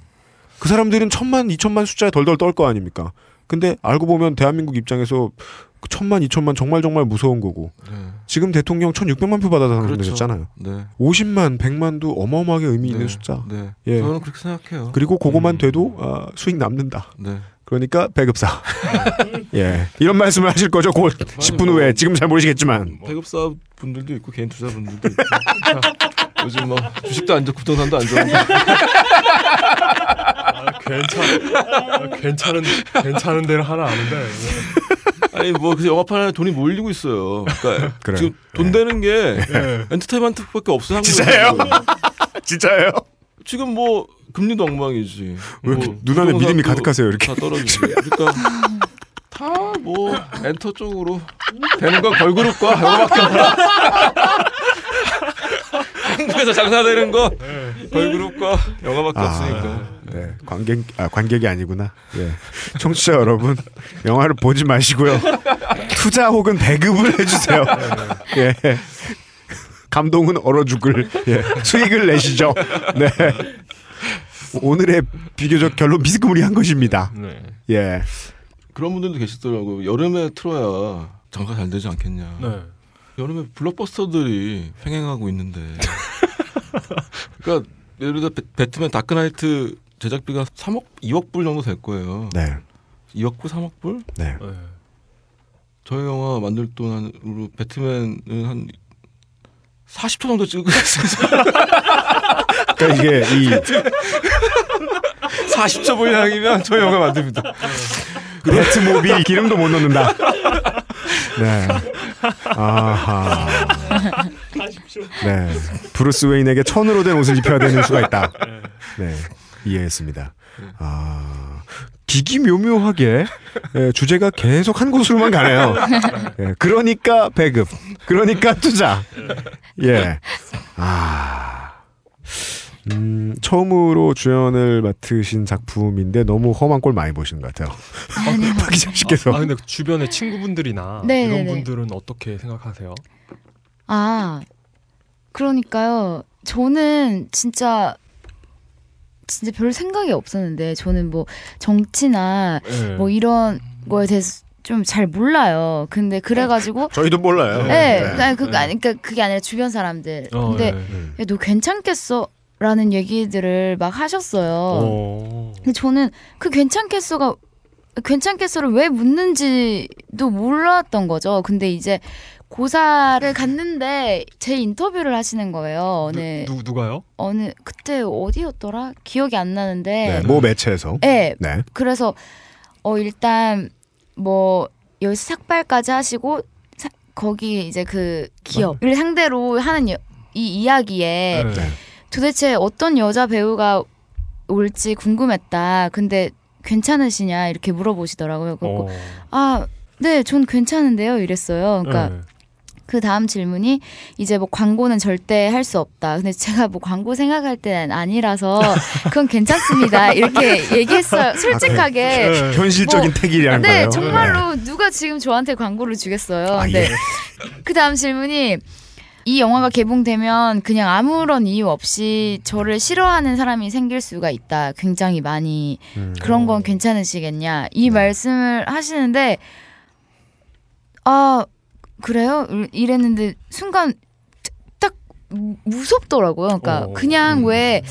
그 사람들은 천만, 이천만 숫자에 덜덜 떨 거 아닙니까? 근데 알고 보면 대한민국 입장에서 그 천만, 이천만 정말 정말 무서운 거고. 네. 지금 대통령 1600만 표 받아서 그렇죠. 당선되셨잖아요. 네. 50만, 100만도 어마어마하게 의미 있는 네. 숫자. 네. 예. 저는 그렇게 생각해요. 그리고 그거만 음. 돼도 아, 수익 남는다. 네. 그러니까 배급사. 예. 이런 말씀을 하실 거죠. 곧 10분 후에. 지금 잘 모르시겠지만. 배급사 분들도 있고 개인 투자 분들도 있고 요즘 뭐 주식도 안 좋고 부동산도 안 좋은데 아, 괜찮 아, 괜찮은 괜찮은 데를 하나 아는데 아니 뭐 그래서 영화판에 돈이 몰리고 있어요. 그러니까 그래요. 지금 돈 되는 게 예. 엔터테인먼트밖에 없어 한국에. 진짜예요? 진짜예요? 지금 뭐 금리도 엉망이지. 왜뭐 이렇게 눈 안에 믿음이 가득하세요, 이렇게? 다 떨어지지. 그러니까 다 뭐 엔터 쪽으로 되는 건 걸그룹과 영화밖에 없다. 한국에서 장사되는 거 걸그룹과 영화밖에 없으니까. 네. 관객, 아, 관객이 아니구나. 예. 청취자 여러분, 영화를 보지 마시고요. 투자 혹은 배급을 해주세요. 예. 감동은 얼어 죽을, 예. 수익을 내시죠. 네. 오늘의 비교적 결론 비스무리한 것입니다. 네. 예. 그런 분들도 계시더라고요. 여름에 틀어야 장사 잘 되지 않겠냐. 네. 여름에 블록버스터들이 횡행하고 있는데. 그러니까 예를 들어 배, 배트맨 다크나이트 제작비가 3억, 2억 불 정도 될 거예요. 네. 2억 불, 3억 불? 네. 네. 저희 영화 만들 돈으로 배트맨은 한 40초 정도 찍고 있어요. 그러니까 이게 이 40초 분량이면 저희 영화 만듭니다. 배트모빌 기름도 못 넣는다. 네. 아하. 네. 브루스 웨인에게 천으로 된 옷을 입혀야 되는 수가 있다. 네. 이해했습니다. 아. 기기묘묘하게 예, 주제가 계속 한 곳으로만 가네요. 예, 그러니까 배급, 그러니까 투자. 예. 아. 음, 처음으로 주연을 맡으신 작품인데 너무 험한 꼴 많이 보시는 것 같아요. 박기정 씨께서. 아 근데 주변의 친구분들이나 네, 이런 네, 네. 분들은 어떻게 생각하세요? 아, 그러니까요. 저는 진짜 진짜 별 생각이 없었는데 저는 뭐 정치나 네. 뭐 이런 거에 대해서 좀 잘 몰라요. 근데 그래가지고 저희도 몰라요. 네, 네. 아니, 그, 아니, 그러니까 그게 아니라 주변 사람들. 어, 근데 네. 야, 너 괜찮겠어? 라는 얘기들을 막 하셨어요. 어. 근데 저는 그 괜찮겠어가 괜찮겠어를 왜 묻는지도 몰랐던 거죠. 근데 이제 고사를 갔는데 제 인터뷰를 하시는 거예요. 어느 누, 누가요? 어느 그때 어디였더라? 기억이 안 나는데. 네, 모 매체에서. 네. 네. 그래서 어 일단 뭐 여기 삭발까지 하시고 사- 거기 이제 그 기업을 상대로 하는 여- 이 이야기에 네. 도대체 어떤 여자 배우가 올지 궁금했다. 근데 괜찮으시냐 이렇게 물어보시더라고요. 그리고 어. 아, 네, 전 괜찮은데요. 이랬어요. 그러니까 네. 그 다음 질문이 이제 뭐 광고는 절대 할 수 없다. 근데 제가 뭐 광고 생각할 때는 아니라서 그건 괜찮습니다. 이렇게 얘기했어요. 솔직하게. 아, 네. 현실적인 택이라는 네, 거예요. 정말로 누가 지금 저한테 광고를 주겠어요. 아, 근데 예. 그 다음 질문이 이 영화가 개봉되면 그냥 아무런 이유 없이 저를 싫어하는 사람이 생길 수가 있다. 굉장히 많이 음. 그런 건 괜찮으시겠냐 이 말씀을 하시는데 아 그래요? 이- 이랬는데 순간 딱 무- 무섭더라고요. 그러니까 어. 그냥 왜한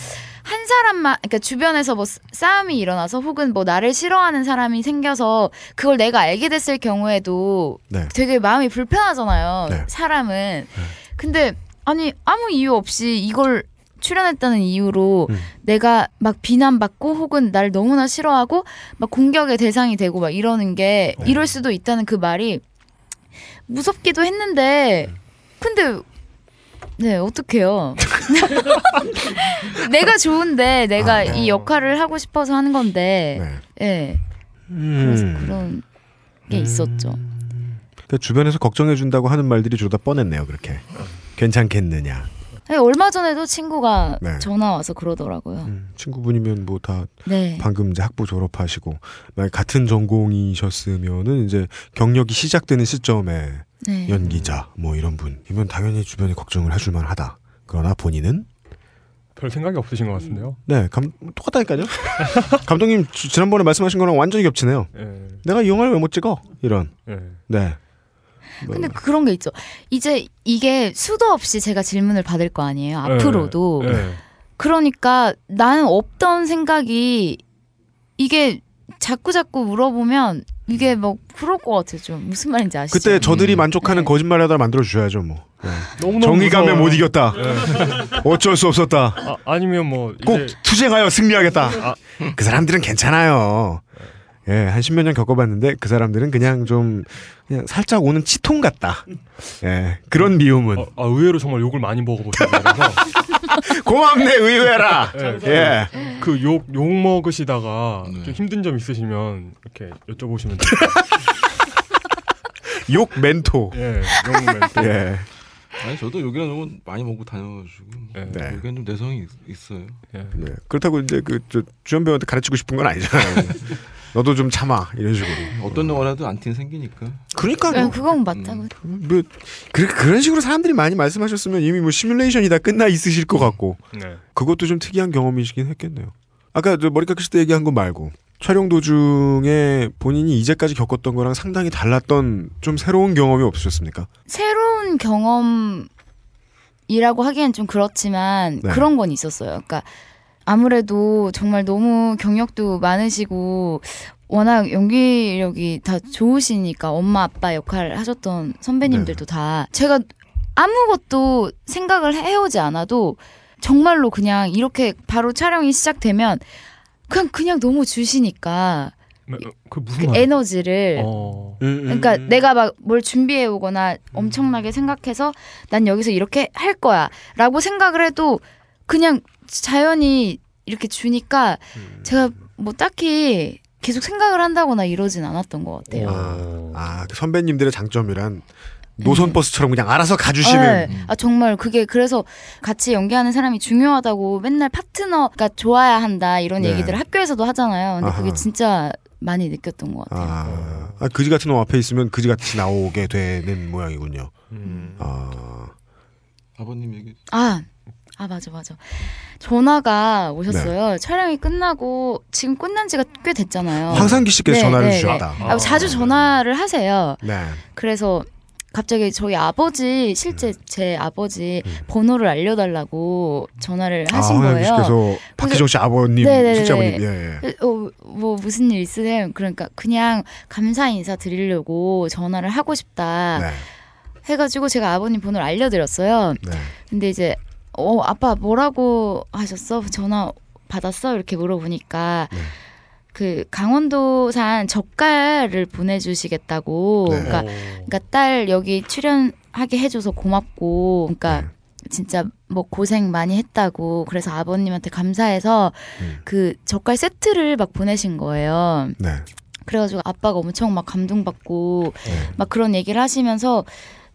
사람만 그러니까 주변에서 뭐 싸- 싸움이 일어나서 혹은 뭐 나를 싫어하는 사람이 생겨서 그걸 내가 알게 됐을 경우에도 네. 되게 마음이 불편하잖아요. 네. 사람은. 근데 아니 아무 이유 없이 이걸 출연했다는 이유로 음. 내가 막 비난받고 혹은 날 너무나 싫어하고 막 공격의 대상이 되고 막 이러는 게 네. 이럴 수도 있다는 그 말이 무섭기도 했는데 근데 네 어떡해요 내가 좋은데 내가 아, 네. 이 역할을 하고 싶어서 하는 건데 예 그래서 음. 그런 게 있었죠 그러니까 주변에서 걱정해 준다고 하는 말들이 주로 다 뻔했네요. 그렇게 괜찮겠느냐. 아니, 얼마 전에도 친구가 네. 전화 와서 그러더라고요 친구분이면 뭐다 네. 방금 이제 학부 졸업하시고 만약 같은 전공이셨으면은 이제 경력이 시작되는 시점에 네. 연기자 뭐 이런 분이면 당연히 주변에 걱정을 해줄 만하다. 그러나 본인은 별 생각이 없으신 것 같은데요. 네, 감, 똑같다니까요. 감독님 주- 지난번에 말씀하신 거랑 완전히 겹치네요. 예. 내가 이 영화를 왜 못 찍어? 이런. 예. 네. 뭐, 근데 그런 게 있죠. 이제 이게 수도 없이 제가 질문을 받을 거 아니에요. 앞으로도. 예. 예. 그러니까 나는 없던 생각이 이게 자꾸 자꾸 물어보면 이게 뭐 그럴 것 같아요. 좀 무슨 말인지 아시죠? 그때 저들이 음. 만족하는 거짓말하다 만들어 주셔야죠, 뭐. 네. 너무너무 정의감에 무서워요. 못 이겼다. 어쩔 수 없었다. 아, 아니면 뭐꼭 이제 투쟁하여 승리하겠다. 그 사람들은 괜찮아요. 예, 한 십몇 년 겪어봤는데 그 사람들은 그냥 좀 그냥 살짝 오는 치통 같다. 예, 그런 미움은. 아, 의외로 정말 욕을 많이 분이라서 고맙네 의외라. 예. 예. 그 욕 욕 먹으시다가 좀 힘든 점 있으시면 이렇게 여쭤보시면 돼요. 욕 멘토. 예, 욕 멘토. 예. 아니 저도 욕이나 욕은 많이 먹고 다녀가지고 네. 여기는 좀 내성이 있- 있어요. 예. 네. 그렇다고 이제 그저 주연 배우한테 가르치고 싶은 건 아니잖아요. 너도 좀 참아 이런 식으로. 어떤 영화라도 안티는 생기니까. 그러니까 네, 그건 맞다고. 뭐 그, 그런 식으로 사람들이 많이 말씀하셨으면 이미 뭐 시뮬레이션이 다 끝나 있으실 것 같고 네. 그것도 좀 특이한 경험이시긴 했겠네요. 아까 저 머리 깎으실 때 얘기한 거 말고 촬영 도중에 본인이 이제까지 겪었던 거랑 상당히 달랐던 좀 새로운 경험이 없으셨습니까? 새로운 경험이라고 하기엔 좀 그렇지만 네. 그런 건 있었어요. 그러니까 아무래도 정말 너무 경력도 많으시고 워낙 연기력이 다 좋으시니까 엄마 아빠 역할을 하셨던 선배님들도 다 제가 아무것도 생각을 해오지 않아도 정말로 그냥 이렇게 바로 촬영이 시작되면 그냥 그냥 너무 주시니까 그 무슨 그 말? 에너지를 어. 그러니까 내가 막 뭘 준비해 오거나 엄청나게 생각해서 난 여기서 이렇게 할 거야라고 생각을 해도 그냥 자연히 이렇게 주니까 제가 뭐 딱히 계속 생각을 한다거나 이러진 않았던 것 같아요. 아, 그 선배님들의 장점이란 노선 버스처럼 그냥 알아서 가주시는. 네. 아 정말 그게 그래서 같이 연기하는 사람이 중요하다고 맨날 파트너가 좋아야 한다 이런 네. 얘기들을 학교에서도 하잖아요. 근데 그게 아하. 진짜 많이 느꼈던 것 같아요. 아, 아, 그지 같은 놈 앞에 있으면 그지 같이 나오게 되는 모양이군요. 음. 아, 아버님 얘기. 아 아 맞아 맞아. 전화가 오셨어요. 촬영이 끝나고 지금 끝난 지가 꽤 됐잖아요. 황상기 씨께서 전화를 주셨다. 아, 자주 전화를 하세요. 네. 그래서 갑자기 저희 아버지 실제 제 아버지 번호를 알려달라고 전화를 하신 아, 거예요. 씨께서 박희정 씨 아버님, 네네네. 실제 아버님, 예, 예. 어, 뭐 무슨 일 있으세요? 그러니까 그냥 감사 인사 드리려고 전화를 하고 싶다. 네. 해가지고 제가 아버님 번호를 알려드렸어요. 네. 근데 이제 어 아빠 뭐라고 하셨어? 전화 받았어? 이렇게 물어보니까 네. 그 강원도 산 젓갈을 보내주시겠다고. 네. 그러니까, 그러니까 딸 여기 출연하게 해줘서 고맙고. 그러니까 네. 진짜 뭐 고생 많이 했다고. 그래서 아버님한테 감사해서 음. 그 젓갈 세트를 막 보내신 거예요. 네. 그래가지고 아빠가 엄청 막 감동받고 네. 막 그런 얘기를 하시면서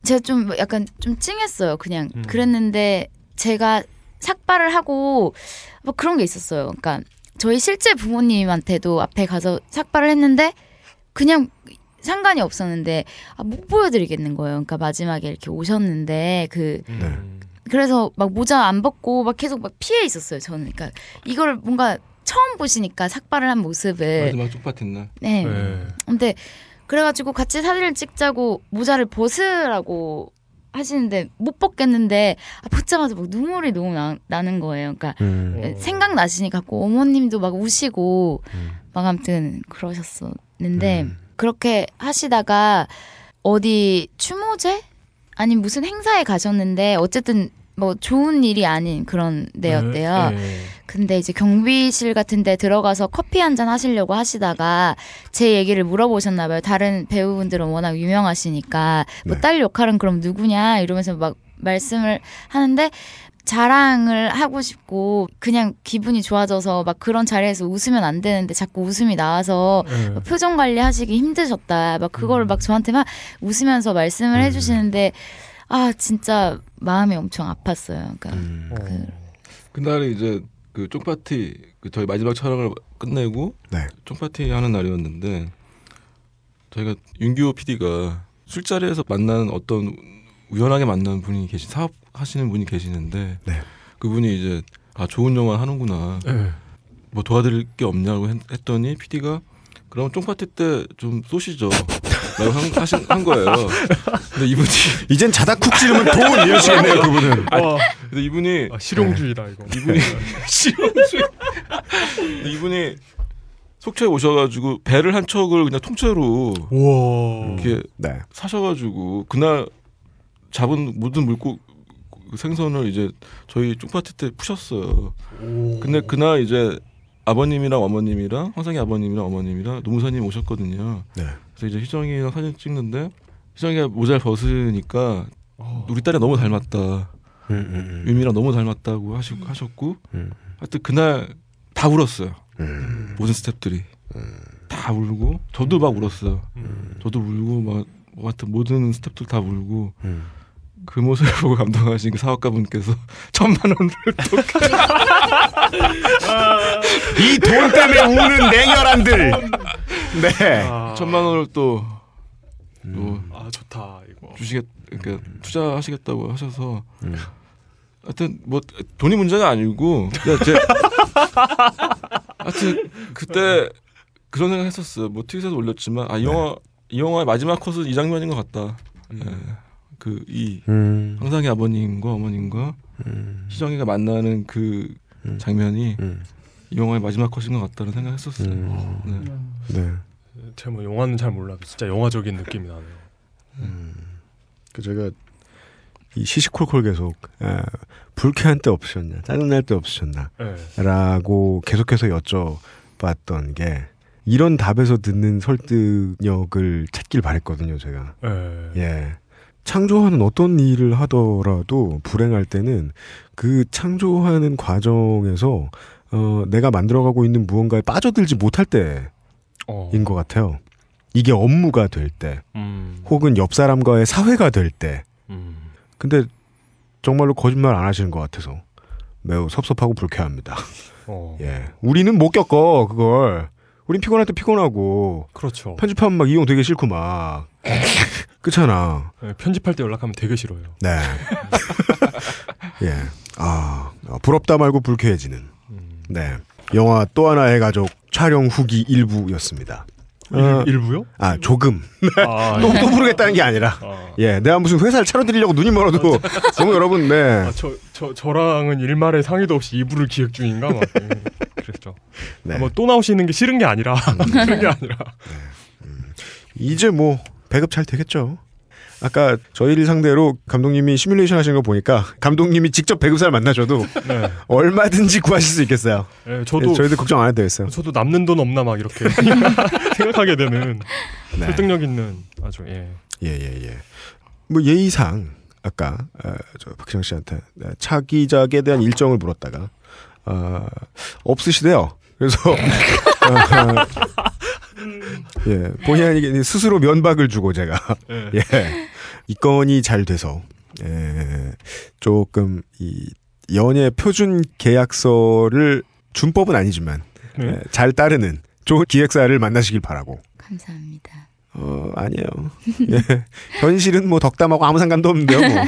제가 좀 약간 좀 찡했어요. 그냥 음. 그랬는데 제가 삭발을 하고 뭐 그런 게 있었어요. 그러니까 저희 실제 부모님한테도 앞에 가서 삭발을 했는데 그냥 상관이 없었는데 아, 못 보여드리겠는 거예요. 그러니까 마지막에 이렇게 오셨는데 그 네. 그래서 막 모자 안 벗고 막 계속 막 피해 있었어요. 저는 그러니까 이걸 뭔가 처음 보시니까 삭발을 한 모습을 마지막 쪽파티 날. 네. 네. 근데 그래가지고 같이 사진을 찍자고 모자를 벗으라고 하시는데 못 벗겠는데 아, 벗자마자 막 눈물이 너무 나, 나는 거예요. 그러니까 음. 생각나시니 갖고 어머님도 막 우시고 음. 막 아무튼 그러셨었는데 음. 그렇게 하시다가 어디 추모제 아니 무슨 행사에 가셨는데 어쨌든 뭐 좋은 일이 아닌 그런 데였대요. 네, 네. 근데 이제 경비실 같은 데 들어가서 커피 한 잔 하시려고 하시다가 제 얘기를 물어보셨나 봐요. 다른 배우분들은 워낙 유명하시니까 뭐 네. 딸 역할은 그럼 누구냐 이러면서 막 말씀을 하는데 자랑을 하고 싶고 그냥 기분이 좋아져서 막 그런 자리에서 웃으면 안 되는데 자꾸 웃음이 나와서 네. 막 표정 관리하시기 힘드셨다. 막 그거를 막 저한테 막 웃으면서 말씀을 해주시는데 아 진짜 마음이 엄청 아팠어요. 그러니까 음. 그 그날이 이제 그 쪽파티 그 저희 마지막 촬영을 끝내고 네. 쪽파티 하는 날이었는데 저희가 윤기호 PD가 술자리에서 만나는 어떤 우연하게 만난 분이 계신 사업 하시는 분이 계시는데 네. 그분이 이제 아 좋은 영화 하는구나 네. 뭐 도와드릴 게 없냐고 했, 했더니 PD가 그럼 쪽파티 때 좀 쏘시죠 라고 한, 하신, 한 거예요 근데 이분이 이젠 자다 쿡 찌르면 돈 이러시겠네요, 그분은. 와, 근데 이분이 아, 실용주의다 이거. 이분이 실용주의. 근데 이분이 속초에 오셔가지고 배를 한 척을 그냥 통째로 우와. 이렇게 네. 사셔가지고 그날 잡은 모든 물고 그 생선을 이제 저희 쪽파티 때 푸셨어요. 근데 그날 이제 아버님이랑 어머님이랑 황상희 아버님이랑 어머님이랑 노무사님 오셨거든요. 네. 그래서 이제 희정이랑 사진 찍는데 희정이가 모자를 벗으니까 어. 우리 딸이 너무 닮았다. 음, 음, 유미랑 너무 닮았다고 하시, 하셨고 음. 하여튼 그날 다 울었어요. 음. 모든 스탭들이 다 울고 저도 막 울었어요. 음. 저도 울고 막 하여튼 모든 스탭들 다 울고 음. 그 모습을 보고 감동하신 그 사업가분께서 천만 원을 또 이돈 때문에 우는 냉혈한들. 네. 아, 천만 원을 또, 또아 좋다 이거. 주시겠 그러니까 투자하시겠다고 하셔서 음. 하여튼 뭐 돈이 문제가 아니고 제 하여튼 그때 그런 생각 했었어요. 뭐 트윗에도 올렸지만 아이 영화 이 영화의 마지막 컷은 이 장면인 것 같다. 예. 그이 음. 황상희 아버님과 어머님과 음. 희정이가 만나는 그 음. 장면이 음. 이 영화의 마지막 컷인 것 같다는 생각했었어요. 음. 네. 네. 제가 뭐 영화는 잘 몰라도 진짜 영화적인 느낌이 나네요. 그 제가 이 시시콜콜 계속 아, 불쾌한 때 없으셨나 짜증날 때 없으셨나 네. 라고 계속해서 여쭤봤던 게 이런 답에서 듣는 설득력을 찾길 바랬거든요 제가 네. 예 창조하는 어떤 일을 하더라도 불행할 때는 그 창조하는 과정에서 어, 내가 만들어가고 있는 무언가에 빠져들지 못할 때인 어. 것 같아요 이게 업무가 될 때 음. 혹은 옆 사람과의 사회가 될 때 음. 근데 정말로 거짓말 안 하시는 것 같아서 매우 섭섭하고 불쾌합니다. 어. 예, 우리는 못 겪어 그걸. 우린 피곤할 때 피곤하고 그렇죠. 편집하면 막 이용 되게 싫고 막 그렇잖아. 네, 편집할 때 연락하면 되게 싫어요. 네. 예. 아, 어, 부럽다 말고 불쾌해지는. 음. 네. 영화 또 하나의 가족 촬영 후기 일부였습니다. 어, 일, 부요 아, 조금. 아, 또, 예. 또 부르겠다는 게 아니라. 아. 예, 내가 무슨 회사를 차려드리려고 눈이 멀어도 너무 여러분, 네. 아, 저, 저, 저랑은 일말의 상의도 없이 이부를 기획 중인가? 막, 예, 그랬죠. 네. 아, 뭐또 나오시는 게 싫은 게 아니라, 싫은 게 아니라. 이제 뭐, 배급 잘 되겠죠. 아까 저희를 상대로 감독님이 시뮬레이션 하시는 거 보니까 감독님이 직접 배급사를 만나셔도 네. 얼마든지 구하실 수 있겠어요. 예, 저도- 예, 저희들 걱정 안 해도 되겠어요. 저도 남는 돈 없나 막 이렇게 생각하게 되는 네. 설득력 있는 아주, 예. 예, 예, 예. 뭐 예의상 아까 어, 저 박시영 씨한테 네, 차기작에 대한 일정을 물었다가 어, 없으시대요. 그래서 어, 예, 본의 아니게 스스로 면박을 주고 제가 예. 예, 이 건이 잘 돼서 예, 조금 이 연예 표준 계약서를 준법은 아니지만 네. 예, 잘 따르는 좋은 기획사를 만나시길 바라고. 감사합니다. 어, 아니에요. 예. 현실은 뭐 덕담하고 아무 상관도 없는데요, 뭐.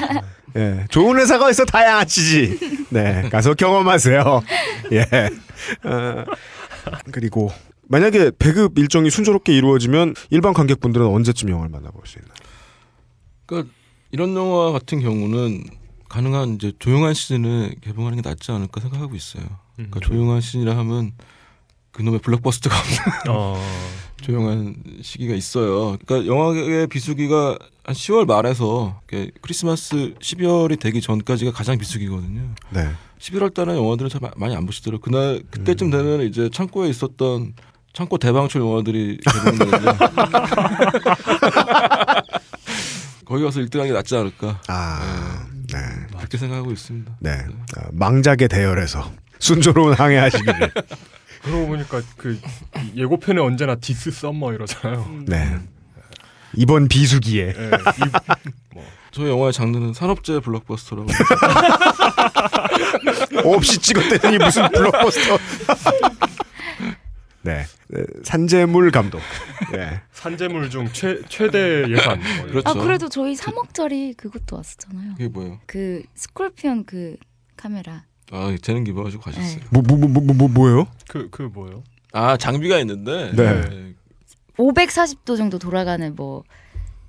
예. 좋은 회사가 있어 다양하시지. 네. 가서 경험하세요. 예. 어, 그리고 만약에 배급 일정이 순조롭게 이루어지면 일반 관객분들은 언제쯤 영화를 만나볼 수 있나요? 그러니까 이런 영화 같은 경우는 가능한 이제 조용한 시즌에 개봉하는 게 낫지 않을까 생각하고 있어요. 그러니까 조용한 시즌이라 하면 그놈의 블록버스터가 없는 어. 조용한 시기가 있어요. 그러니까 영화의 비수기가 한 10월 말에서 크리스마스 12월이 되기 전까지가 가장 비수기거든요. 네. 11월 달에 영화들을 참 많이 안 보시더라고요. 그날 그때쯤 되면 이제 창고에 있었던 창고 대방출 영화들이 개봉되는데 거기 가서 1등하는 게 낫지 않을까. 아, 네. 그렇게 생각하고 있습니다. 네. 아, 망작의 대열에서 순조로운 항해하시기를. 그러고 보니까 그 예고편에 언제나 this summer 이러잖아요. 네. 이번 비수기에. 예, 이- 저 영화의 장르는 산업재 블록버스터라고. 없이 찍었더니 무슨 블록버스터. 네. 네, 산재물 감독. 예. 산재물 중 최, 최대 예산. 뭐 그렇죠. 아 그래도 저희 3억짜리 그것도 왔었잖아요. 그게 뭐예요? 그 Scorpion 그 카메라. 아 재능 기부가지고 가셨어요. 뭐, 뭐, 뭐, 뭐, 뭐, 뭐예요? 그, 그 뭐요? 아 장비가 있는데. 네. 540도 정도 돌아가는 뭐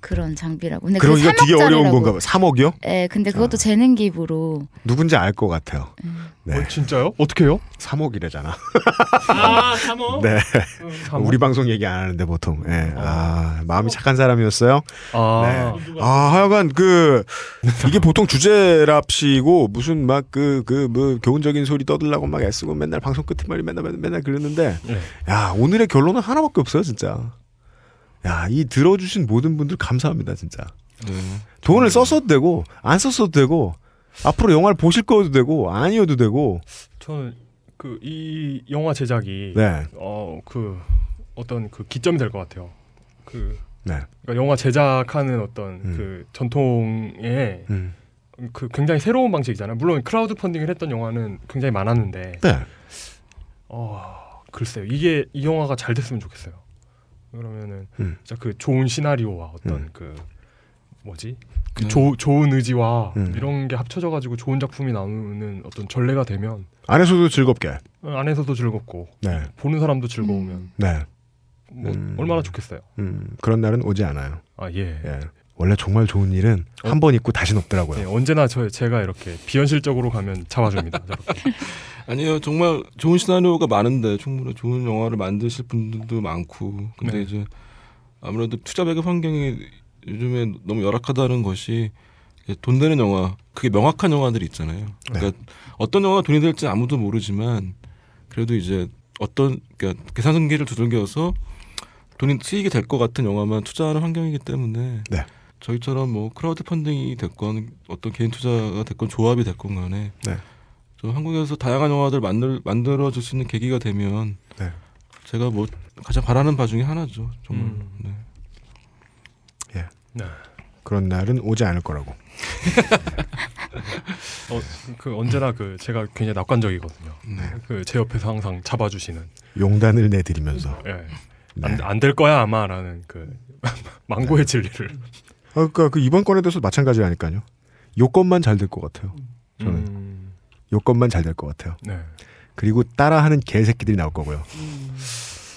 그런 장비라고. 근데 그러기가 그게 되게 어려운 3억짜리라고. 건가 봐. 3억이요? 예, 근데 그것도 재능 기부로. 누군지 알 것 같아요. 네. 어, 진짜요? 어떻게 해요? 3억이래잖아. 아, 3억? 네. 삼억? 우리 방송 얘기 안 하는데 보통. 예. 아, 마음이 착한 사람이었어요. 아, 네. 아, 하여간 그 이게 보통 주제랍시고 무슨 막 그 그 뭐 교훈적인 소리 떠들라고 막 애쓰고 맨날 방송 끝에 말이 맨날 맨날, 맨날 그러는데 네. 야, 오늘의 결론은 하나밖에 없어요, 진짜. 야, 이 들어주신 모든 분들 감사합니다, 진짜. 네. 돈을 썼어도 되고 안 썼어도 되고 앞으로 영화를 보실 거도 되고 아니어도 되고 저는 그 이 영화 제작이 네. 어 그 어떤 그 기점이 될 것 같아요. 그 네. 그러니까 영화 제작하는 어떤 음. 그 전통의 음. 그 굉장히 새로운 방식이잖아요. 물론 crowd funding을 했던 영화는 굉장히 많았는데 네. 어 글쎄요 이게 이 영화가 잘 됐으면 좋겠어요. 그러면은 음. 진짜 그 좋은 시나리오와 어떤 음. 그 뭐지 그 네. 조, 좋은 의지와 음. 이런 게 합쳐져 가지고 좋은 작품이 나오는 어떤 전례가 되면 안에서도 즐겁게. 어, 안에서도 즐겁고 네. 보는 사람도 즐거우면 네. 뭐 음. 얼마나 좋겠어요. 음, 그런 날은 오지 않아요. 아 예. 예. 원래 정말 좋은 일은 한번 있고 다시는 없더라고요. 예, 언제나 저 제가 이렇게 비현실적으로 가면 잡아줍니다. 아니요 정말 좋은 시나리오가 많은데 충분히 좋은 영화를 만드실 분들도 많고 근데 네. 이제 아무래도 투자 배급 환경이 요즘에 너무 열악하다는 것이 돈 되는 영화 그게 명확한 영화들이 있잖아요. 그러니까 어떤 영화가 돈이 될지 아무도 모르지만 그래도 이제 어떤 그러니까 계산기를 두들겨서 돈이 수익이 될 것 같은 영화만 투자하는 환경이기 때문에 네. 저희처럼 뭐 crowd funding이 됐건 어떤 개인 투자가 됐건 조합이 됐건 간에 네. 좀 한국에서 다양한 영화들 만들 만들어질 수 있는 계기가 되면 네. 제가 뭐 가장 바라는 바 중에 하나죠. 정말. 음. 네. 예. 네. 그런 날은 오지 않을 거라고. 어, 그 언제나 그 제가 굉장히 낙관적이거든요. 네. 그제 옆에서 항상 잡아주시는. 용단을 내드리면서. 예. 네. 안될 거야 아마라는 그 망고의 진리를. 아, 그러니까 그 이번 건에 대해서 마찬가지라니까요. 요건만 잘 될 것 같아요. 저는. 음, 요건만 잘 될 것 같아요. 네. 그리고 따라하는 개새끼들이 나올 거고요.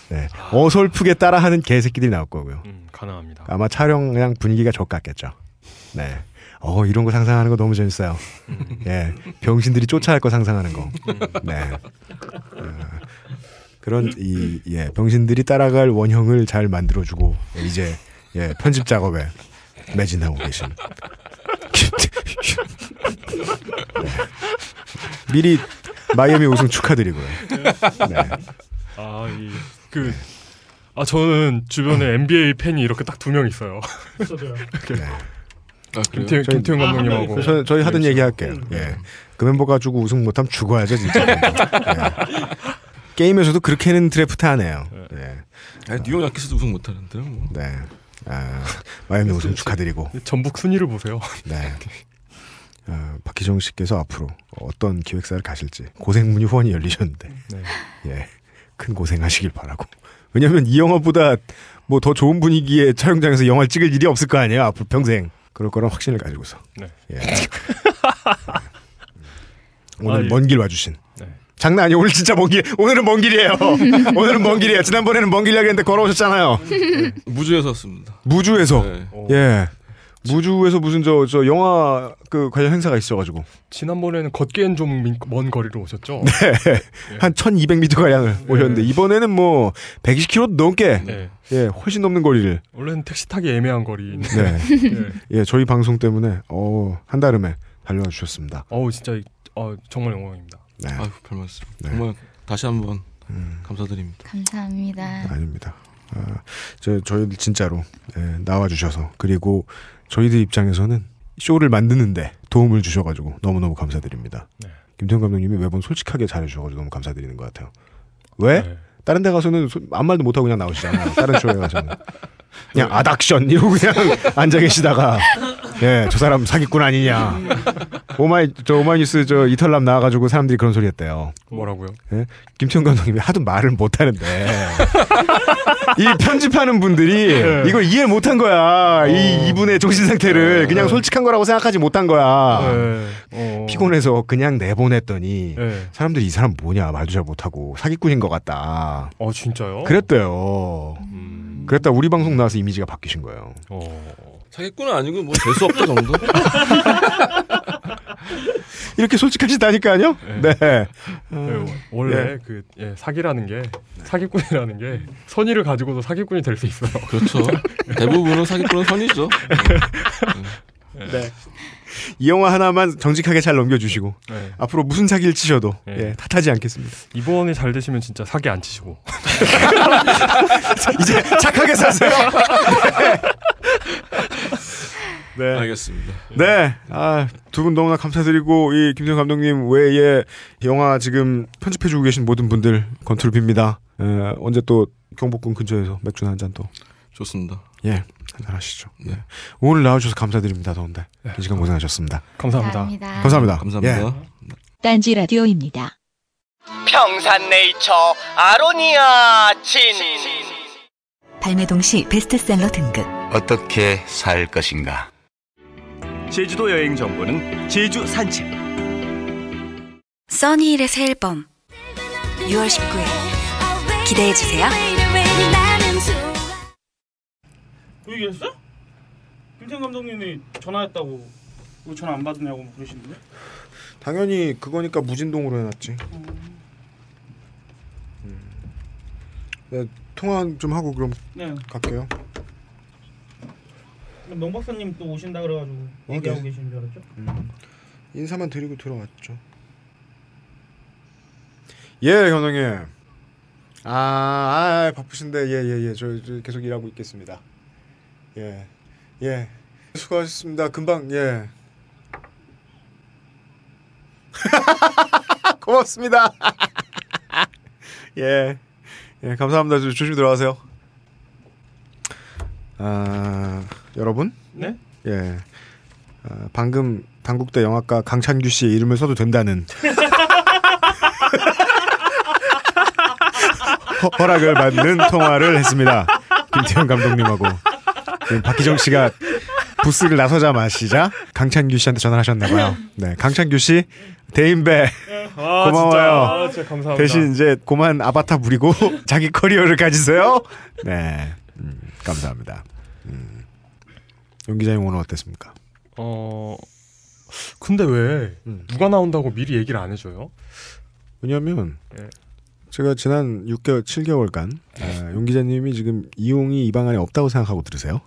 네. 어설프게 따라하는 개새끼들이 나올 거고요. 음, 가능합니다. 아마 촬영량 분위기가 족같겠죠. 네. 어, 이런 거 상상하는 거 너무 재밌어요. 예. 병신들이 쫓아갈 거 상상하는 거. 네. 어, 그런 이 예, 병신들이 따라갈 원형을 잘 만들어 주고 이제 예, 편집 작업에 매진하고 계신 네. 미리 마이애미 우승 축하드리고요. 네. 아, 이, 그, 아, 저는 주변에 NBA 팬이 이렇게 딱 두 명 있어요. 저도요. 이렇게. 아, 김태형, 저희- 김태형 감독님하고. 저, 저희 하던 얘기 할게요. 예. 그 멤버 가지고 우승 못하면 죽어야죠, 진짜. 예. 게임에서도 그렇게는 드래프트 안 해요. 예. 아니, 뉴욕 양키스도 우승 못하는데요. 뭐. 네. 아, 마이애미 우승 축하드리고. 전북 순위를 보세요. 네. 어, 박희정 씨께서 앞으로 어떤 기획사를 가실지 고생문이 후원이 열리셨는데 네. 예, 큰 고생하시길 바라고. 왜냐하면 이 영화보다 뭐 더 좋은 분위기의 촬영장에서 영화를 찍을 일이 없을 거 아니에요 앞으로 평생 그럴 거란 확신을 가지고서. 네. 예. 오늘 아, 예. 먼길 와주신. 네. 장난 아니에요. 오늘 진짜 먼 길. 오늘은 먼 길이에요. 오늘은 먼 길이에요. 지난번에는 먼 길이라고 했는데 걸어오셨잖아요. 무주에서 왔습니다. 무주에서. 네. 예. 무주에서 무슨 저, 저 영화 그 관련 행사가 있어가지고. 지난번에는 걷기엔 좀 먼 거리로 오셨죠? 네. 한 1200m 가량을 오셨는데, 이번에는 뭐, 120km 넘게, 네. 예, 훨씬 넘는 거리를. 원래는 택시 타기 애매한 거리. 네. 예, 저희 방송 때문에, 어, 한달음에 달려와 주셨습니다. 어우, 진짜, 어, 정말 영광입니다. 네. 아유, 별 말씀. 네. 정말 다시 한번 음. 감사드립니다. 감사합니다. 아닙니다. 아, 저, 저희들 진짜로, 예, 나와주셔서, 그리고 저희들 입장에서는 쇼를 만드는데 도움을 주셔가지고 너무너무 감사드립니다. 네. 김태형 감독님이 매번 솔직하게 잘해주셔가지고 너무 감사드리는 것 같아요. 왜? 네. 다른 데 가서는 소- 아무 말도 못하고 그냥 나오시잖아요. 다른 쇼에 가서는. 그냥 아닥션 이러고 그냥 앉아 계시다가 예, 저 사람 사기꾼 아니냐. 오마이 저 오마이뉴스 저 이털남 나와 가지고 사람들이 그런 소리 했대요. 뭐라고요? 예? 김태형 감독님이 하도 말을 못 하는데 이 편집하는 분들이 네. 이걸 이해 못 한 거야. 어. 이 이분의 정신 상태를 그냥 솔직한 거라고 생각하지 못한 거야. 네. 어. 피곤해서 그냥 내보냈더니 네. 사람들이 이 사람 뭐냐 말도 잘 못하고 사기꾼인 것 같다. 어, 진짜요? 그랬대요. 음. 그랬다 우리 방송 나와서 이미지가 바뀌신 거예요. 어. 사기꾼은 아니고 뭐 재수 없다 정도? 이렇게 솔직하시다니까요. 네. 네, 음, 원래 예. 그 예, 사기라는 게 사기꾼이라는 게 선의를 가지고도 사기꾼이 될 수 있어요. 그렇죠. 대부분은 사기꾼은 선이죠. 네. 이 영화 하나만 정직하게 잘 넘겨주시고 네. 앞으로 무슨 사기를 치셔도 네. 예, 탓하지 않겠습니다. 이번에 잘 되시면 진짜 사기 안 치시고. 이제 착하게 사세요. 네. 알겠습니다. 네. 아, 두 분 너무나 감사드리고, 이 김태형 감독님 외에 영화 지금 편집해주고 계신 모든 분들 건투를 빕니다. 에, 언제 또 경복궁 근처에서 맥주나 한잔 또, 좋습니다. 예, 한잔 하시죠. 네. 네. 오늘 나와주셔서 감사드립니다. 더운데. 이 시간 고생하셨습니다. 감사합니다. 감사합니다. 감사합니다. 감사합니다. 예. 딴지 라디오입니다. 평산네이처 아로니아 진. 발매동 시 베스트셀러 등급. 어떻게 살 것인가? 제주도 여행 정보는 제주 산책. 써니힐의 새 앨범 6월 19일 기대해 주세요. 그 얘기했어? 김태형 감독님이 전화했다고 왜 전화 안 받으냐고 뭐 그러시는데? 당연히 그거니까 무진동으로 해놨지. 음. 네, 통화 좀 하고 그럼 네. 갈게요. 명 박사님 또 오신다 그래가지고 얘기하고 계신 줄 알았죠? 음. 인사만 드리고 들어왔죠. 예, 현웅님. 아, 아 바쁘신데 예예 예 저, 저 계속 일하고 있겠습니다. 예, 예 수고하셨습니다. 금방 예. 고맙습니다. 예, 예 감사합니다. 조- 조심히 들어가세요. 아 여러분. 네? 예. 아, 방금 당국대 영화과 강찬규 씨의 이름을 써도 된다는 허- 허락을 받는 통화를 했습니다. 김태형 감독님하고 박희정 씨가 부스를 나서자마시자 강찬규 씨한테 전화를 하셨나봐요. 네, 강찬규 씨 대인배 아, 고마워요. 진짜, 아, 진짜 감사합니다. 대신 이제 고만 아바타 부리고 자기 커리어를 가지세요. 네, 음, 감사합니다. 음. 용 기자님 오늘 어땠습니까? 어 근데 왜 누가 나온다고 미리 얘기를 안 해줘요? 왜냐하면 예. 제가 지난 6개월, 7개월간 아, 용 기자님이 지금 이용이 이 방 안에 없다고 생각하고 들으세요.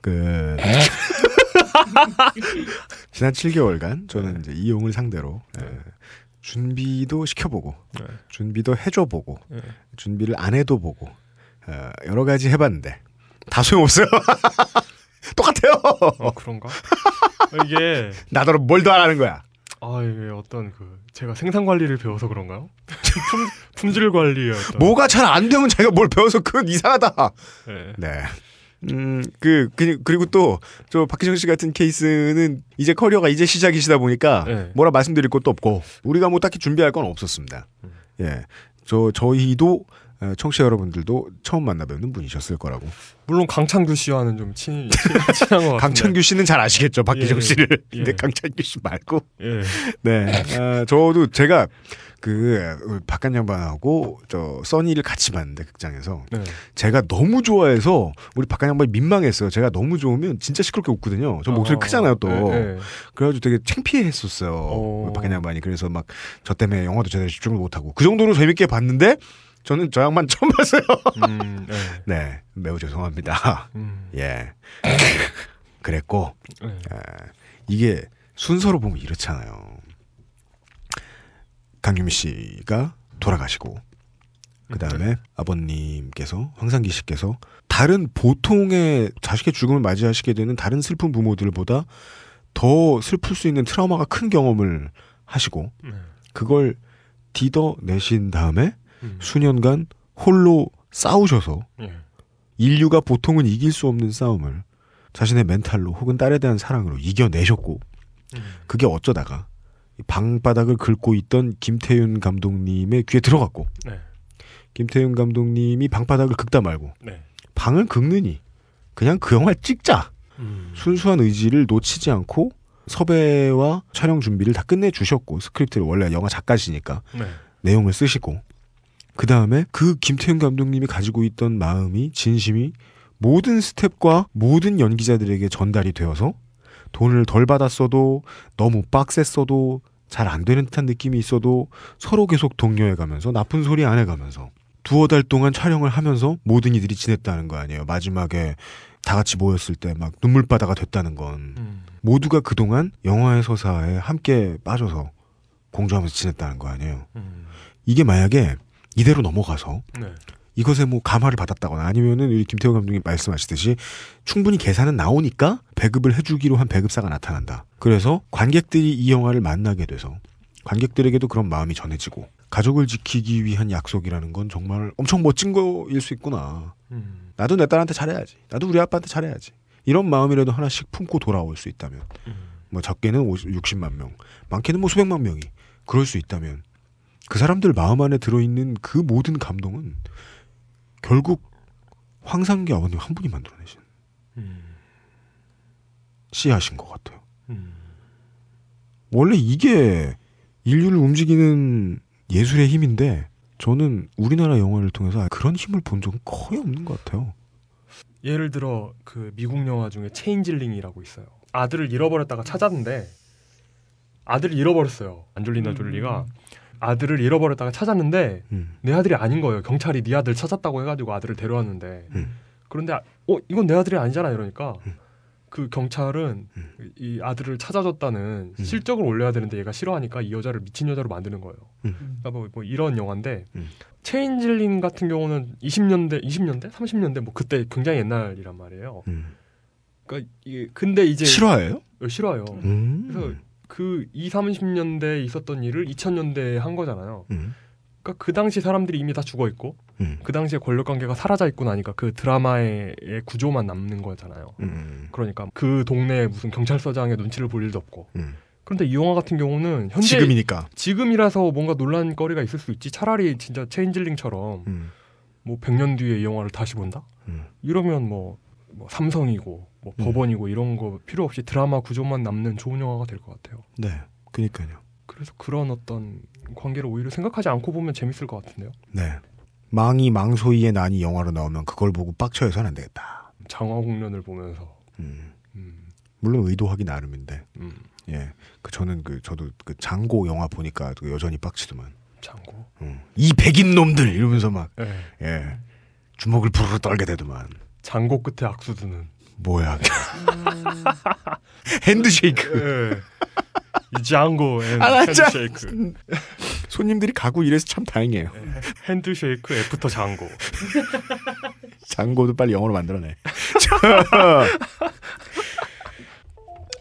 그 지난 7개월간 저는 이제 이용을 상대로 예, 준비도 시켜보고 준비도 해줘보고 네. 준비를 안 해도 보고 어, 여러 가지 해봤는데 다 소용없어요. 똑같아요. 어 그런가? 이게 나더러 뭘도 안 하는 거야. 아 이게 어떤 그 제가 생산 관리를 배워서 그런가요? 품, 품질 어떤 뭐가 잘 안 되면 자기가 뭘 배워서 그건 이상하다. 네. 네. 음, 그, 그, 그리고 또, 저, 박희정 씨 같은 케이스는 이제 커리어가 이제 시작이시다 보니까 네. 뭐라 말씀드릴 것도 없고, 우리가 뭐 딱히 준비할 건 없었습니다. 음. 예. 저, 저희도, 어, 청취자 여러분들도 처음 만나 뵙는 분이셨을 거라고. 물론 강창규 씨와는 좀 친, 친, 친한 것 같은데 강찬규 씨는 잘 아시겠죠, 박희정 예, 씨를. 예. 근데 강찬규 씨 말고. 예. 네. 아, 저도 제가 그 박간 양반하고 저 써니를 같이 봤는데 극장에서 네. 제가 너무 좋아해서 우리 박간 양반이 민망했어요. 제가 너무 좋으면 진짜 시끄럽게 웃거든요. 저 목소리 어, 크잖아요 또. 네, 네. 그래가지고 되게 창피했었어요. 어. 박간 양반이 그래서 막 저 때문에 영화도 제대로 집중을 못하고 그 정도로 재밌게 봤는데 저는 저 양반 처음 봤어요. 음, 네. 네, 매우 죄송합니다. 음. 예. 그랬고 네. 에, 이게 순서로 보면 이렇잖아요. 강유미 씨가 돌아가시고 그 다음에 아버님께서 황상기 씨께서 다른 보통의 자식의 죽음을 맞이하시게 되는 다른 슬픈 부모들보다 더 슬플 수 있는 트라우마가 큰 경험을 하시고 네. 그걸 디뎌내신 다음에 음. 수년간 홀로 싸우셔서 예. 인류가 보통은 이길 수 없는 싸움을 자신의 멘탈로 혹은 딸에 대한 사랑으로 이겨내셨고 음. 그게 어쩌다가 이 방바닥을 긁고 있던 김태윤 감독님의 귀에 들어갔고 네. 김태윤 감독님이 방바닥을 긁다 말고 네. 방을 긁느니 그냥 그 영화를 찍자 음. 순수한 의지를 놓치지 않고 섭외와 촬영 준비를 다 끝내 주셨고 스크립트를 원래 영화 작가시니까 네. 내용을 쓰시고 그 다음에 그 김태훈 감독님이 가지고 있던 마음이 진심이 모든 스텝과 모든 연기자들에게 전달이 되어서 돈을 덜 받았어도 너무 빡셌어도 잘 안 되는 듯한 느낌이 있어도 서로 계속 독려해가면서 나쁜 소리 안 해 가면서 두어 달 동안 촬영을 하면서 모든 이들이 지냈다는 거 아니에요. 마지막에 다 같이 모였을 때 막 눈물바다가 됐다는 건 음. 모두가 그동안 영화의 서사에 함께 빠져서 공조하면서 지냈다는 거 아니에요. 음. 이게 만약에 이대로 넘어가서 네. 이것에 뭐 감화를 받았다거나 아니면은 우리 김태호 감독님 말씀하시듯이 충분히 계산은 나오니까 배급을 해주기로 한 배급사가 나타난다. 그래서 관객들이 이 영화를 만나게 돼서 관객들에게도 그런 마음이 전해지고 가족을 지키기 위한 약속이라는 건 정말 엄청 멋진 거일 수 있구나. 음. 나도 내 딸한테 잘해야지. 나도 우리 아빠한테 잘해야지. 이런 마음이라도 하나씩 품고 돌아올 수 있다면 뭐 적게는 50, 60만 명, 많게는 뭐 수백만 명이 그럴 수 있다면 그 사람들 마음 안에 들어있는 그 모든 감동은 결국 황상기 아버님 한 분이 만들어내신 씨앗인 것 같아요. 원래 이게 인류를 움직이는 예술의 힘인데 저는 우리나라 영화를 통해서 그런 힘을 본 적은 거의 없는 것 같아요. 예를 들어 그 미국 영화 중에 체인질링이라고 있어요. 아들을 잃어버렸다가 찾았는데 아들을 잃어버렸어요. 안젤리나 졸리가 아들을 잃어버렸다가 찾았는데 음. 내 아들이 아닌 거예요. 경찰이 네 아들 찾았다고 해가지고 아들을 데려왔는데 음. 그런데 아- 어 이건 내 아들이 아니잖아 이러니까 그 경찰은 이 아들을 찾아줬다는 실적을 올려야 되는데 얘가 싫어하니까 이 여자를 미친 여자로 만드는 거예요. 음. 그러니까 뭐, 뭐 이런 영화인데 체인질린 같은 경우는 20년대, 20년대, 30년대 뭐 그때 굉장히 옛날이란 말이에요. 그러니까 이게 근데 이제 실화예요? 어. 음. 그래서 그 2, 30년대에 있었던 일을 2000년대에 한 거잖아요. 음. 그러니까 그 당시 사람들이 이미 다 죽어 있고 음. 그 당시에 권력 관계가 사라져 있고 나니까 그 드라마의 구조만 남는 거잖아요. 음. 그러니까 그 동네에 무슨 경찰서장의 눈치를 볼 일도 없고. 음. 그런데 이 영화 같은 경우는 현재 지금이니까. 지금이라서 뭔가 논란거리가 있을 수 있지. 차라리 진짜 체인질링처럼 음. 뭐 100년 뒤에 이 영화를 다시 본다? 이러면 뭐, 뭐 삼성이고 뭐 음. 법원이고 이런 거 필요 없이 드라마 구조만 남는 좋은 영화가 될 것 같아요. 네, 그니까요. 그래서 그런 어떤 관계를 오히려 생각하지 않고 보면 재밌을 것 같은데요. 네. 망이 망소이의 난이 영화로 나오면 그걸 보고 빡쳐해서는 안 되겠다. 장화홍련을 보면서 음. 음, 물론 의도하기 나름인데. 음, 예. 그 저는 그 저도 그 장고 영화 보니까 그 여전히 빡치더만. 장고. 음. 이 백인 놈들 이러면서 막 예. 예. 주먹을 부르르 떨게 되더만. 장고 끝에 악수 드는. 뭐야? 핸드쉐이크. 예. 이 장고 and 아. handshake. 손님들이 가고 이래서 참 다행이에요. handshake after 장고. 장고도 빨리 영어로 만들어내. 자,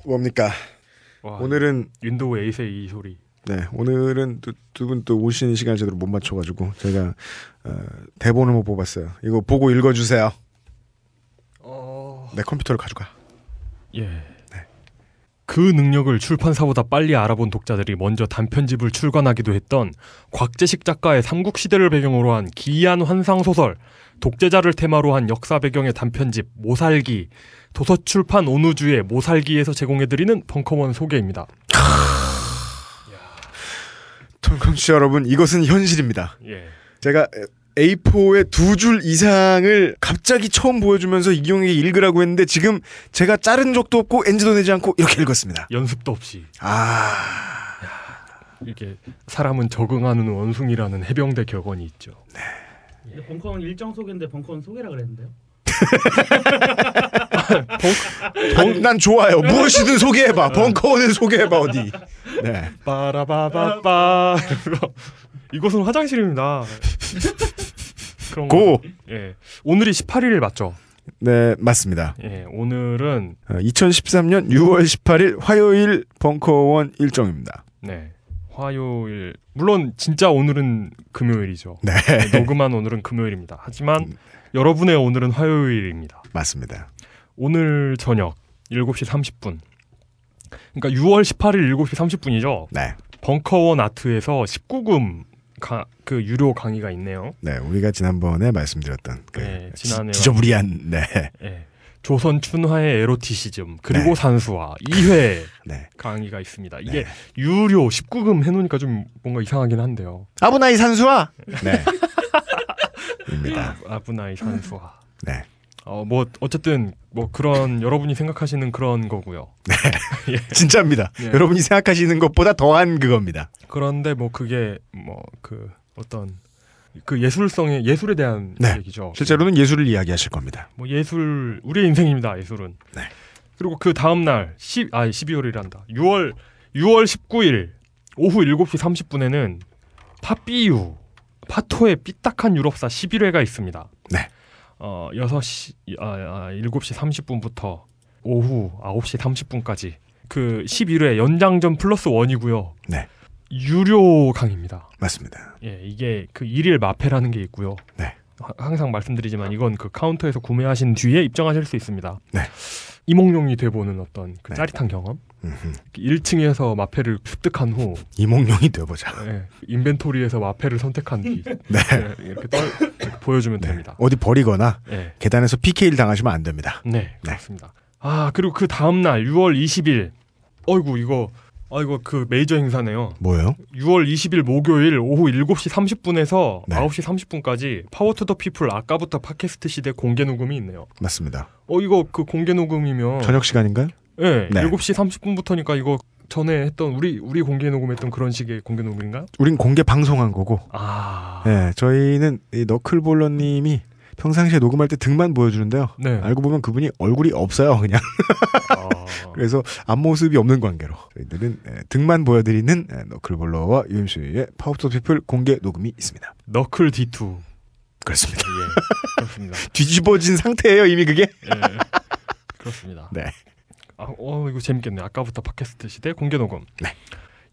뭡니까? 와, 오늘은 윈도우 8의 이 소리. 네 오늘은 두분또 오시는 시간 제대로 못 맞춰가지고 제가 어, 대본을 못 뽑았어요. 이거 보고 읽어주세요. 어... 내 컴퓨터를 가져가. 예. 그 능력을 출판사보다 빨리 알아본 독자들이 먼저 단편집을 출간하기도 했던 곽재식 작가의 삼국시대를 배경으로 한 기이한 환상소설 독재자를 테마로 한 역사 배경의 단편집 모살기 도서출판 온우주의 모살기에서 제공해드리는 벙커원 소개입니다. 청취자 여러분 이것은 현실입니다. 예. 제가 A4의 두 줄 이상을 갑자기 처음 보여주면서 이경에게 읽으라고 했는데 지금 제가 자른 적도 없고 엔지도 내지 않고 이렇게 읽었습니다. 연습도 없이. 아 이게 사람은 적응하는 원숭이라는 해병대 격언이 있죠. 근데 벙커원 일정 소개인데 벙커원 소개라 그랬는데요. 벙, 난 좋아요. 무엇이든 소개해봐. 벙커원을 소개해봐 어디. 네. 빠라바바빠 이곳은 화장실입니다. 그런 고! 거. 예. 오늘이 18일 맞죠? 네 맞습니다. 예. 오늘은 어, 2013년 6월 18일 화요일 벙커원 일정입니다. 네. 화요일 물론 진짜 오늘은 금요일이죠. 네. 녹음한 오늘은 금요일입니다. 하지만 여러분의 오늘은 화요일입니다. 맞습니다. 오늘 저녁 7시 30분. 그러니까 6월 18일 7시 30분이죠. 네. 벙커원 아트에서 19금 가, 그 유료 강의가 있네요. 네, 우리가 지난번에 말씀드렸던 그 네, 지난해 지, 저부리한 네. 예. 조선 춘화의 에로티시즘 그리고 네. 산수화 2회 네. 강의가 있습니다. 이게 유료 19금 해놓으니까 좀 뭔가 이상하긴 한데요. 아부나이 산수와 네. 입니다. 아브나이 산수화. 네. 어 뭐 어쨌든 뭐 그런 여러분이 생각하시는 그런 거고요. 예. 진짜입니다. 예. 여러분이 생각하시는 것보다 더한 그겁니다. 그런데 뭐 그게 뭐 그 어떤 그 예술성의 예술에 대한 네. 얘기죠. 실제로는 예술을 이야기하실 겁니다. 뭐 예술 우리의 인생입니다. 예술은. 네. 그리고 그 다음 날 10, 아 12월이란다. 6월 6월 19일 오후 7시 30분에는 파삐유 파토의 삐딱한 유럽사 11회가 있습니다. 네. 어 6시 아, 아 7시 30분부터 오후 9시 30분까지 그 11회 연장전 plus one이고요. 네. 유료 강의입니다. 맞습니다. 예, 이게 그 일일 마페라는 게 있고요. 네. 하- 항상 말씀드리지만 이건 그 카운터에서 구매하신 뒤에 입장하실 수 있습니다. 네. 이몽룡이 돼보는 어떤 그 네. 짜릿한 경험. 음흠. 1층에서 마페를 습득한 후 이몽룡이 되어보자. 예, inventory에서 마페를 선택한 뒤 네. 예, 이렇게, 떨, 이렇게 보여주면 됩니다. 어디 버리거나 예. 계단에서 PK를 당하시면 안 됩니다. 네, 그렇습니다. 아 그리고 그 다음 날 6월 20일, 어이구 이거 아 이거 그 메이저 행사네요. 뭐예요? 6월 20일 목요일 오후 7시 30분에서 네. 9시 30분까지 Power to the People 아까부터 팟캐스트 시대 공개 녹음이 있네요. 맞습니다. 어 이거 그 공개 녹음이면 저녁 시간인가요? 예, 네. 7시 30분부터니까 이거 전에 했던 우리 우리 공개 녹음했던 그런 식의 공개 녹음인가? 우린 공개 방송한 거고. 아. 네, 저희는 이 너클볼러님이 평상시에 녹음할 때 등만 보여주는데요. 네. 알고 보면 그분이 얼굴이 없어요, 그냥. 아. 그래서 앞모습이 없는 관계로 저희들은 예, 등만 보여드리는 예, 너클볼러와 유엠수의 Power to People 공개 녹음이 있습니다. 너클 D2. 그렇습니다. 예. 그렇습니다. 뒤집어진 상태예요, 이미 그게. 예. 그렇습니다. 네. 아, 어, 이거 재밌겠네. 아까부터 팟캐스트 시대 공개 녹음. 네.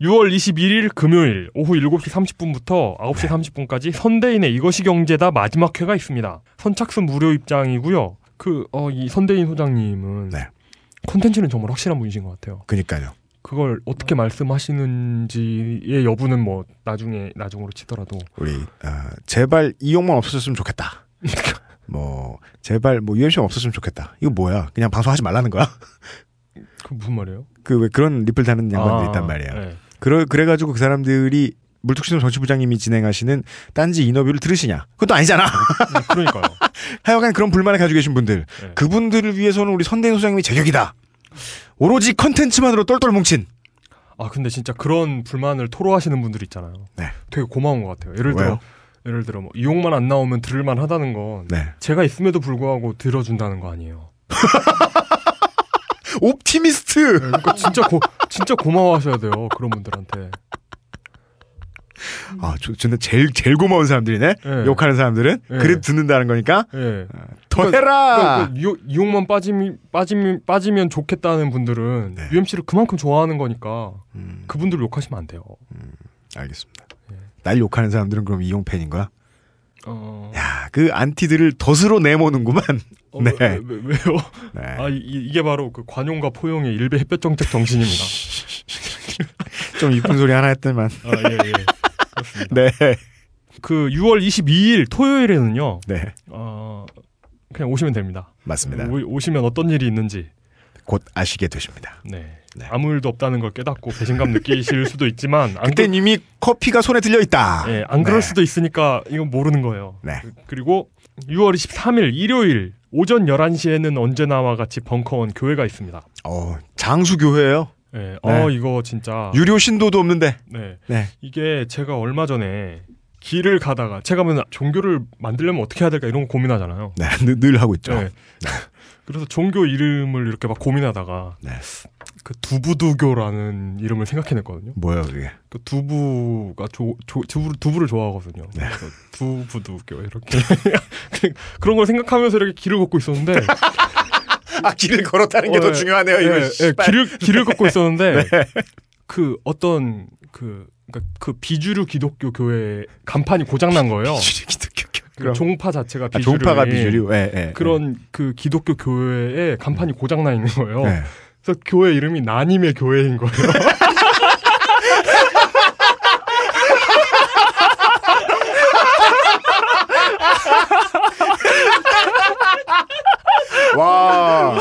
6월 21일 금요일 오후 7시 30분부터 9시 네. 30분까지 선대인의 이것이 경제다 마지막 회가 있습니다. 선착순 무료 입장이고요. 그, 어, 이 선대인 소장님은 네. 콘텐츠는 정말 확실한 분이신 것 같아요. 그니까요. 그걸 어떻게 말씀하시는지의 여부는 뭐 나중에 나중으로 치더라도 우리 아, 제발 이용만 없어졌으면 좋겠다. 뭐 제발 뭐 UMC 없었으면 좋겠다. 이거 뭐야? 그냥 방송하지 말라는 거야? 그 무슨 말이에요? 그 왜 그런 리플 다는 양반들 아, 있단 말이야. 네. 그래 그래가지고 그 사람들이 물뚝심송 정치부장님이 진행하시는 딴지 인터뷰를 들으시냐? 그것도 아니잖아. 네, 그러니까요. 하여간 그런 불만을 가지고 계신 분들, 네. 그분들을 위해서는 우리 선대인 소장님이 제격이다. 오로지 컨텐츠만으로 똘똘 뭉친. 아 근데 진짜 그런 불만을 토로하시는 분들 있잖아요. 네. 되게 고마운 것 같아요. 예를 들어 왜요? 예를 들어 뭐 이용만 안 나오면 들을만 하다는 건 네. 제가 있음에도 불구하고 들어준다는 거 아니에요. 옵티미스트. 그러니까 진짜 고 진짜 고마워하셔야 돼요 그런 분들한테. 아, 저, 근데 제일 제일 고마운 사람들이네. 네. 욕하는 사람들은 네. 그래 듣는다는 거니까 예. 더 그러니까- 해라. 그러니까 이용, 이용만 빠지면 빠지면 빠지면 좋겠다는 분들은 네. UMC를 그만큼 좋아하는 거니까 음, 그분들 욕하시면 안 돼요. 알겠습니다. 날 욕하는 사람들은 그럼 이용 팬인 거야? 어, 야, 그 안티들을 덫으로 내모는구만. 어, 네. 왜, 왜, 왜요? 네. 아 이, 이게 바로 그 관용과 포용의 일베 햇볕 정책 정신입니다. 좀 이쁜 소리 하나 했더만. 아 예 예. 그렇습니다. 네. 그 6월 22일 토요일에는요. 네. 어 그냥 오시면 됩니다. 맞습니다. 오, 오시면 어떤 일이 있는지 곧 아시게 되십니다. 네. 네. 아무 일도 없다는 걸 깨닫고 배신감 느끼실 수도 있지만 안, 그땐 이미 커피가 손에 들려 있다. 그, 예, 안 그럴 네. 수도 있으니까 이건 모르는 거예요. 네. 그- 그리고 6월 23일 일요일 오전 11시에는 언제나와 같이 벙커원 교회가 있습니다. 어, 장수 교회예요. 예. 어 네. 이거 진짜 유료 신도도 없는데. 네. 네. 이게 제가 얼마 전에 길을 가다가 제가 뭐 종교를 만들려면 어떻게 해야 될까 이런 거 고민하잖아요. 네, 늘, 늘 하고 있죠. 네. 그래서 종교 이름을 이렇게 막 고민하다가 네. 그 두부두교라는 이름을 생각해냈거든요. 뭐예요, 그게? 그 두부가 조, 조, 두부, 두부를 좋아하거든요. 네. 그래서 두부두교 이렇게 그런 걸 생각하면서 이렇게 길을 걷고 있었는데 아, 길을 걸었다는 게 어, 더 예, 중요하네요, 예, 이거. 예, 씨발. 길을 길을 걷고 있었는데 네. 그 어떤 그 그러니까 그 비주류 기독교 교회 간판이 고장 난 거예요. 기독교 그. 종파 자체가 아, 비주류 종파가 비주류. 예, 예. 그런 그 기독교 교회에 간판이 고장 나 있는 거예요. 예. 그래서 교회 이름이 나님의 교회인 거예요. 와.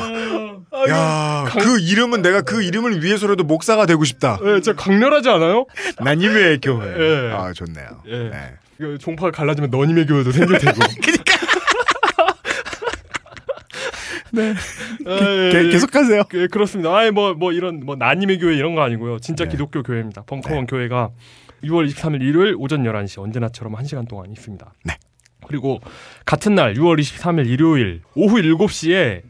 아, 야, 그 이름은 내가 그 이름을 위해서라도 목사가 되고 싶다. 예, 진짜 강렬하지 않아요? 나님의 교회. 예. 아, 좋네요. 예. 네. 그 종파가 갈라지면 너님의 교회도 생길 테고. 네. 게- 계속하세요. 그, 그렇습니다. 아예 뭐, 뭐 이런 뭐 나님의 교회 이런 거 아니고요. 진짜 네. 기독교 교회입니다. 벙커원 교회가 6월 23일 일요일 오전 11시 언제나처럼 1시간 동안 있습니다. 네. 그리고 같은 날 6월 23일 일요일 오후 7시에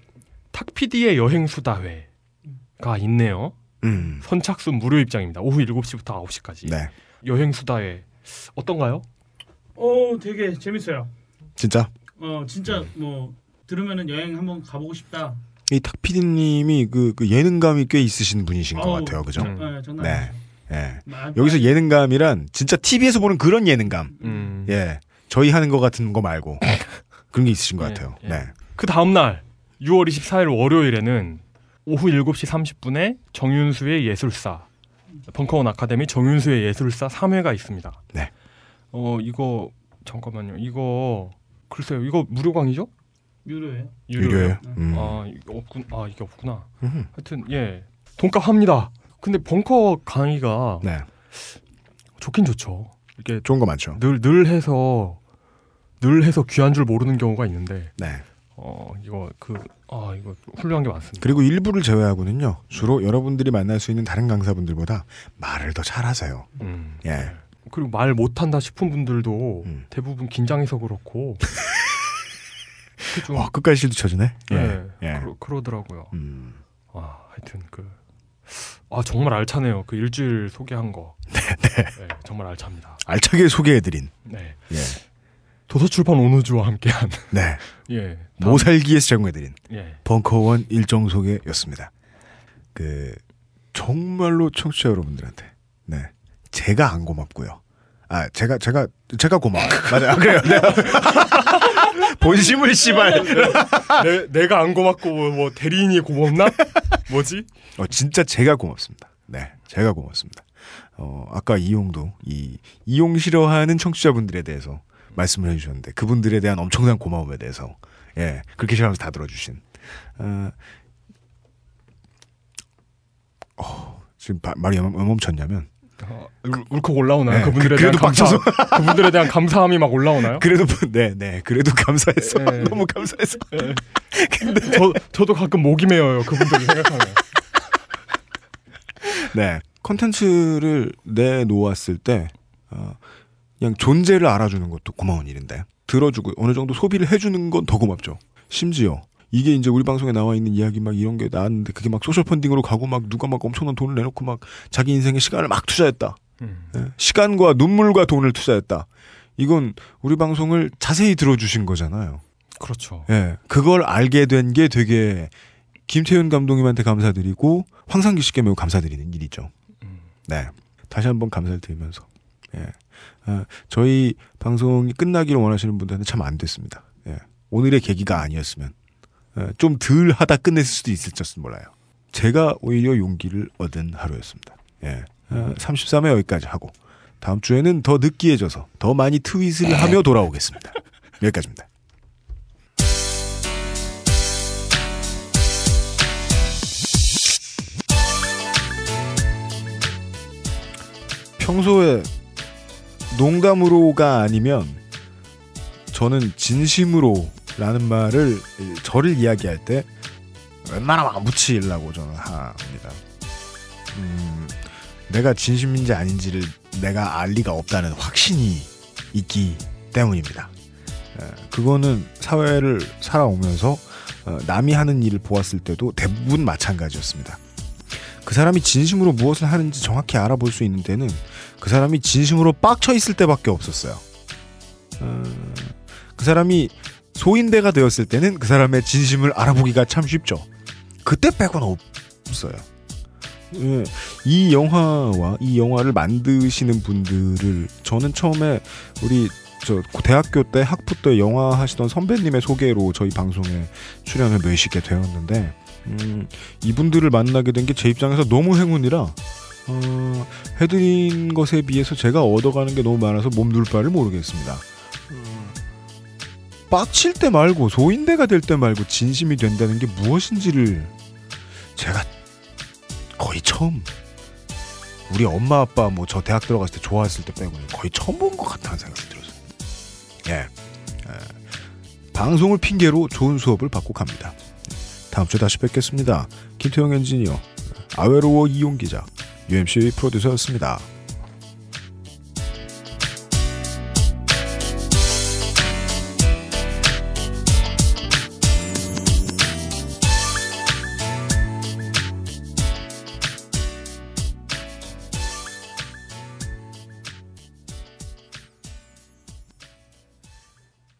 탁피디의 여행 수다회가 있네요. 음. 선착순 무료 입장입니다. 오후 7시부터 9시까지. 네. 여행 수다회 어떤가요? 어 되게 재밌어요. 진짜 어 진짜 음. 뭐 들으면은 여행 한번 가보고 싶다. 이 탁피디님이 그, 그 예능감이 꽤 있으신 분이신 것 같아요, 그죠? 음. 네, 장난 네. 예. 마- 여기서 예능감이란 진짜 TV에서 보는 그런 예능감. 음. 예. 저희 하는 것 같은 거 말고 그런 게 있으신 것 예, 같아요. 예. 네. 그 다음 날 6월 24일 월요일에는 오후 7시 30분에 정윤수의 예술사 벙커원 아카데미 정윤수의 예술사 3회가 있습니다. 네. 어 이거 잠깐만요. 이거 글쎄요. 이거 무료 강의죠? 유료예요. 유료예요. 음. 아 이게 없군. 아 이게 없구나. 음흠. 하여튼 예 돈값 합니다. 근데 벙커 강의가 네. 좋긴 좋죠. 이게 좋은 거 많죠. 늘 늘 해서 늘 해서 귀한 줄 모르는 경우가 있는데 네. 어 이거 그 아 이거 훌륭한 게 많습니다. 그리고 일부를 제외하고는요. 주로 여러분들이 만날 수 있는 다른 강사분들보다 말을 더 잘하세요. 음. 예. 그리고 말 못한다 싶은 분들도 음. 대부분 긴장해서 그렇고 그 좀, 와, 끝까지 실드 쳐주네. 예, 예. 예. 그러, 그러 더라고요. 음. 아 하여튼 그 아 정말 알차네요. 그 일주일 소개한 거. 네, 네. 정말 알차입니다. 알차게 소개해드린. 네. 예. 도서출판 오누주와 함께한 네. 예. 다음- 모살기에서 제공해드린 예. 벙커원 일정 소개였습니다. 그 정말로 청취자 여러분들한테 네 제가 안 고맙고요. 아 제가 제가 제가 고마워. 맞아요. 아, 그래요. 네. 본심을 씨발. 내, 내가 안 고맙고 뭐, 뭐 대리인이 고맙나? 뭐지? 어, 진짜 제가 고맙습니다. 네, 제가 고맙습니다. 어, 아까 이용도 이 이용 싫어하는 청취자분들에 대해서 말씀을 해주셨는데 그분들에 대한 엄청난 고마움에 대해서 예 그렇게 싫어하면서 다 들어주신 어, 어, 지금 바- 말이 왜 멈췄냐면 어, 울, 울컥 올라오나요? 네, 그분들에 그- 대한 그래도 감사. 그분들에 대한 감사함이 막 올라오나요? 그래도 네네 그래도 감사해서 네. 너무 감사해서 저 저도 가끔 목이 메어요. 그분들 생각하면. 네 컨텐츠를 내놓았을 때 어, 그냥 존재를 알아주는 것도 고마운 일인데 들어주고 어느 정도 소비를 해주는 건 더 고맙죠. 심지어 이게 이제 우리 방송에 나와 있는 이야기 막 이런 게 나왔는데 그게 막 social funding으로 가고 막 누가 막 엄청난 돈을 내놓고 막 자기 인생의 시간을 막 투자했다. 예, 시간과 눈물과 돈을 투자했다. 이건 우리 방송을 자세히 들어주신 거잖아요. 그렇죠. 예, 그걸 알게 된 게 되게 김태윤 감독님한테 감사드리고 황상기 씨께 매우 감사드리는 일이죠. 네, 다시 한번 감사를 드리면서 예, 어, 저희 방송이 끝나기를 원하시는 분들한테 참 안 됐습니다. 예, 오늘의 계기가 아니었으면 어, 좀 덜 하다 끝냈을 수도 있을지 몰라요. 제가 오히려 용기를 얻은 하루였습니다. 예, 어, 33회 여기까지 하고 다음 주에는 더 느끼해져서 더 많이 트윗을 하며 돌아오겠습니다. 여기까지입니다. 평소에 농담으로가 아니면 저는 진심으로 라는 말을 저를 이야기할 때 웬만하면 안 붙이려고 저는 합니다. 음, 내가 진심인지 아닌지를 내가 알 리가 없다는 확신이 있기 때문입니다. 에, 그거는 사회를 살아오면서 어, 남이 하는 일을 보았을 때도 대부분 마찬가지였습니다. 그 사람이 진심으로 무엇을 하는지 정확히 알아볼 수 있는 때는 그 사람이 진심으로 빡쳐 있을 때밖에 없었어요. 어, 그 사람이 소인대가 되었을 때는 그 사람의 진심을 알아보기가 참 쉽죠. 그때 빼고는 없어요. 예, 이 영화와 이 영화를 만드시는 분들을 저는 처음에 우리 저 대학교 때 학부 때 영화 하시던 선배님의 소개로 저희 방송에 출연을 몇시게 되었는데 음, 이분들을 만나게 된 게 제 입장에서 너무 행운이라 어, 해드린 것에 비해서 제가 얻어가는 게 너무 많아서 몸둘 바를 모르겠습니다. 음, 빡칠 때 말고 소인대가 될 때 말고 진심이 된다는 게 무엇인지를 제가 거의 처음 우리 엄마 아빠 뭐 저 대학 들어갔을 때 좋아했을 때 빼고는 거의 처음 본 것 같다는 생각이 들었어요. 예. 예. 방송을 핑계로 좋은 수업을 받고 갑니다. 다음 주에 다시 뵙겠습니다. 김태형 엔지니어, 아웨로워 이용 기자, UMC 프로듀서였습니다.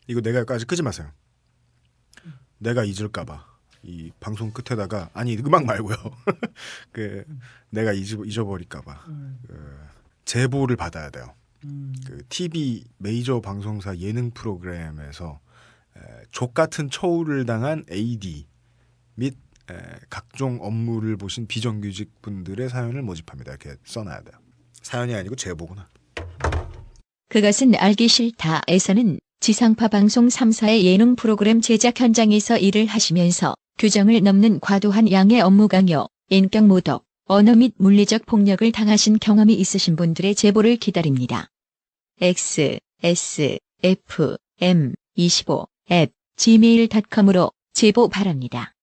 이거 내가 여기까지 끄지 마세요. 내가 잊을까봐 이 방송 끝에다가 아니 음악 말고요. 그 내가 잊어, 잊어버릴까봐 그 제보를 받아야 돼요. 그 TV 메이저 방송사 예능 프로그램에서 에, 족 같은 처우를 당한 AD 및 에, 각종 업무를 보신 비정규직 분들의 사연을 모집합니다. 이렇게 써놔야 돼요. 사연이 아니고 제보구나. 그것은 알기 싫다에서는 지상파 방송 3사의 예능 프로그램 제작 현장에서 일을 하시면서 규정을 넘는 과도한 양의 업무 강요, 인격 모독, 언어 및 물리적 폭력을 당하신 경험이 있으신 분들의 제보를 기다립니다. x s f m 25 at gmail.com으로 제보 바랍니다.